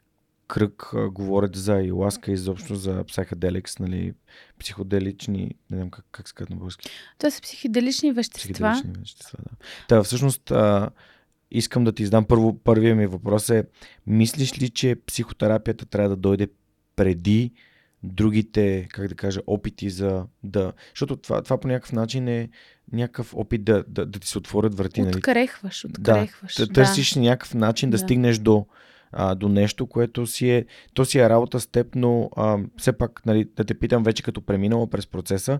кръг а, говорят за иласка изобщо за психоделикс, нали, психоделични, не знам как, как се казва на български. Това са психоделични вещества. Психоделични вещества, да. Та, всъщност, а, искам да ти задам първо, първия ми въпрос е, мислиш ли, че психотерапията трябва да дойде преди другите, как да кажа, опити за да... Защото това, това по някакъв начин е някакъв опит да, да, да ти се отворят врати. Нали? Открехваш, открехваш. Да, да търсиш някакъв начин да, да стигнеш до, а, до нещо, което си е, то си е работа с теб, но а, все пак нали, да те питам вече като преминала през процеса,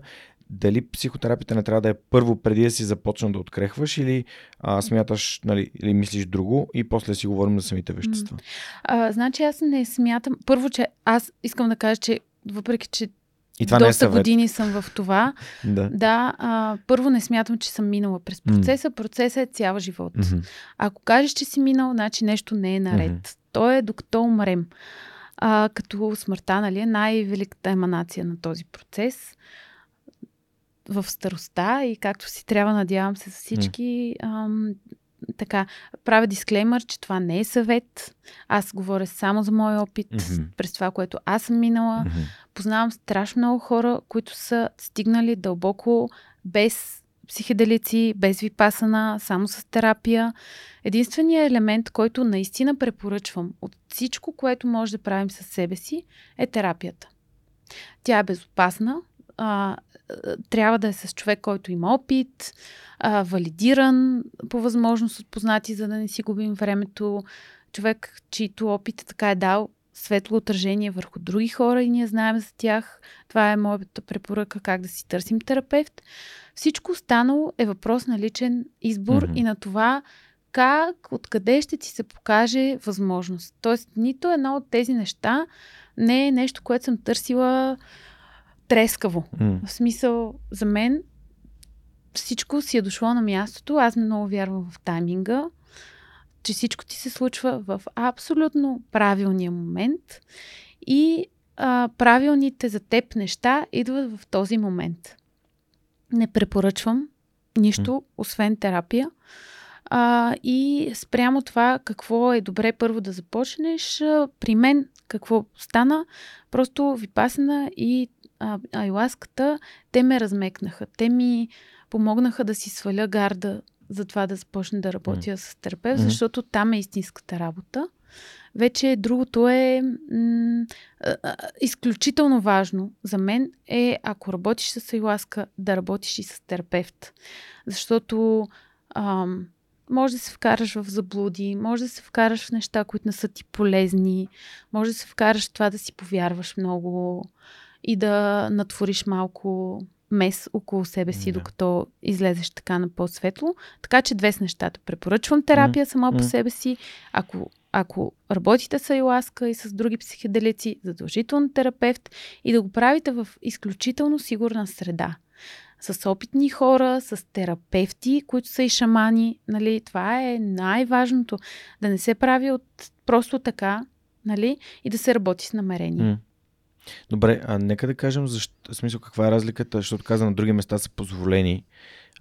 дали психотерапията не трябва да е първо преди да си започна да открехваш или а, смяташ, нали, или мислиш друго и после си говорим за самите вещества? А, значи аз не смятам, първо, че аз искам да кажа, че въпреки, че и това доста не е години съм в това. да. Да, а, първо не смятам, че съм минала през процеса. Mm. Процесът е цял живот. Mm-hmm. Ако кажеш, че си минал, значи нещо не е наред. Mm-hmm. То е докато умрем. А, като смъртта, нали, е най-великата еманация на този процес в староста и както си трябва, надявам се, за всички, mm. ам, така, правя дисклеймър, че това не е съвет. Аз говоря само за мой опит, mm-hmm. през това, което аз съм минала. Mm-hmm. Познавам страшно много хора, които са стигнали дълбоко без психеделици, без випасана, само с терапия. Единственият елемент, който наистина препоръчвам от всичко, което може да правим със себе си, е терапията. Тя е безопасна, а, трябва да е с човек, който има опит, а, валидиран по възможност от познати, за да не си губим времето. Човек, чийто опит така е дал светло отражение върху други хора и ние знаем за тях. Това е моята препоръка как да си търсим терапевт. Всичко останало е въпрос на личен избор mm-hmm. и на това как, откъде ще ти се покаже възможност. Тоест, нито едно от тези неща не е нещо, което съм търсила трескаво. Mm. В смисъл, за мен всичко си е дошло на мястото. Аз много вярвам в тайминга, че всичко ти се случва в абсолютно правилния момент и а, правилните за теб неща идват в този момент. Не препоръчвам нищо, mm. освен терапия. А, и спрямо това какво е добре първо да започнеш, при мен какво стана, просто випасана и а, айласката, те ме размекнаха. Те ми помогнаха да си сваля гарда за това да започна да работя mm. с терапевт, защото там е истинската работа. Вече другото е м- а, изключително важно за мен е, ако работиш с айласка, да работиш и с терапевт. Защото ам, може да се вкараш в заблуди, може да се вкараш в неща, които не са ти полезни, може да се вкараш в това да си повярваш много и да натвориш малко мес около себе си, yeah. докато излезеш така на по-светло. Така че две с нещата. Препоръчвам терапия сама mm. по себе си. Ако, ако работите с айласка и с други психеделици, задължително терапевт и да го правите в изключително сигурна среда. С опитни хора, с терапевти, които са и шамани. Нали, това е най-важното. Да не се прави от просто така, нали, и да се работи с намерение. Mm. Добре, а нека да кажем защо, смисъл каква е разликата, защото каза на други места са позволени,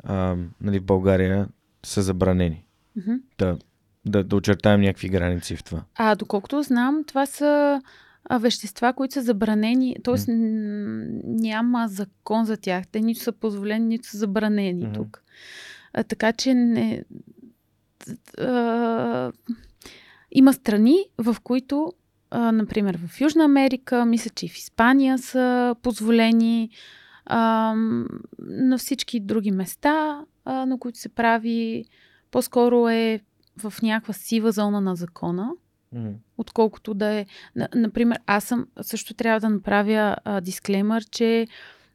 а, нали, в България са забранени. Mm-hmm. Да, да, да очертаем някакви граници в това. А доколкото знам, това са а, вещества, които са забранени, т.е. Mm-hmm. няма закон за тях. Те нито са позволени, нито са забранени mm-hmm. тук. А, така че не. А, има страни, в които а, например, в Южна Америка, мисля, че и в Испания са позволени. А, на всички други места, а, на които се прави, по-скоро е в някаква сива зона на закона, mm. отколкото да е. Например, аз съм също трябва да направя а, дисклеймър, че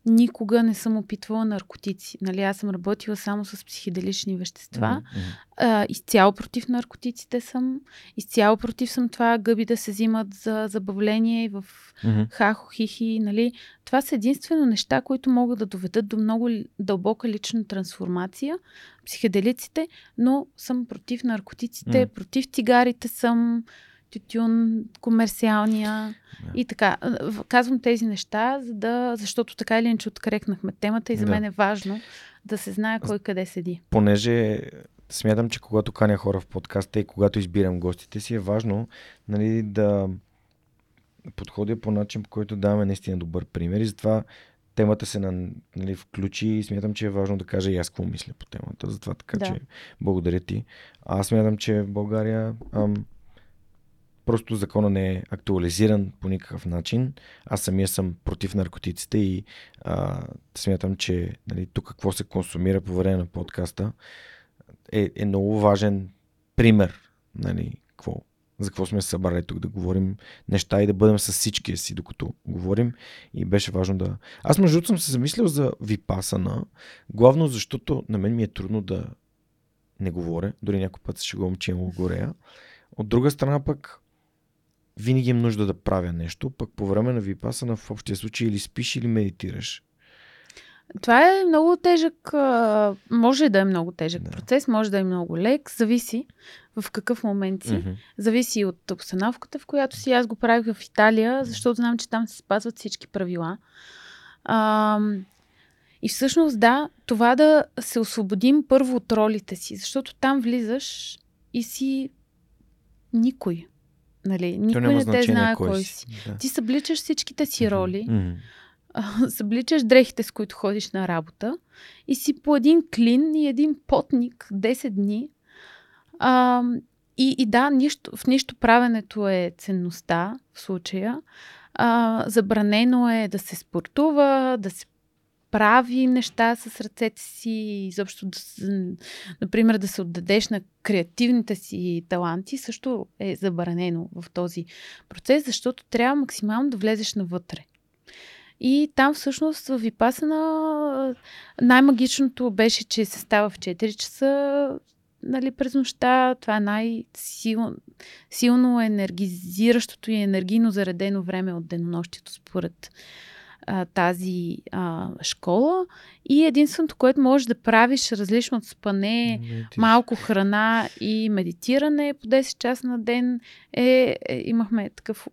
никога не съм опитвала наркотици. Нали, аз съм работила само с психиделични вещества. Mm-hmm. А, изцяло против наркотиците съм. Изцяло против съм това гъби да се взимат за забавление в mm-hmm. хахо, хихи. Нали. Това са единствено неща, които могат да доведат до много дълбока лична трансформация. Психиделиците, но съм против наркотиците, mm-hmm. против цигарите съм тютюн, комерциалния yeah. и така. Казвам тези неща, за да, защото така или иначе открекнахме темата и за yeah. мен е важно да се знае кой къде седи. Понеже смятам, че когато каня хора в подкаста и когато избирам гостите си, е важно нали, да подходя по начин, по който даваме наистина добър пример. И затова темата се на, нали, включи и смятам, че е важно да кажа и аз какво мисля по темата. Затова така, Да. че благодаря ти. Аз смятам, че в България ам, просто закона не е актуализиран по никакъв начин. Аз самия съм против наркотиците и а, смятам, че нали, тук какво се консумира по време на подкаста е, е много важен пример. Нали, какво, за какво сме събрали тук да говорим неща и да бъдем с всички си, докато говорим. И беше важно да... Аз между другото съм се замислил за Випасана, главно защото на мен ми е трудно да не говоря. Дори някой път се шегувам, че имам горея. От друга страна пък винаги имам нужда да правя нещо, пък по време на Випасана в общия случай или спиш, или медитираш. Това е много тежък, може да е много тежък Да. процес, може да е много лек, зависи в какъв момент си. Мгм. Зависи от обстановката, в която си. Аз го правих в Италия, защото знам, че там се спазват всички правила. А, и всъщност, да, това да се освободим първо от ролите си, защото там влизаш и си никой. Нали? Никой не те знае кой кой си. Да. Ти събличаш всичките си роли Мгм. а, събличаш дрехите, с които ходиш на работа и си по един клин и един потник 10 дни. А, и, и да, нищо, в нищо правенето е ценността в случая. А, забранено е да се спортува, да се прави неща с ръцете си, изобщо да, например, да се отдадеш на креативните си таланти, също е забранено в този процес, защото трябва максимално да влезеш навътре. И там всъщност в Випасана най-магичното беше, че се става в 4 часа нали, през нощта. Това е най-силно силно енергизиращото и енергийно заредено време от денонощието според а, тази а, школа. И единственото, което можеш да правиш различно от спане, Медитираш. малко храна и медитиране по 10 часа на ден е, е имахме такъв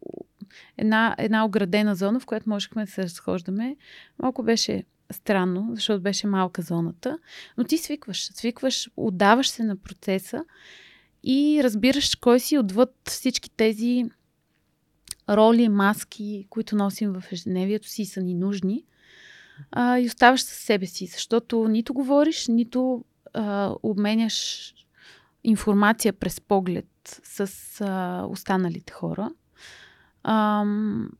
една, една оградена зона, в която можехме да се разхождаме. Малко беше странно, защото беше малка зоната, но ти свикваш, свикваш, отдаваш се на процеса и разбираш кой си отвъд всички тези роли, маски, които носим в ежедневието си и са ни нужни. А, и оставаш със себе си, защото нито говориш, нито а, обменяш информация през поглед с а, останалите хора. Ам,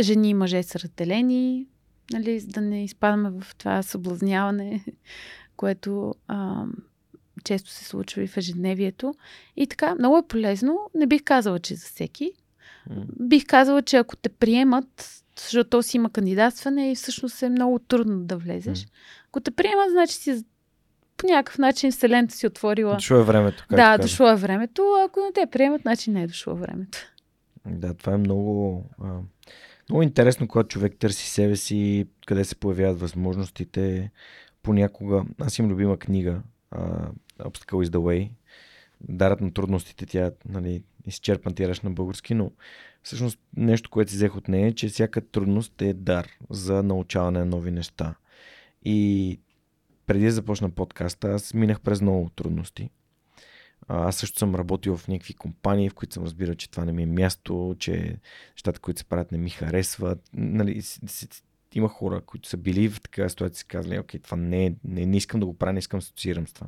жени и мъже са разделени, нали, за да не изпадаме в това съблазняване, което ам, често се случва и в ежедневието. И така, много е полезно. Не бих казала, че за всеки. Бих казала, че ако те приемат, защото то си има кандидатстване и всъщност е много трудно да влезеш. М. Ако те приемат, значи си по някакъв начин Вселената си отворила. Дошло е времето. както да, каза. дошло е времето. Ако не те приемат, значи не е дошло времето. Да, това е много, а, много интересно, когато човек търси себе си, къде се появяват възможностите. Понякога, аз имам любима книга, а, Obstacle is the Way. Дарът на трудностите, тя нали, изчерпан тираш на български, но всъщност нещо, което си взех от нея е, че всяка трудност е дар за научаване на нови неща. И преди да започна подкаста, аз минах през много трудности. Аз също съм работил в някакви компании, в които съм разбирал, че това не ми е място, че нещата, които се правят, не ми харесват. Нали, има хора, които са били в такава ситуация и си казали, окей, това не, е- не, не искам да го правя, не искам да асоциирам с това.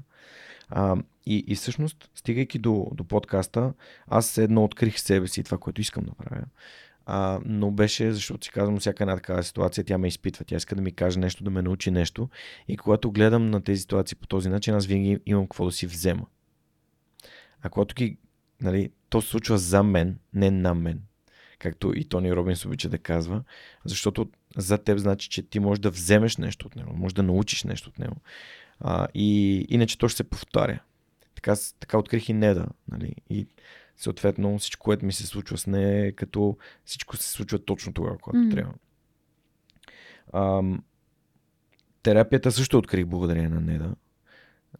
А, и, и всъщност, стигайки до, до подкаста, аз едно открих себе си това, което искам да правя. А, но беше, защото си казвам, всяка една такава ситуация, тя ме изпитва, тя иска да ми каже нещо, да ме научи нещо. И когато гледам на тези ситуации по този начин, аз винаги имам какво да си взема. А когато ги, нали, то се случва за мен, не на мен. Както и Тони Робинс обича да казва, защото за теб значи, че ти можеш да вземеш нещо от него, можеш да научиш нещо от него. А, и иначе то ще се повтаря. Така, така открих и Неда. Нали? И съответно всичко, което ми се случва с нея е като всичко се случва точно тогава, когато mm. трябва. Ам, терапията също открих благодарение на Неда.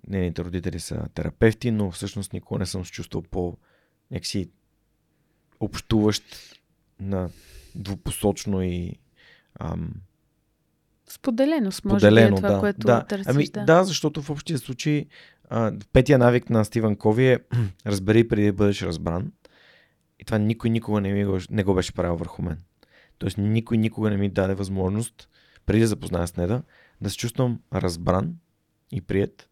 Нейните родители са терапевти, но всъщност никога не съм се чувствал по някакси общуващ на двупосочно и ам, Споделеност, може Поделено, би е това, да. което да. търсиш. Ами, да. да, защото в общия случай а, петия навик на Стивън Кови е разбери преди да бъдеш разбран. И това никой никога не, ми го, не го беше правил върху мен. Тоест никой никога не ми даде възможност преди да запозная с Неда, да се чувствам разбран и прият,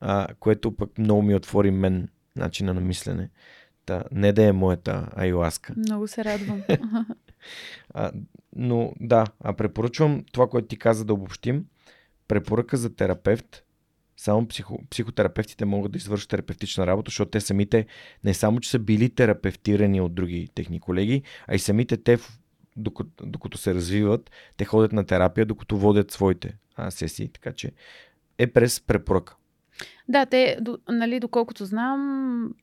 а, което пък много ми отвори мен начина на мислене. Та, не да е моята айласка. Много се радвам. а, но да, а препоръчвам това, което ти каза да обобщим. Препоръка за терапевт. Само психо, психотерапевтите могат да извършат терапевтична работа, защото те самите не само, че са били терапевтирани от други техни колеги, а и самите те, докато, докато се развиват, те ходят на терапия, докато водят своите а, сесии. Така че е през препоръка. Да, те, нали, доколкото знам,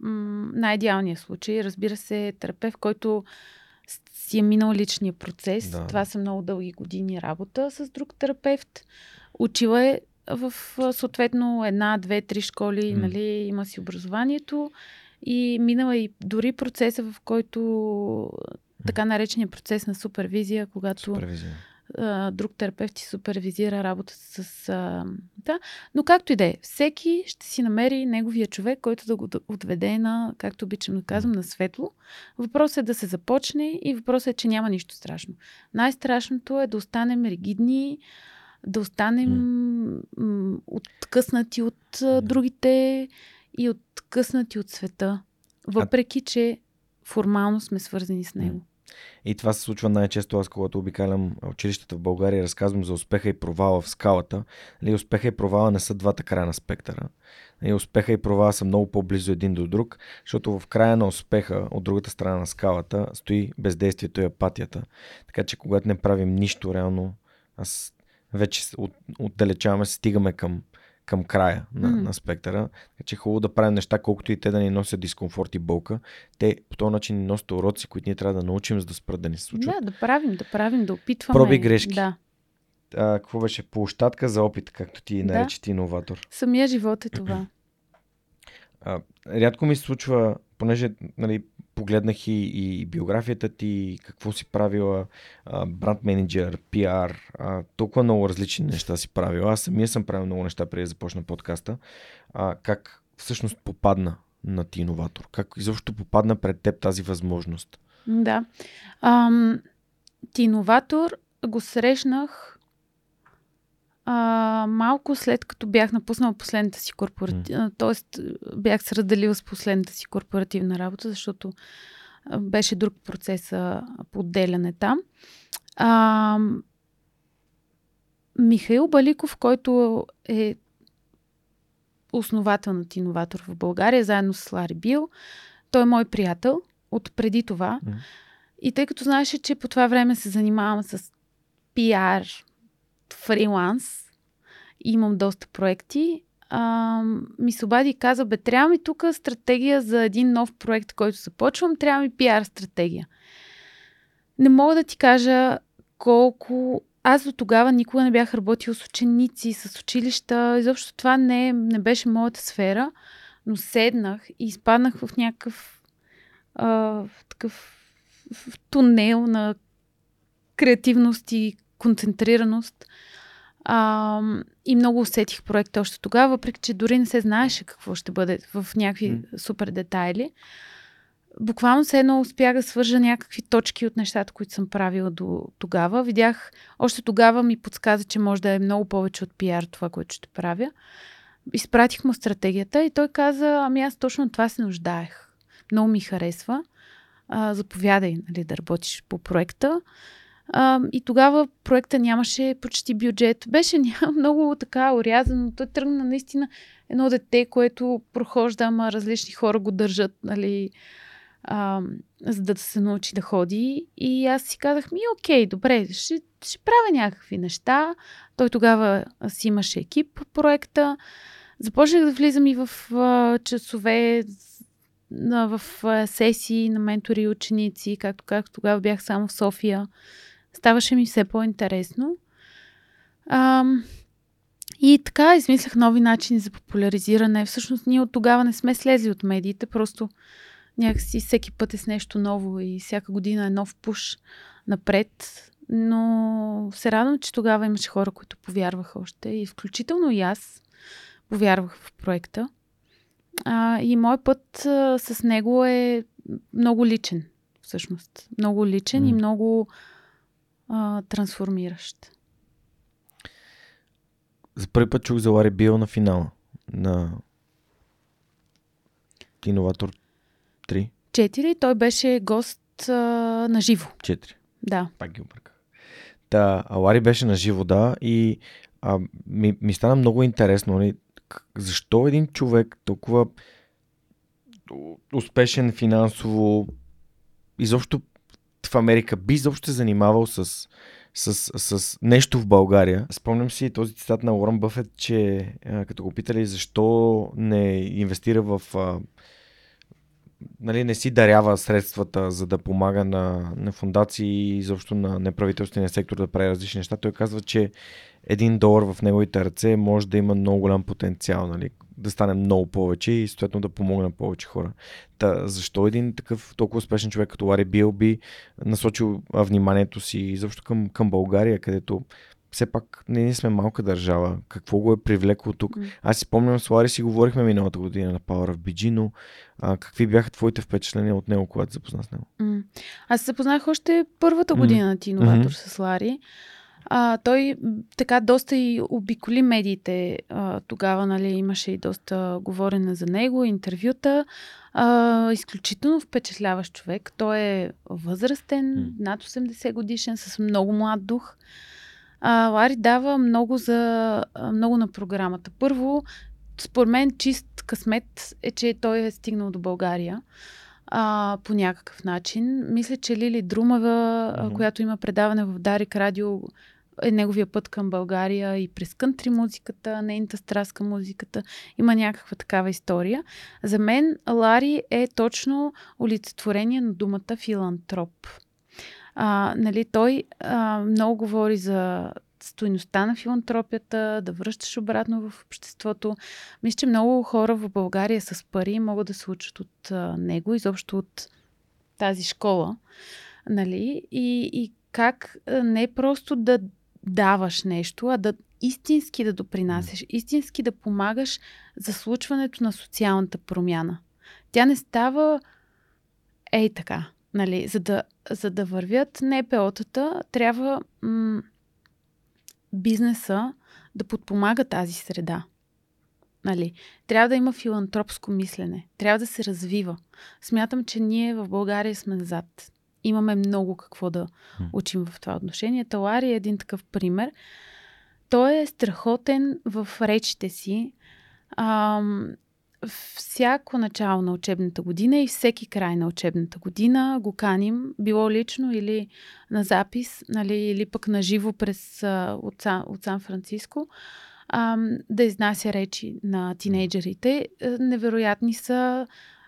най-идеалният случай, разбира се, е терапевт, който си е минал личния процес. Да. Това са много дълги години работа с друг терапевт. Учила е в съответно една, две, три школи, mm. нали, има си образованието и минала и дори процеса, в който така наречения процес на супервизия, когато супервизия а, друг терапевт ти супервизира работата с... А, да. Но както и да е, всеки ще си намери неговия човек, който да го отведе на, както обичам да казвам, на светло. Въпросът е да се започне и въпросът е, че няма нищо страшно. Най-страшното е да останем ригидни, да останем м- откъснати от а, другите и откъснати от света. Въпреки, че формално сме свързани с него. И това се случва най-често аз, когато обикалям училищата в България, разказвам за успеха и провала в скалата. Нали, успеха и провала не са двата края на спектъра. Нали, успеха и провала са много по-близо един до друг, защото в края на успеха, от другата страна на скалата, стои бездействието и апатията. Така че когато не правим нищо, реално, аз вече от, отдалечаваме, стигаме към към края на, mm. на спектъра. Така че е хубаво да правим неща, колкото и те да ни носят дискомфорт и болка. Те по този начин ни носят уроци, които ние трябва да научим, за да спрат да ни се случват. Да, да правим, да правим, да опитваме. Проби грешки. Да. А, какво беше? Площадка за опит, както ти да. ти иноватор. Самия живот е това. А, рядко ми се случва, понеже нали, погледнах и, и биографията ти, какво си правила, бранд менеджер, пиар, а, толкова много различни неща си правила. Аз самия съм правил много неща преди да започна подкаста. А, как всъщност попадна на ти иноватор? Как изобщо попадна пред теб тази възможност? Да. Ам, ти иноватор го срещнах а, малко след като бях напуснала последната си корпоративна, mm. т.е. бях се разделила с последната си корпоративна работа, защото беше друг процес по отделяне там. А, Михаил Баликов, който е основателният иноватор в България, заедно с Лари Бил, той е мой приятел от преди това. Mm. И тъй като знаеше, че по това време се занимавам с пиар, фриланс, имам доста проекти, а, ми се обади и каза, бе, трябва ми тук стратегия за един нов проект, който започвам, трябва ми пиар стратегия. Не мога да ти кажа колко... Аз до тогава никога не бях работил с ученици, с училища. Изобщо това не, не беше моята сфера. Но седнах и изпаднах в някакъв а, такъв в тунел на креативност и концентрираност. А, и много усетих проекта още тогава, въпреки че дори не се знаеше какво ще бъде в някакви mm. супер детайли. Буквално се едно успях да свържа някакви точки от нещата, които съм правила до тогава. Видях, още тогава ми подсказа, че може да е много повече от пиар това, което ще правя. Изпратих му стратегията и той каза, ами аз точно това се нуждаех. Много ми харесва. А, заповядай нали, да работиш по проекта. А, и тогава проекта нямаше почти бюджет. Беше много така урязано. Той тръгна наистина едно дете, което прохожда, ама различни хора го държат, нали, а, за да се научи да ходи. И аз си казах, ми окей, добре, ще, ще правя някакви неща. Той тогава си имаше екип по проекта. Започнах да влизам и в а, часове в сесии на ментори и ученици, както как тогава бях само в София ставаше ми все по-интересно. А, и така измислях нови начини за популяризиране. Всъщност ние от тогава не сме слезли от медиите, просто някакси всеки път е с нещо ново и всяка година е нов пуш напред. Но се радвам, че тогава имаше хора, които повярваха още и включително и аз повярвах в проекта. А, и мой път а, с него е много личен, всъщност. Много личен mm. и много а, трансформиращ. За първи път чух за Лари Бил на финала на Иноватор 3. 4. Той беше гост а, на живо. 4. Да. Пак ги обърках. Та, а Лари беше на живо, да, и а, ми, ми стана много интересно, нали, защо един човек толкова успешен финансово, изобщо в Америка, би изобщо се занимавал с, с, с нещо в България. Спомням си този цитат на Уорън Бъфет, че като го питали защо не инвестира в нали, не си дарява средствата, за да помага на, на фундации и изобщо на неправителствения сектор да прави различни неща. Той казва, че един долар в неговите ръце може да има много голям потенциал, нали? Да стане много повече и съответно да помогне на повече хора. Та, защо един такъв толкова успешен човек като Лари Бил би насочил вниманието си изобщо към, към България, където все пак не ние сме малка държава. Какво го е привлекло тук? Mm. Аз си спомням, с Лари си говорихме миналата година на Power of BG, но а, какви бяха твоите впечатления от него, когато запозна с него? Mm. Аз се запознах още първата година mm. на ти иноватор mm-hmm. с Лари. А, той така доста и обиколи медиите. А, тогава нали, имаше и доста говорене за него, интервюта. А, изключително впечатляващ човек. Той е възрастен, над 80 годишен, с много млад дух. А, Лари дава много, за, много на програмата. Първо, според мен чист късмет е, че той е стигнал до България а, по някакъв начин. Мисля, че Лили Друмава, mm-hmm. която има предаване в Дарик Радио, е неговия път към България и през кънтри музиката, нейната страст към музиката. Има някаква такава история. За мен Лари е точно олицетворение на думата филантроп. А, нали, той а, много говори за стойността на филантропията, да връщаш обратно в обществото. Мисля, че много хора в България с пари могат да се учат от а, него, изобщо от тази школа. Нали? И, и как не просто да даваш нещо, а да истински да допринасяш, истински да помагаш за случването на социалната промяна. Тя не става ей така. Нали, за, да, за да вървят НПО-тата, трябва м- бизнеса да подпомага тази среда. Нали, трябва да има филантропско мислене. Трябва да се развива. Смятам, че ние в България сме назад. Имаме много какво да учим в това отношение. Талари е един такъв пример. Той е страхотен в речите си. Ам, всяко начало на учебната година и всеки край на учебната година го каним, било лично или на запис, нали, или пък на живо през, от, Сан, от Сан Франциско, а, да изнася речи на тинейджерите. Е, невероятни са,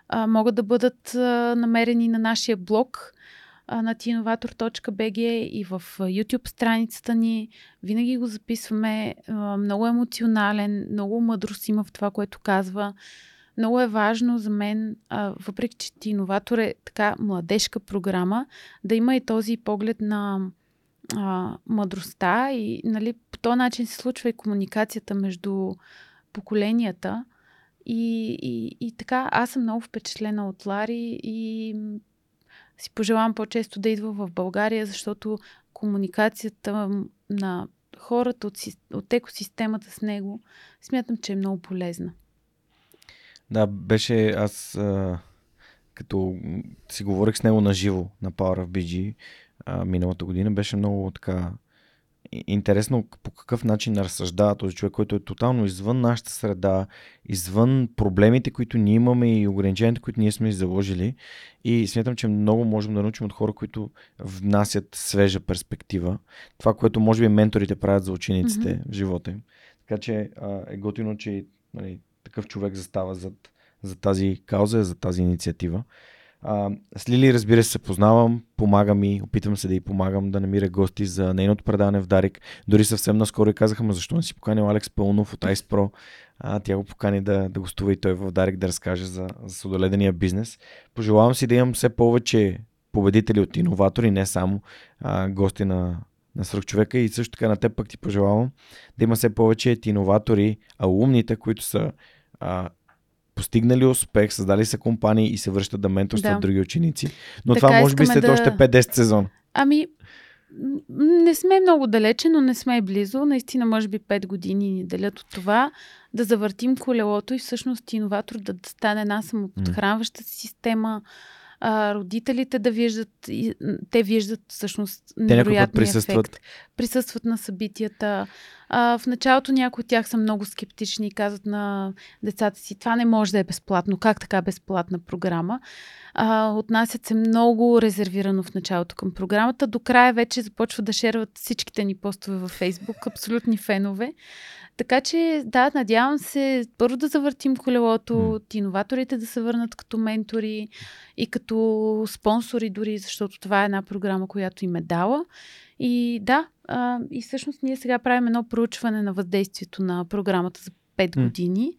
а, могат да бъдат а, намерени на нашия блог на tinovator.bg и в YouTube страницата ни. Винаги го записваме. Много емоционален, много мъдрост има в това, което казва. Много е важно за мен, въпреки че Тиноватор е така младежка програма, да има и този поглед на а, мъдростта и нали, по този начин се случва и комуникацията между поколенията. И, и, и така, аз съм много впечатлена от Лари и си пожелавам по-често да идва в България, защото комуникацията на хората от, от екосистемата с него смятам, че е много полезна. Да, беше аз като си говорих с него на живо на Power of BG миналата година, беше много така интересно по какъв начин разсъждава този човек, който е тотално извън нашата среда, извън проблемите, които ние имаме и ограниченията, които ние сме заложили. И смятам, че много можем да научим от хора, които внасят свежа перспектива. Това, което може би менторите правят за учениците mm-hmm. в живота им. Така че а, е готино, че нали, такъв човек застава зад, за тази кауза, за тази инициатива. А, с Лили, разбира се, познавам, помагам и опитвам се да й помагам да намира гости за нейното предаване в Дарик. Дори съвсем наскоро и казаха, ма защо не си поканил Алекс Пълнов от Ice Pro? А, тя го покани да, да гостува и той в Дарик да разкаже за, за судоледения бизнес. Пожелавам си да имам все повече победители от иноватори, не само а, гости на, на свръхчовека и също така на теб пък ти пожелавам да има все повече иноватори, а умните, които са а, постигнали успех, създали са компании и се връщат да менторстват да. други ученици. Но така това може би след да... още 5-10 сезон. Ами, не сме много далече, но не сме близо. Наистина, може би 5 години ни делят от това да завъртим колелото и всъщност иноватор да стане една самоподхранваща система, а, родителите да виждат, и, те виждат всъщност невероятния присъстват. ефект. Присъстват на събитията. А, в началото някои от тях са много скептични и казват на децата си, това не може да е безплатно. Как така безплатна програма? А, отнасят се много резервирано в началото към програмата. До края вече започват да шерват всичките ни постове във Фейсбук, абсолютни фенове. Така че, да, надявам се първо да завъртим колелото, mm. иноваторите да се върнат като ментори и като спонсори дори, защото това е една програма, която им е дала. И да, а, и всъщност ние сега правим едно проучване на въздействието на програмата за 5 mm. години.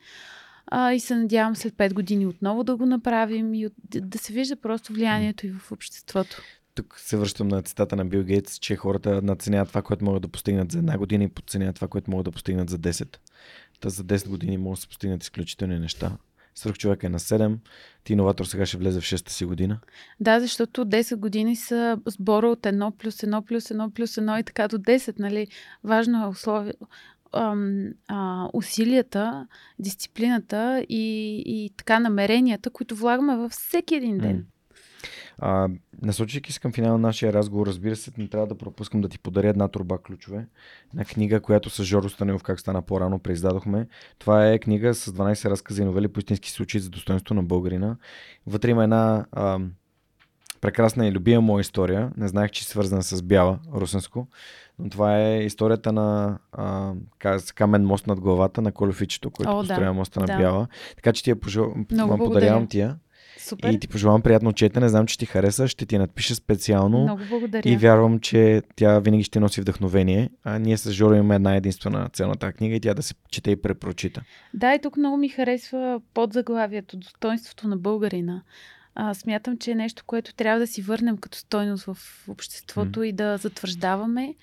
А, и се надявам след 5 години отново да го направим и да се вижда просто влиянието и в обществото тук се връщам на цитата на Бил Гейтс, че хората надценяват това, което могат да постигнат за една година и подценяват това, което могат да постигнат за 10. Та за 10 години могат да се постигнат изключителни неща. Свърх човек е на 7, ти иноватор сега ще влезе в 6-та си година. Да, защото 10 години са сбора от 1 плюс 1 плюс 1 плюс 1 и така до 10, нали? Важно е условие, ам, а, усилията, дисциплината и, и така намеренията, които влагаме във всеки един ден. Mm. А, насочвайки се към финала на нашия разговор, разбира се, не трябва да пропускам да ти подаря една турба ключове. Една книга, която с Жоро Станилов, как стана по-рано, преиздадохме. Това е книга с 12 разкази и новели по истински случаи за достоинство на българина. Вътре има една а, прекрасна и любима моя история. Не знаех, че е свързана с Бяла, русенско. Но това е историята на а, камен мост над главата на Колюфичето, който О, построя да. моста на да. Бяла. Така че ти я пожел... подарявам тия. Супер. И ти пожелавам приятно четене. Знам, че ти хареса. Ще ти надпиша специално. Много благодаря. И вярвам, че тя винаги ще носи вдъхновение. А ние с Жоро имаме една единствена цел на тази книга и тя да се чете и препрочита. Да, и тук много ми харесва подзаглавието Достоинството на българина. А, смятам, че е нещо, което трябва да си върнем като стойност в обществото mm. и да затвърждаваме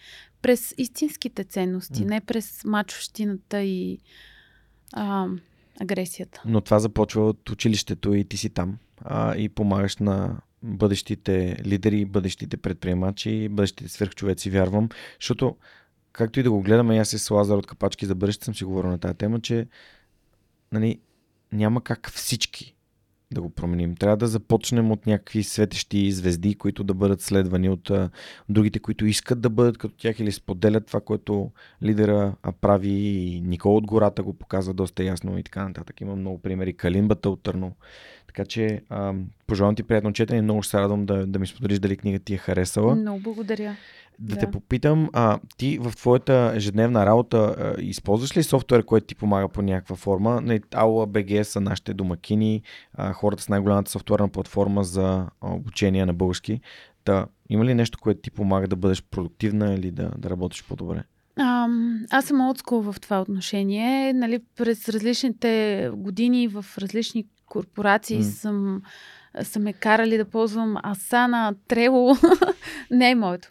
през истинските ценности, mm. не през мачовщината и а, агресията. Но това започва от училището и ти си там а, и помагаш на бъдещите лидери, бъдещите предприемачи, бъдещите свърхчовеци, вярвам. Защото, както и да го гледаме, аз с Лазар от Капачки за бъдеще съм си говорил на тази тема, че нали, няма как всички да го променим. Трябва да започнем от някакви светещи звезди, които да бъдат следвани от другите, които искат да бъдат като тях или споделят това, което лидера прави. И Никол от гората го показва доста ясно и така нататък. Има много примери. Калинбата от Търно. Така че а, пожелавам ти приятно четене. Много ще се радвам да, да ми споделиш дали книга ти е харесала. Много благодаря. Да, да те попитам, а, ти в твоята ежедневна работа а, използваш ли софтуер, който ти помага по някаква форма? Aula BG са нашите домакини, а, хората с най-голямата софтуерна платформа за обучение на български. Да, има ли нещо, което ти помага да бъдеш продуктивна или да, да работиш по-добре? А, аз съм отскул в това отношение. Нали, през различните години в различни корпорации mm. съм, са ме карали да ползвам Асана, Трело. Не е моето.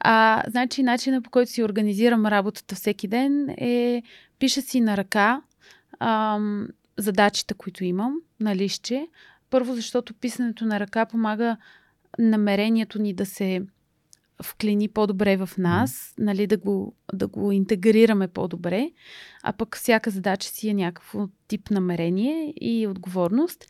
А, значи, начинът по който си организирам работата всеки ден е пиша си на ръка ам, задачите, които имам на лище. Първо, защото писането на ръка помага намерението ни да се вклини по-добре в нас, нали, да го, да го интегрираме по-добре, а пък всяка задача си е някакво тип намерение и отговорност.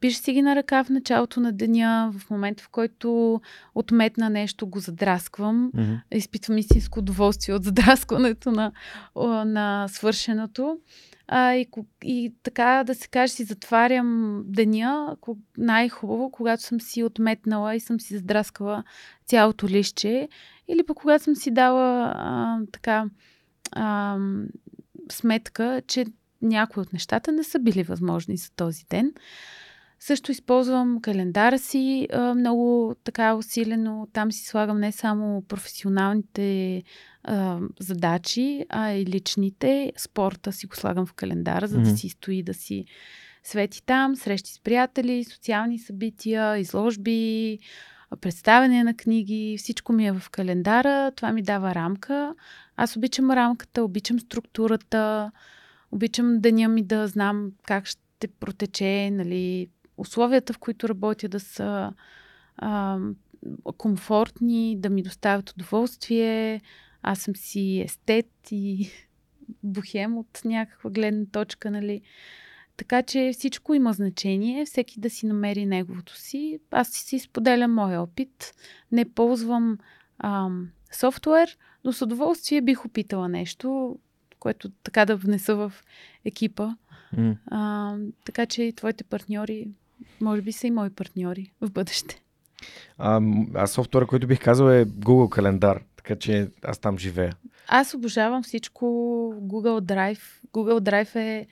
Пише си ги на ръка в началото на деня, в момента в който отметна нещо, го задрасквам. Mm-hmm. Изпитвам истинско удоволствие от задраскването на, на свършеното. А, и, и така да се каже, си затварям деня най-хубаво, когато съм си отметнала и съм си задраскала цялото лище. Или пък когато съм си дала а, така а, сметка, че някои от нещата не са били възможни за този ден. Също използвам календара си а, много така усилено. Там си слагам не само професионалните а, задачи, а и личните. Спорта си го слагам в календара, за да си стои, да си свети там. Срещи с приятели, социални събития, изложби, представяне на книги. Всичко ми е в календара. Това ми дава рамка. Аз обичам рамката, обичам структурата, обичам деня ми да знам как ще протече, нали, условията, в които работя, да са а, комфортни, да ми доставят удоволствие. Аз съм си естет и бухем от някаква гледна точка, нали. Така че всичко има значение, всеки да си намери неговото си. Аз си споделям моя опит. Не ползвам ам, софтуер, но с удоволствие бих опитала нещо, което така да внеса в екипа. Mm. А, така че и твоите партньори, може би са и мои партньори в бъдеще. А, аз софтуера, който бих казал е Google календар, така че аз там живея. Аз обожавам всичко Google Drive. Google Drive е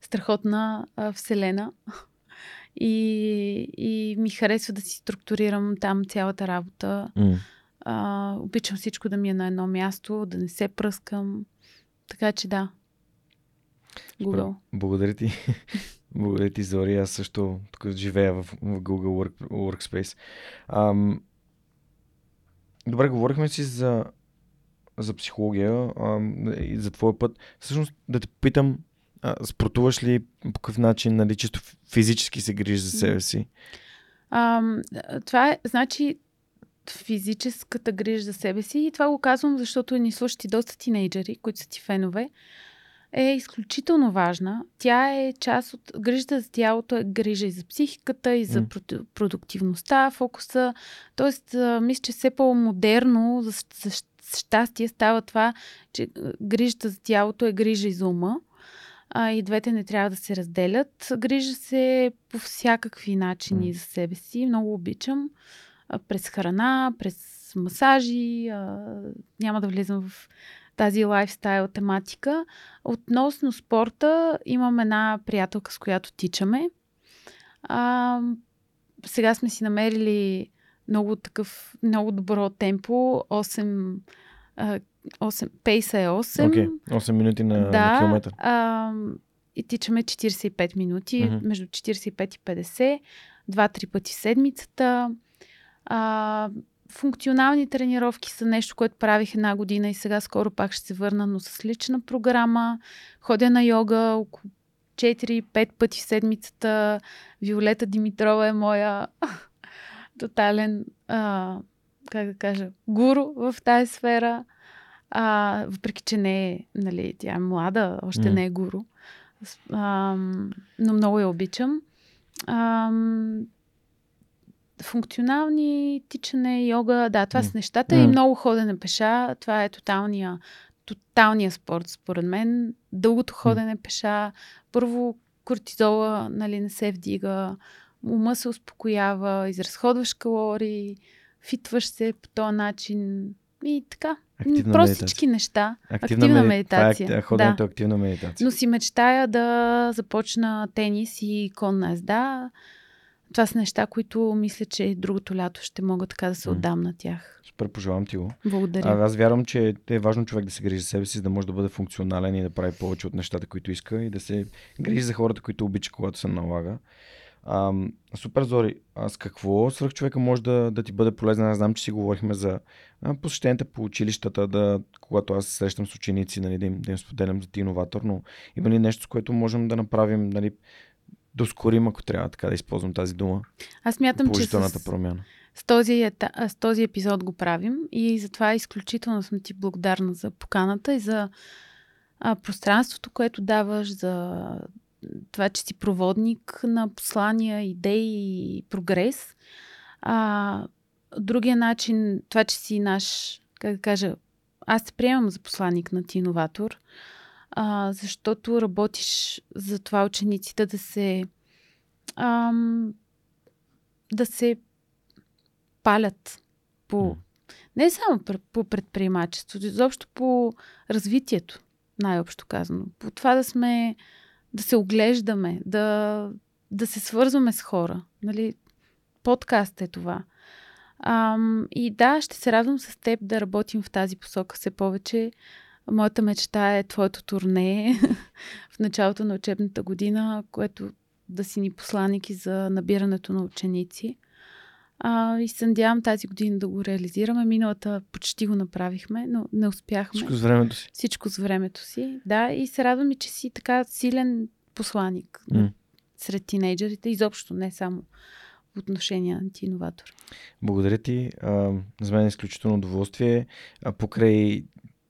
страхотна а, вселена. И, и ми харесва да си структурирам там цялата работа. Mm. А, обичам всичко да ми е на едно място, да не се пръскам. Така че да. Google. Благодаря ти. Благодаря ти, Зори. Аз също тук живея в, в Google Work, Workspace. Ам... Добре, говорихме си за, за психология ам, и за твоя път. Всъщност да те питам, а, спортуваш ли по какъв начин, нали, чисто физически се грижиш за себе си? Ам, това е, значи, физическата грижа за себе си. И това го казвам, защото ни слушат и доста тинейджери, които са ти фенове. Е изключително важна. Тя е част от грижата за тялото, е грижа и за психиката, и за mm. продуктивността, фокуса. Тоест, мисля, че все по-модерно, за, за щастие става това, че грижата за тялото е грижа и за ума. А, и двете не трябва да се разделят. Грижа се по всякакви начини mm. за себе си. Много обичам през храна, през масажи. А, няма да влизам в тази лайфстайл тематика. Относно спорта, имам една приятелка, с която тичаме. А, сега сме си намерили много такъв, много добро темпо. 8, 8 пейса е 8. Okay. 8 минути на, да, на километър. А, и тичаме 45 минути, mm-hmm. между 45 и 50, два-три пъти седмицата. А, функционални тренировки са нещо, което правих една година и сега скоро пак ще се върна, но с лична програма. Ходя на йога около 4-5 пъти в седмицата. Виолета Димитрова е моя тотален, а, как да кажа, гуру в тази сфера. А, въпреки, че не е, нали, тя е млада, още mm. не е гуру. А, но много я обичам. А, функционални, тичане, йога, да, това mm. са нещата. Mm. И много ходене пеша. Това е тоталния, тоталния спорт, според мен. Дългото ходене mm. пеша. Първо, кортизола нали, не се вдига, ума се успокоява, изразходваш калории, фитваш се по този начин и така. Активна Простички неща. Активна, активна медитация. Това е, ходенето да. активна медитация. Но си мечтая да започна тенис и конна езда това са неща, които мисля, че другото лято ще мога така да се отдам на тях. Супер, пожелавам ти го. Благодаря. А, аз вярвам, че е важно човек да се грижи за себе си, за да може да бъде функционален и да прави повече от нещата, които иска и да се грижи за хората, които обича, когато се налага. А, супер, Зори. А с какво свърх човека може да, да ти бъде полезен? Аз знам, че си говорихме за а, посещенията по училищата, да, когато аз се срещам с ученици, нали, да, им, да им споделям за ти иноватор, но има ли нещо, с което можем да направим нали, да ускорим, ако трябва така да използвам тази дума. Аз мятам, че с, промяна. С този, с този епизод го правим и затова изключително съм ти благодарна за поканата и за а, пространството, което даваш, за това, че си проводник на послания, идеи и прогрес. А, другия начин, това, че си наш, как да кажа, аз те приемам за посланник на ти иноватор а, защото работиш за това учениците да се ам, да се палят по не само по предприемачеството, изобщо по развитието, най-общо казано. По това да сме, да се оглеждаме, да, да се свързваме с хора. Нали? Подкаст е това. Ам, и да, ще се радвам с теб да работим в тази посока все повече. Моята мечта е твоето турне в началото на учебната година, което да си ни посланики за набирането на ученици. А, и се надявам тази година да го реализираме. Миналата почти го направихме, но не успяхме. Всичко с времето си. Всичко с времето си, да. И се радвам и, че си така силен посланик mm. сред тинейджерите. Изобщо не само по отношение на ти иноватор. Благодаря ти. А, за мен е изключително удоволствие. А, покрай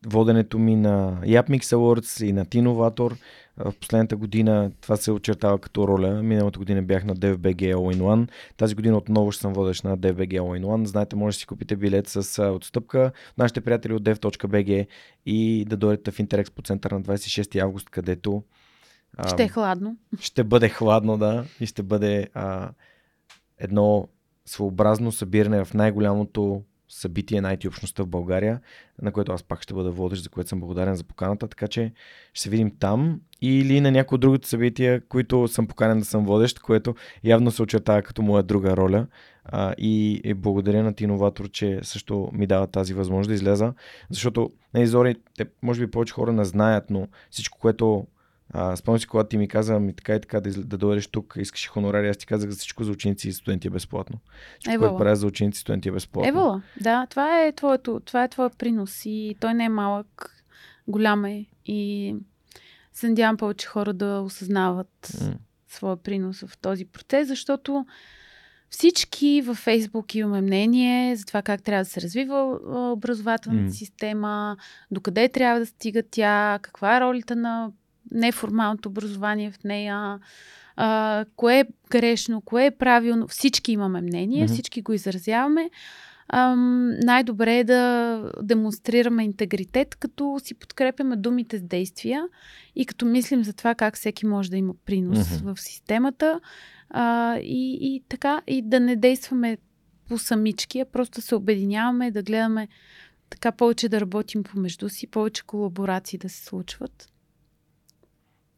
воденето ми на Yapmix Awards и на Тиноватор. В последната година това се очертава като роля. Миналата година бях на DFBG All in One. Тази година отново ще съм водещ на DFBG All in One. Знаете, може да си купите билет с отстъпка нашите приятели от dev.bg и да дойдете в Интерекс по център на 26 август, където ще е хладно. Ще бъде хладно, да. И ще бъде а, едно своеобразно събиране в най-голямото събитие на IT общността в България, на което аз пак ще бъда водещ, за което съм благодарен за поканата, така че ще се видим там или на някои от другите събития, които съм поканен да съм водещ, което явно се очертава като моя друга роля. А, и, и благодаря на Тиноватор, че също ми дава тази възможност да излеза, защото на нали, Изори, те, може би повече хора не знаят, но всичко, което спомням си, когато ти ми каза, ми така и така да, да дойдеш тук, искаш хонорари, аз ти казах за всичко за ученици и студенти е безплатно. Всичко, което правя за ученици и студенти е безплатно. Евола, да, това е, твоето, това е твоят принос и той не е малък, голям е и се надявам повече хора да осъзнават mm. своя принос в този процес, защото всички във Фейсбук имаме мнение за това как трябва да се развива образователната mm. система, докъде трябва да стига тя, каква е ролята на неформалното образование в нея, а, кое е грешно, кое е правилно. Всички имаме мнение, mm-hmm. всички го изразяваме. Ам, най-добре е да демонстрираме интегритет, като си подкрепяме думите с действия и като мислим за това как всеки може да има принос mm-hmm. в системата а, и, и така, и да не действаме по самички, а просто се обединяваме, да гледаме така повече да работим помежду си, повече колаборации да се случват.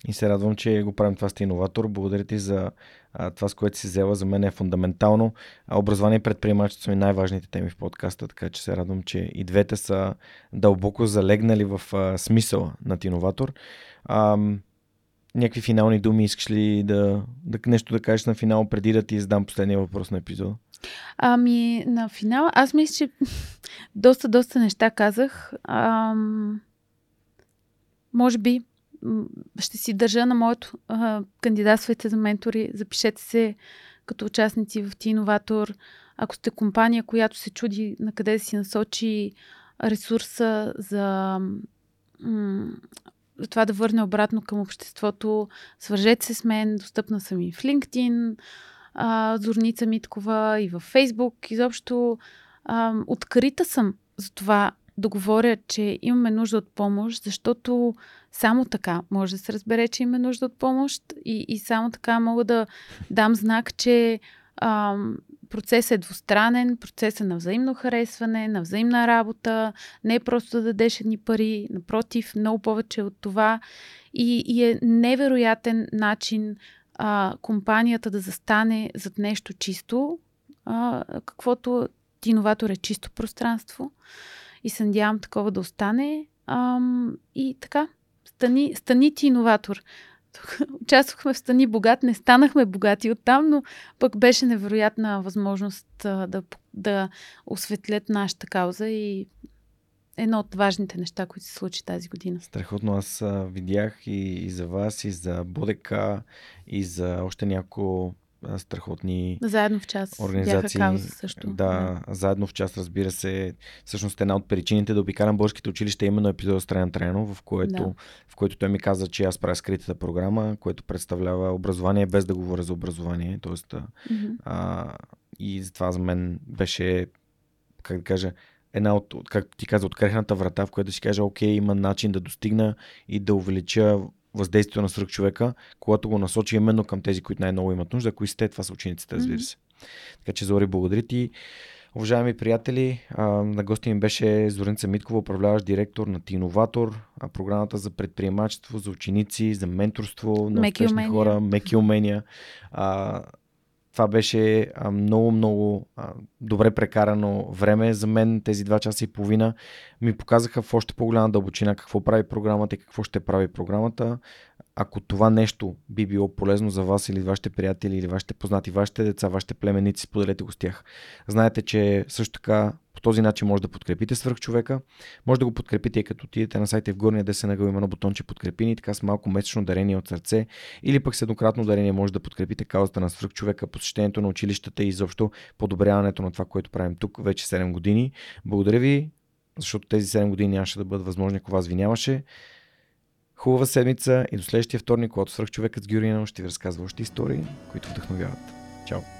И се радвам, че го правим това сте иноватор. Благодаря ти за а, това, с което си взела. За мен е фундаментално. А, образование и предприемачество са ми най-важните теми в подкаста, така че се радвам, че и двете са дълбоко залегнали в а, смисъла на иноватор. Някакви финални думи искаш ли да, да нещо да кажеш на финал, преди да ти задам последния въпрос на епизода? Ами, на финал, аз мисля, че доста, доста неща казах. Ам... Може би ще си държа на моето а, кандидатствайте за ментори, запишете се като участници в Ти Иноватор. Ако сте компания, която се чуди на къде да си насочи ресурса за, м- за това да върне обратно към обществото, свържете се с мен, достъпна съм и в LinkedIn, а, Зорница Миткова и в Facebook. Изобщо а, открита съм за това да говоря, че имаме нужда от помощ, защото само така може да се разбере, че има нужда от помощ и, и само така мога да дам знак, че а, процесът е двустранен, процесът е на взаимно харесване, на взаимна работа, не е просто да дадеш едни пари, напротив, много повече от това. И, и е невероятен начин а, компанията да застане зад нещо чисто, а, каквото иноватор е чисто пространство и се надявам такова да остане. Ам, и така, стани, стани ти иноватор. Участвахме в Стани богат, не станахме богати оттам, но пък беше невероятна възможност да, да осветлят нашата кауза и едно от важните неща, които се случи тази година. Страхотно. Аз видях и, и за вас, и за Бодека, и за още няколко страхотни заедно в час организации. Бяха кауза също. Да, да, заедно в час, разбира се. Всъщност една от причините да обикалям българските училища е именно епизода с Траян Трайно, в което, да. в който той ми каза, че аз правя скритата програма, което представлява образование без да говоря за образование. Тоест, mm-hmm. а, и затова за мен беше, как да кажа, една от, както ти каза, открехната врата, в която да си кажа, окей, има начин да достигна и да увелича въздействието на свръх човека, когато го насочи именно към тези, които най-много имат нужда. Кои сте, това са учениците, разбира се. Mm-hmm. Така че, Зори, благодаря ти. Уважаеми приятели, на гости ми беше Зорница Миткова, управляващ директор на Тиноватор, програмата за предприемачество, за ученици, за менторство на меки успешни умения. хора, меки умения. Това беше много, много добре прекарано време за мен. Тези два часа и половина ми показаха в още по-голяма дълбочина какво прави програмата и какво ще прави програмата. Ако това нещо би било полезно за вас или вашите приятели, или вашите познати, вашите деца, вашите племеници, споделете го с тях. Знаете, че също така по този начин може да подкрепите свръхчовека. Може да го подкрепите и като отидете на сайта в горния десен ъгъл има едно бутонче подкрепи ни, така с малко месечно дарение от сърце или пък с еднократно дарение може да подкрепите каузата на свръхчовека, посещението на училищата и изобщо подобряването на това, което правим тук вече 7 години. Благодаря ви, защото тези 7 години нямаше да бъдат възможни, ако вас ви нямаше. Хубава седмица и до следващия вторник, когато свръхчовекът с Гюрина ще ви разказва още истории, които вдъхновяват. Чао!